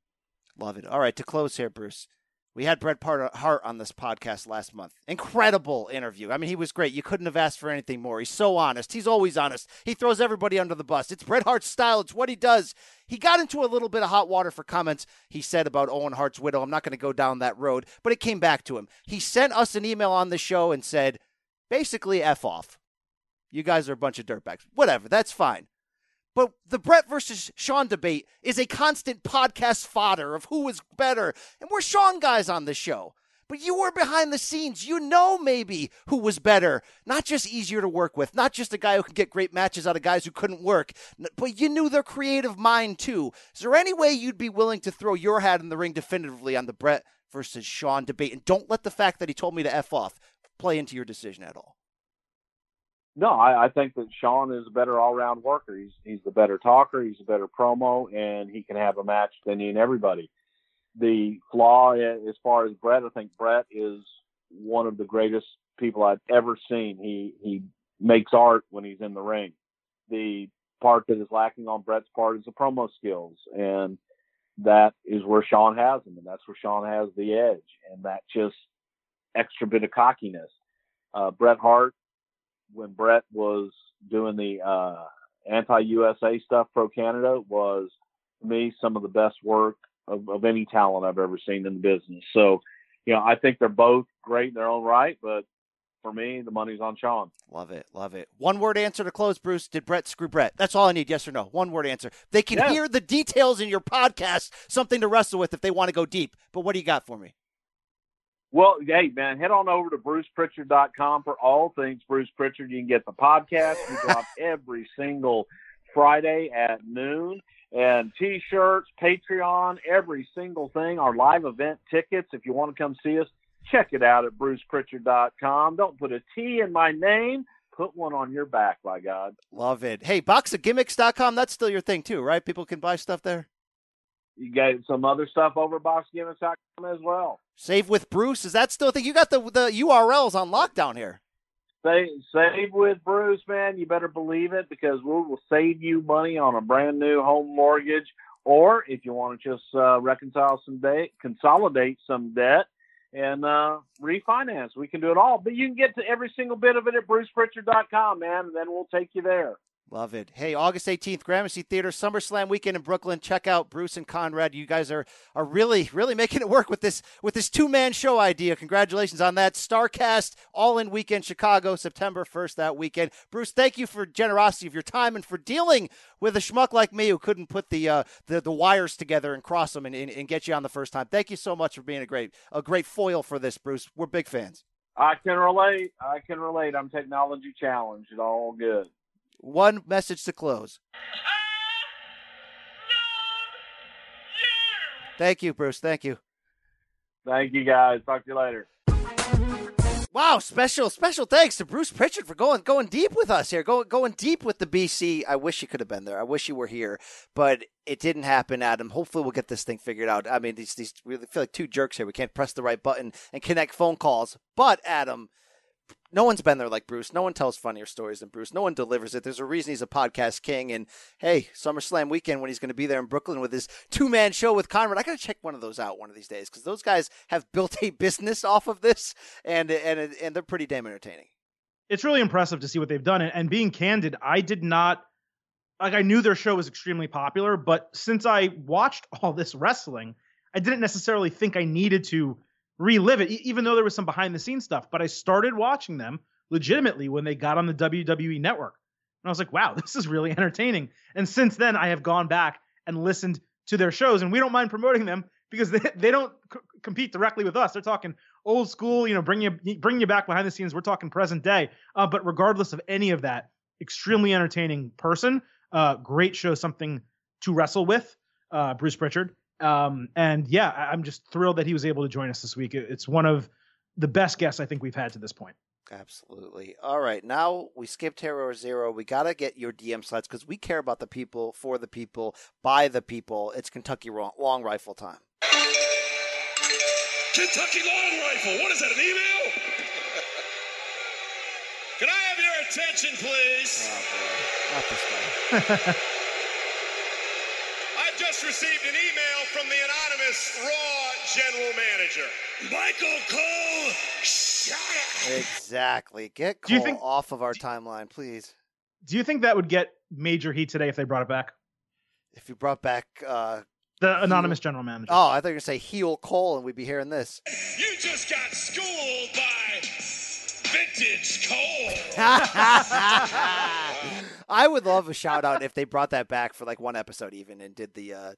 Love it. All right, to close here, Bruce. We had Bret uh, Hart on this podcast last month. Incredible interview. I mean, he was great. You couldn't have asked for anything more. He's so honest. He's always honest. He throws everybody under the bus. It's Bret Hart's style. It's what he does. He got into a little bit of hot water for comments he said about Owen Hart's widow. I'm not going to go down that road, but it came back to him. He sent us an email on the show and said, basically, F off. You guys are a bunch of dirtbags. Whatever. That's fine. But the Bret versus Shawn debate is a constant podcast fodder of who is better. And we're Shawn guys on the show. But you were behind the scenes. You know maybe who was better. Not just easier to work with, not just a guy who can get great matches out of guys who couldn't work, but you knew their creative mind too. Is there any way you'd be willing to throw your hat in the ring definitively on the Bret versus Shawn debate? And don't let the fact that he told me to F off play into your decision at all. No, I, I think that Shawn is a better all-round worker. He's he's the better talker. He's a better promo, and he can have a match than and everybody. The flaw, as far as Bret, I think Bret is one of the greatest people I've ever seen. He he makes art when he's in the ring. The part that is lacking on Bret's part is the promo skills, and that is where Shawn has him, and that's where Shawn has the edge, and that just extra bit of cockiness. Uh, Bret Hart when Bret was doing the uh, anti-USA stuff pro Canada was to me some of the best work of, of any talent I've ever seen in the business. So, you know, I think they're both great in their own right, but for me, the money's on Shawn. Love it, love it. One word answer to close, Bruce. Did Bret screw Bret? That's all I need. Yes or no? One word answer. They can yeah. hear the details in your podcast, something to wrestle with if they want to go deep. But what do you got for me? Well, hey, man, head on over to brucepritchard.com for all things Bruce Pritchard. You can get the podcast. We drop every single Friday at noon. And t shirts, Patreon, every single thing, our live event tickets. If you want to come see us, check it out at brucepritchard.com. Don't put a T in my name. Put one on your back, by God. Love it. Hey, boxofgimmicks.com, that's still your thing, too, right? People can buy stuff there? You got some other stuff over at boxgimmicks.com as well. Save with Bruce. Is that still a thing? You got the the URLs on lockdown here. Save, save with Bruce, man. You better believe it because we will save you money on a brand new home mortgage. Or if you want to just uh, reconcile some debt, consolidate some debt, and uh, refinance, we can do it all. But you can get to every single bit of it at brucepritchard.com, man, and then we'll take you there. Love it. Hey, August 18th, Gramercy Theater, SummerSlam weekend in Brooklyn. Check out Bruce and Conrad. You guys are are really, really making it work with this with this two man show idea. Congratulations on that. Starrcast all in weekend, Chicago, September 1st that weekend. Bruce, thank you for generosity of your time and for dealing with a schmuck like me who couldn't put the uh, the, the wires together and cross them and, and, and get you on the first time. Thank you so much for being a great a great foil for this, Bruce. We're big fans. I can relate. I can relate. I'm technology challenged. It's all good. One message to close. Thank you, Bruce. Thank you. Thank you, guys. Talk to you later. Wow, special special thanks to Bruce Pritchard for going going deep with us here. Going going deep with the BC. I wish you could have been there. I wish you were here, but it didn't happen, Adam. Hopefully we'll get this thing figured out. I mean, these these we feel like two jerks here. We can't press the right button and connect phone calls. But Adam, no one's been there like Bruce. No one tells funnier stories than Bruce. No one delivers it. There's a reason he's a podcast king. And hey, SummerSlam weekend when he's going to be there in Brooklyn with his two man show with Conrad, I got to check one of those out one of these days because those guys have built a business off of this, and and and they're pretty damn entertaining. It's really impressive to see what they've done. And being candid, I did not like. I knew their show was extremely popular, but since I watched all this wrestling, I didn't necessarily think I needed to relive it, even though there was some behind the scenes stuff. But I started watching them legitimately when they got on the WWE network. And I was like, wow, this is really entertaining. And since then, I have gone back and listened to their shows, and we don't mind promoting them because they, they don't c- compete directly with us. They're talking old school, you know, bring you bring you back behind the scenes. We're talking present day. Uh, but regardless of any of that, extremely entertaining person. Uh, great show, something to wrestle with. Uh, Bruce Pritchard. Um, and yeah, I'm just thrilled that he was able to join us this week. It's one of the best guests I think we've had to this point. Absolutely. All right. Now we skipped Hero Zero. We got to get your DM slides because we care about the people, for the people, by the people. It's Kentucky long, long Rifle time. Kentucky Long Rifle. What is that, an email? Can I have your attention, please? Oh, boy. Not this guy. I've just received an email from the anonymous Raw general manager. Michael Cole, shut up. Exactly. Get Do you Cole think- off of our timeline, please. Do you think that would get major heat today if they brought it back? If you brought back, uh, The anonymous general manager. oh, I thought you were going to say heel Cole and we'd be hearing this. You just got schooled by Vintage Cole. I would love a shout out if they brought that back for like one episode even and did the uh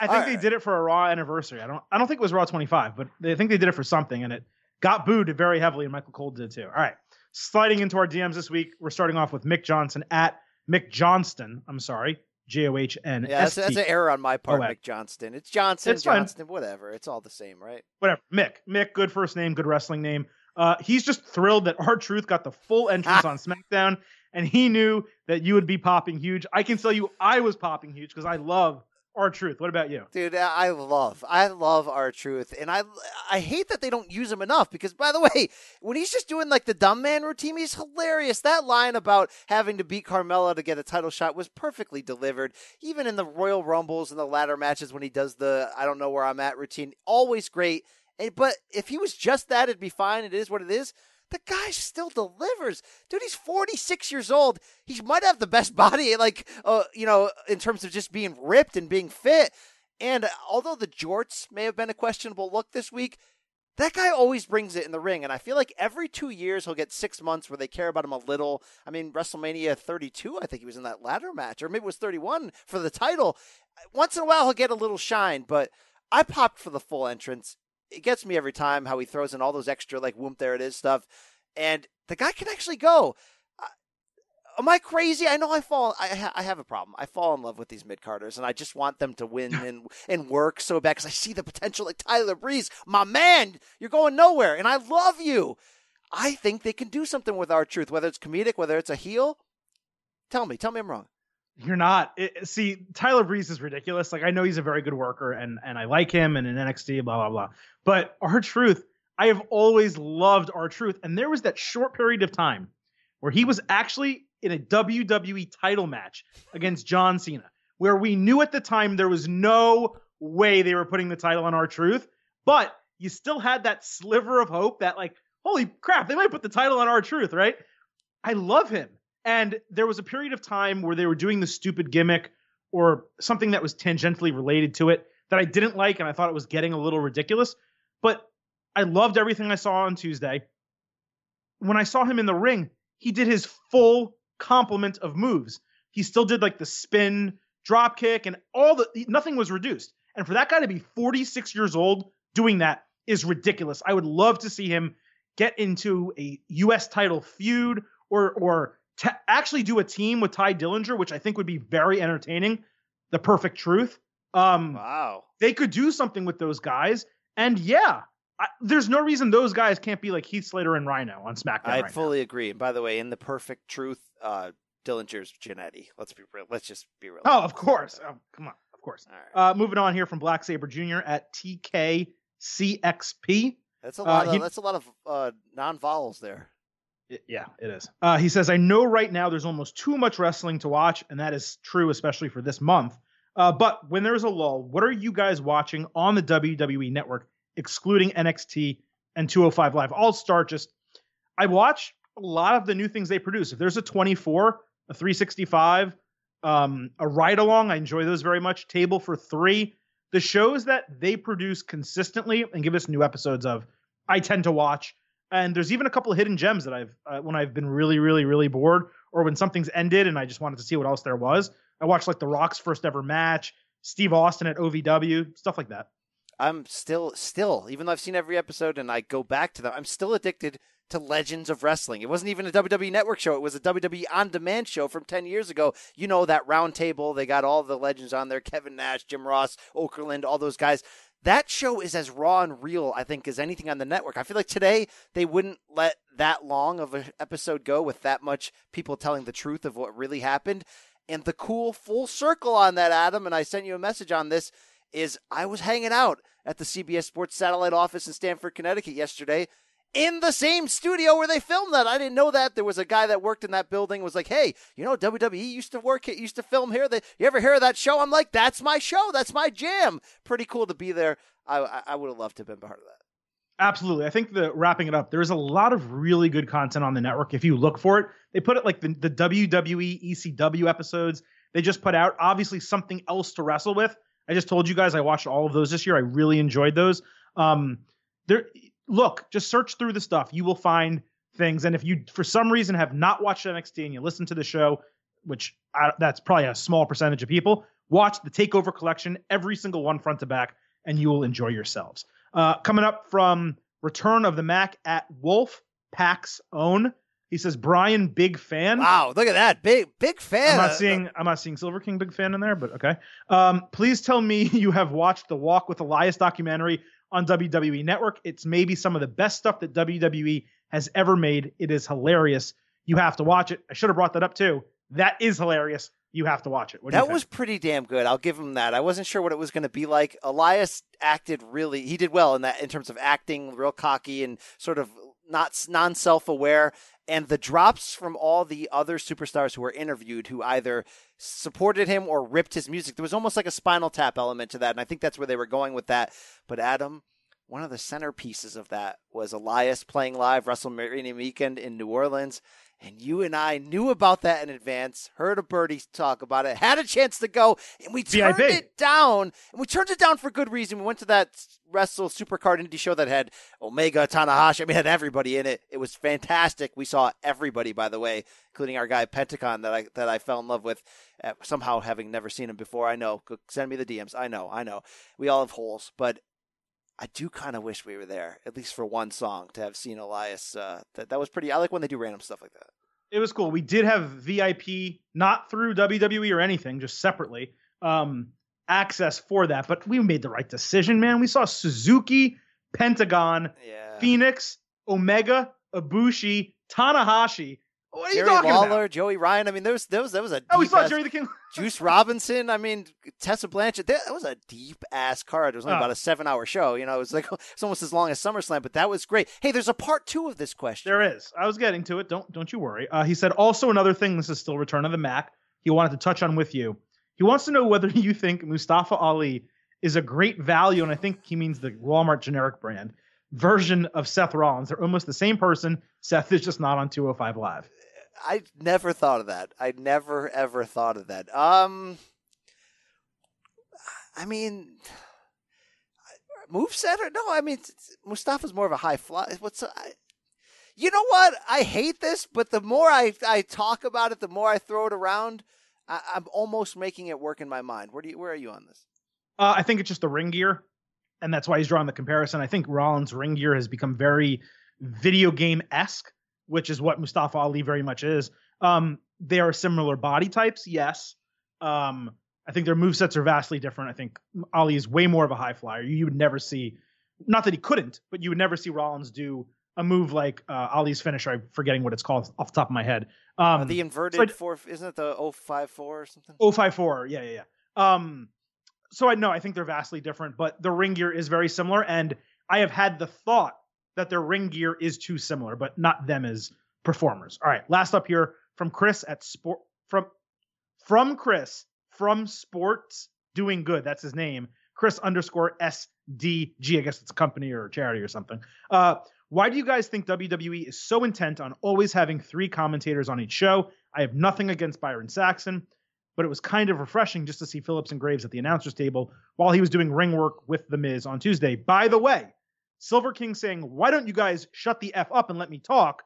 I think they did it for a Raw anniversary. I don't. I don't think it was Raw 25, but they I think they did it for something, and it got booed very heavily, and Michael Cole did too. All right, sliding into our DMs this week, we're starting off with Mick Johnson at Mick Johnston. I'm sorry, J O H N Yeah, that's, that's an error on my part, Oh, Mick Johnston. It's Johnson, It's fine. Johnston, whatever. It's all the same, right? Whatever. Mick. Mick. Good first name. Good wrestling name. Uh, he's just thrilled that R-Truth got the full entrance on SmackDown, and he knew that you would be popping huge. I can tell you, I was popping huge because I love R-Truth. What about you? Dude, I love, I love R-Truth, and I, I hate that they don't use him enough. Because, by the way, when he's just doing like the dumb man routine, he's hilarious. That line about having to beat Carmella to get a title shot was perfectly delivered. Even in the Royal Rumbles and the ladder matches, when he does the "I don't know where I'm at" routine, always great. And, but if he was just that, it'd be fine. It is what it is. The guy still delivers, dude. He's 46 years old. He might have the best body, like uh, you know, in terms of just being ripped and being fit. And although the jorts may have been a questionable look this week, that guy always brings it in the ring. And I feel like every two years he'll get six months where they care about him a little. I mean, WrestleMania 32, I think he was in that ladder match, or maybe it was 31 for the title. Once in a while he'll get a little shine, but I popped for the full entrance. It gets me every time how he throws in all those extra, like, whoop, there it is stuff. And the guy can actually go. Uh, Am I crazy? I know I fall. I, ha- I have a problem. I fall in love with these mid carders, and I just want them to win and and work so bad because I see the potential. Like Tyler Breeze, my man, you're going nowhere, and I love you. I think they can do something with R-Truth, whether it's comedic, whether it's a heel. Tell me, tell me I'm wrong. You're not. It, see, Tyler Breeze is ridiculous. Like I know he's a very good worker, and and I like him, and in NXT, blah blah blah. But R-Truth, I have always loved R-Truth, and there was that short period of time where he was actually in a WWE title match against John Cena, where we knew at the time there was no way they were putting the title on R-Truth, but you still had that sliver of hope that like, holy crap, they might put the title on R-Truth, right? I love him. And there was a period of time where they were doing the stupid gimmick or something that was tangentially related to it that I didn't like and I thought it was getting a little ridiculous. But I loved everything I saw on Tuesday. When I saw him in the ring, he did his full complement of moves. He still did like the spin, drop kick, and all the nothing was reduced. And for that guy to be 46 years old doing that is ridiculous. I would love to see him get into a US title feud or or to actually do a team with Tye Dillinger, which I think would be very entertaining. The perfect truth. Um, wow. They could do something with those guys. And yeah, I, there's no reason those guys can't be like Heath Slater and Rhino on SmackDown. I right fully agree. And by the way, in the perfect truth, uh, Dillinger's Jannetty. Let's be real. Let's just be real. Oh, of course. Oh, come on, of course. Uh, moving on here from Black Saber Jr. at TKCXP. That's a lot. Uh, of, he- that's a lot of uh, non-vowels there. Yeah, it is. Uh, he says, I know right now there's almost too much wrestling to watch, and that is true, especially for this month. Uh, but when there's a lull, what are you guys watching on the WWE network, excluding NXT and 205 Live? I'll start just, I watch a lot of the new things they produce. If there's a 24, a 365, um, a ride along, I enjoy those very much. Table for three, the shows that they produce consistently and give us new episodes of, I tend to watch. And there's even a couple of hidden gems that I've uh, when I've been really, really, really bored, or when something's ended and I just wanted to see what else there was. I watched like The Rock's first ever match, Steve Austin at OVW, stuff like that. I'm still, still, even though I've seen every episode and I go back to them, I'm still addicted to Legends of Wrestling. It wasn't even a WWE Network show; it was a WWE On Demand show from ten years ago. You know that round table; they got all the legends on there: Kevin Nash, Jim Ross, Okerlund, all those guys. That show is as raw and real, I think, as anything on the network. I feel like today they wouldn't let that long of an episode go with that much people telling the truth of what really happened. And the cool full circle on that, Adam, and I sent you a message on this, is I was hanging out at the CBS Sports satellite office in Stamford, Connecticut yesterday in the same studio where they filmed that. I didn't know that. There was a guy that worked in that building was like, "Hey, you know WWE used to work used to film here. They, you ever hear of that show?" I'm like, "That's my show. That's my jam." Pretty cool to be there. I I, I would have loved to have been part of that. Absolutely. I think the wrapping it up, there's a lot of really good content on the network. If you look for it, they put it like the, the WWE ECW episodes they just put out. Obviously, something else to wrestle with. I just told you guys I watched all of those this year. I really enjoyed those. Um, there, look, just search through the stuff. You will find things. And if you, for some reason, have not watched NXT and you listen to the show, which I, that's probably a small percentage of people, watch the Takeover Collection, every single one front to back, and you will enjoy yourselves. Uh, coming up from Return of the Mac at Wolf Pack's Own. He says Brian, big fan. Wow, look at that, big big fan. I'm not seeing I'm not seeing Silver King big fan in there, but okay. Um, please tell me you have watched the Walk with Elias documentary on WWE Network. It's maybe some of the best stuff that WWE has ever made. It is hilarious. You have to watch it. I should have brought that up too. That is hilarious. You have to watch it. That was pretty damn good. I'll give him that. I wasn't sure what it was going to be like. Elias acted really. He did well in that in terms of acting, real cocky and sort of not non self aware. And the drops from all the other superstars who were interviewed, who either supported him or ripped his music, there was almost like a Spinal Tap element to that. And I think that's where they were going with that. But Adam, one of the centerpieces of that was Elias playing live WrestleMania weekend in New Orleans. And you and I knew about that in advance, heard a birdie talk about it, had a chance to go, and we turned VIP. it down. And we turned it down for good reason. We went to that Wrestle Supercard Indie show that had Omega, Tanahashi. I mean, had everybody in it. It was fantastic. We saw everybody, by the way, including our guy Pentagon that I that I fell in love with. Uh, somehow, having never seen him before, I know. Send me the DMs. I know. I know. We all have holes, but I do kind of wish we were there, at least for one song, to have seen Elias. Uh, that that was pretty. I like when they do random stuff like that. it was cool. We did have VIP, not through WWE or anything, just separately, um, access for that. But we made the right decision, man. We saw Suzuki, Pentagon, Yeah. Fénix, Omega, Ibushi, Tanahashi. What are you Jerry talking Lawler, about? Joey Ryan. I mean, there was there was, there was a Oh, we saw Jerry the King. Juice Robinson. I mean, Tessa Blanchard. That that was a deep ass card. It was only Oh. about a seven hour show. You know, it was like it's almost as long as SummerSlam, but that was great. Hey, there's a part two of this question. There is. I was getting to it. Don't don't you worry. Uh, he said also another thing. This is still Return of the Mac. He wanted to touch on with you. He wants to know whether you think Mustafa Ali is a great value, and I think he means the Walmart generic brand version of Seth Rollins. They're almost the same person. Seth is just not on 205 Live. I never thought of that. I never ever thought of that. Um, I mean, move or no? I mean, Mustafa's more of a high fly. What's I, you know what? I hate this, but the more I I talk about it, the more I throw it around. I, I'm almost making it work in my mind. Where do you, where are you on this? Uh, I think it's just the ring gear, and that's why he's drawing the comparison. I think Rollins' ring gear has become very video game esque, which is what Mustafa Ali very much is. Um, they are similar body types, yes. Um, I think their move sets are vastly different. I think Ali is way more of a high flyer. You would never see not that he couldn't, but you would never see Rollins do a move like uh, Ali's finisher. I'm forgetting what it's called off the top of my head. Um, Uh, the inverted so I- four, isn't it the 054 or something? 054. Yeah, yeah, yeah. Um, so I know I think they're vastly different, but the ring gear is very similar, and I have had the thought that their ring gear is too similar, but not them as performers. All right, last up here from Chris at Sport from from Chris from Sports Doing Good. That's his name. Chris underscore SDG. I guess it's a company or a charity or something. Uh, why do you guys think WWE is so intent on always having three commentators on each show? I have nothing against Byron Saxton, but it was kind of refreshing just to see Phillips and Graves at the announcers table while he was doing ring work with The Miz on Tuesday. By the way, Silver King saying, Why don't you guys shut the F up and let me talk?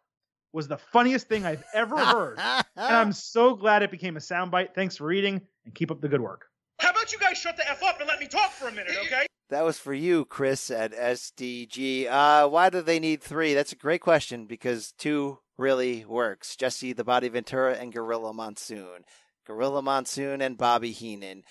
was the funniest thing I've ever heard. and I'm so glad it became a soundbite. Thanks for reading and keep up the good work. How about you guys shut the F up and let me talk for a minute, okay? That was for you, Chris at SDG. Uh, why do they need three? That's a great question because two really works. Jesse the Body Ventura and Gorilla Monsoon. Gorilla Monsoon and Bobby Heenan.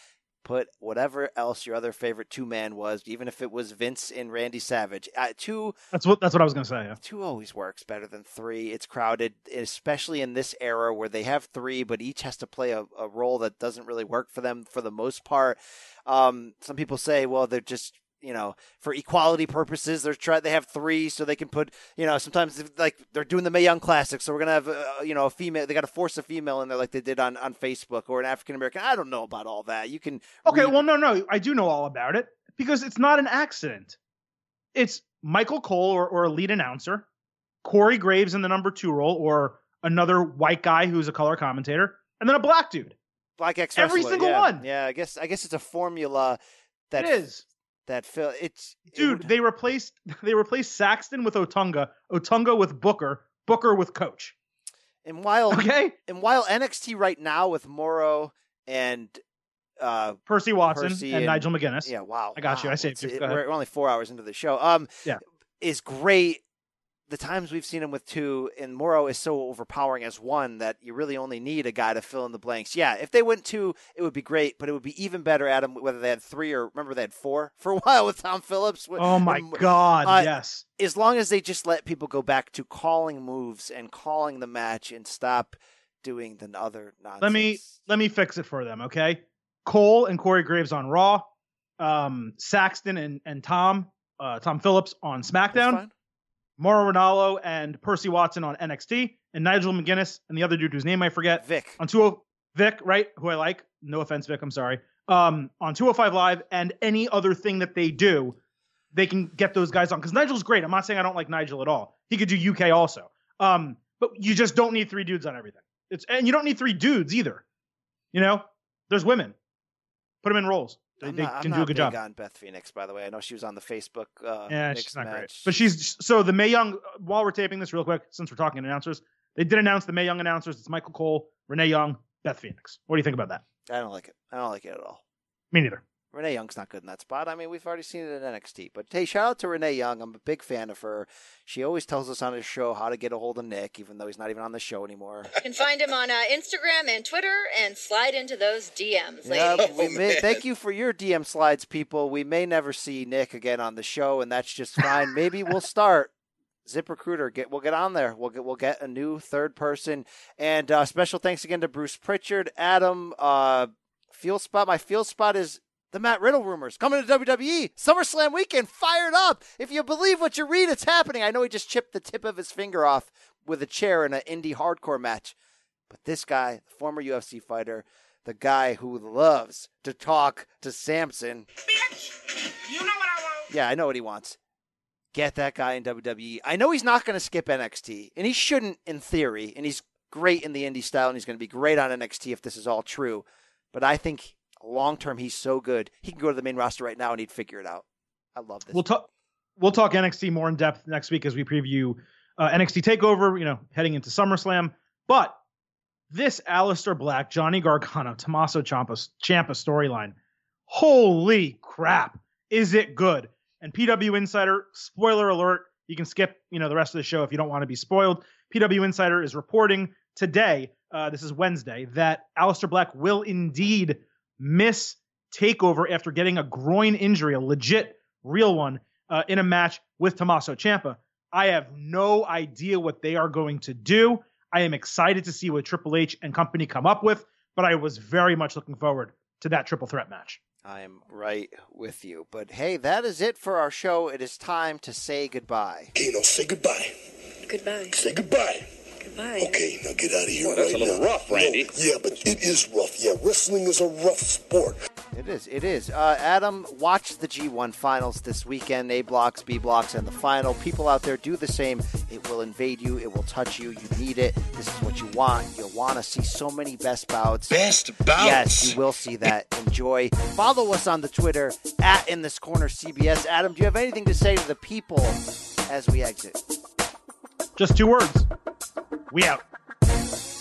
Put whatever else your other favorite two man was, even if it was Vince and Randy Savage. Uh, two That's what that's what I was gonna say. Yeah. two always works better than three. It's crowded, especially in this era where they have three, but each has to play a, a role that doesn't really work for them for the most part. Um, some people say, well, they're just you know for equality purposes they're try they have three so they can put you know sometimes if, like they're doing the Mae Young Classic so we're gonna have uh, you know a female they got to force a female in there like they did on on Facebook or an African American I don't know about all that you can Okay, read- well, no, no, I do know all about it because it's not an accident. It's Michael Cole or, or a lead announcer, Corey Graves in the number two role, or another white guy who's a color commentator, and then a black dude. Black X Every single yeah. one. Yeah, I guess I guess it's a formula that it is. That Phil. It's it Dude, would- they replaced they replaced Saxton with Otunga, Otunga with Booker, Booker with Coach. and while Okay, and while NXT right now with Mauro and uh Percy Watson Percy and, and- Nigel McGuinness. yeah wow I got you. I saved it's- you. it- we're only four hours into the show um Yeah. is great the times we've seen him with two and Mauro is so overpowering as one that you really only need a guy to fill in the blanks yeah if they went two it would be great but it would be even better Adam whether they had three or remember they had four for a while with Tom Phillips Oh my God! uh, yes. as long as they just let people go back to calling moves and calling the match and stop doing the other nonsense. Let me let me fix it for them, okay? Cole and Corey Graves on Raw, um, Saxton and and Tom, uh, Tom Phillips on SmackDown. Mauro Ranallo and Percy Watson on NXT, and Nigel McGuinness and the other dude whose name I forget Vic. on 20 Vic, right? Who I like. No offense, Vic. I'm sorry. Um, on 205 Live and any other thing that they do, they can get those guys on because Nigel's great. I'm not saying I don't like Nigel at all. He could do UK also. Um, but you just don't need three dudes on everything. It's and you don't need three dudes either. You know, there's women. Put them in roles. They, they not, I'm can do a good job. on Beth Phoenix, by the way. I know she was on the Facebook. Uh, Yeah, she's not great. But she's so the Mae Young. While we're taping this, real quick, since we're talking announcers, they did announce the Mae Young announcers. It's Michael Cole, Renee Young, Beth Phoenix. What do you think about that? I don't like it. I don't like it at all. Me neither. Renee Young's not good in that spot. I mean, we've already seen it in NXT. But hey, shout out to Renee Young. I'm a big fan of her. She always tells us on her show how to get a hold of Nick, even though he's not even on the show anymore. You can find him on uh, Instagram and Twitter and slide into those DMs, Yeah, ladies. we may, thank you for your DM slides, people. We may never see Nick again on the show, and that's just fine. Maybe we'll start ZipRecruiter. Get we'll get on there. We'll get we'll get a new third person. And uh, special thanks again to Bruce Pritchard, Adam. Uh, field spot. My field spot is the Matt Riddle rumors coming to WWE SummerSlam weekend. Fired up. If you believe what you read, it's happening. I know he just chipped the tip of his finger off with a chair in an indie hardcore match, but this guy, the former UFC fighter the guy who loves to talk to Samson. Bitch, you know what I want. Yeah, I know what he wants. Get that guy in WWE. I know he's not going to skip NXT, and he shouldn't in theory, and he's great in the indie style, and he's going to be great on NXT if this is all true. But I think long term, he's so good. He can go to the main roster right now, and he'd figure it out. I love this. We'll talk. We'll talk NXT more in depth next week as we preview uh, NXT Takeover. You know, heading into SummerSlam. But this Aleister Black, Johnny Gargano, Tommaso Ciampa, Ciampa storyline, holy crap, is it good? And PW Insider, spoiler alert, you can skip you know the rest of the show if you don't want to be spoiled. PW Insider is reporting today, uh, this is Wednesday, that Aleister Black will indeed miss Takeover after getting a groin injury, a legit, real one. uh, in a match with Tommaso Ciampa. I have no idea what they are going to do. I am excited to see what Triple H and company come up with, but I was very much looking forward to that triple threat match. I am right with you. But hey, that is it for our show. It is time to say goodbye. Kano, say goodbye. Goodbye. Say goodbye. Goodbye. Okay, now get out of here Boy, that's right a little now. rough, Randy. No, yeah, but it is rough. Yeah, wrestling is a rough sport. It is. It is. Uh, Adam, watch the G1 finals this weekend. A blocks, B blocks, and the final. People out there do the same. It will invade you. It will touch you. You need it. This is what you want. You'll want to see so many best bouts. Best bouts. Yes, you will see that. Enjoy. Follow us on the Twitter at In This Corner CBS. Adam, do you have anything to say to the people as we exit? Just two words. We out.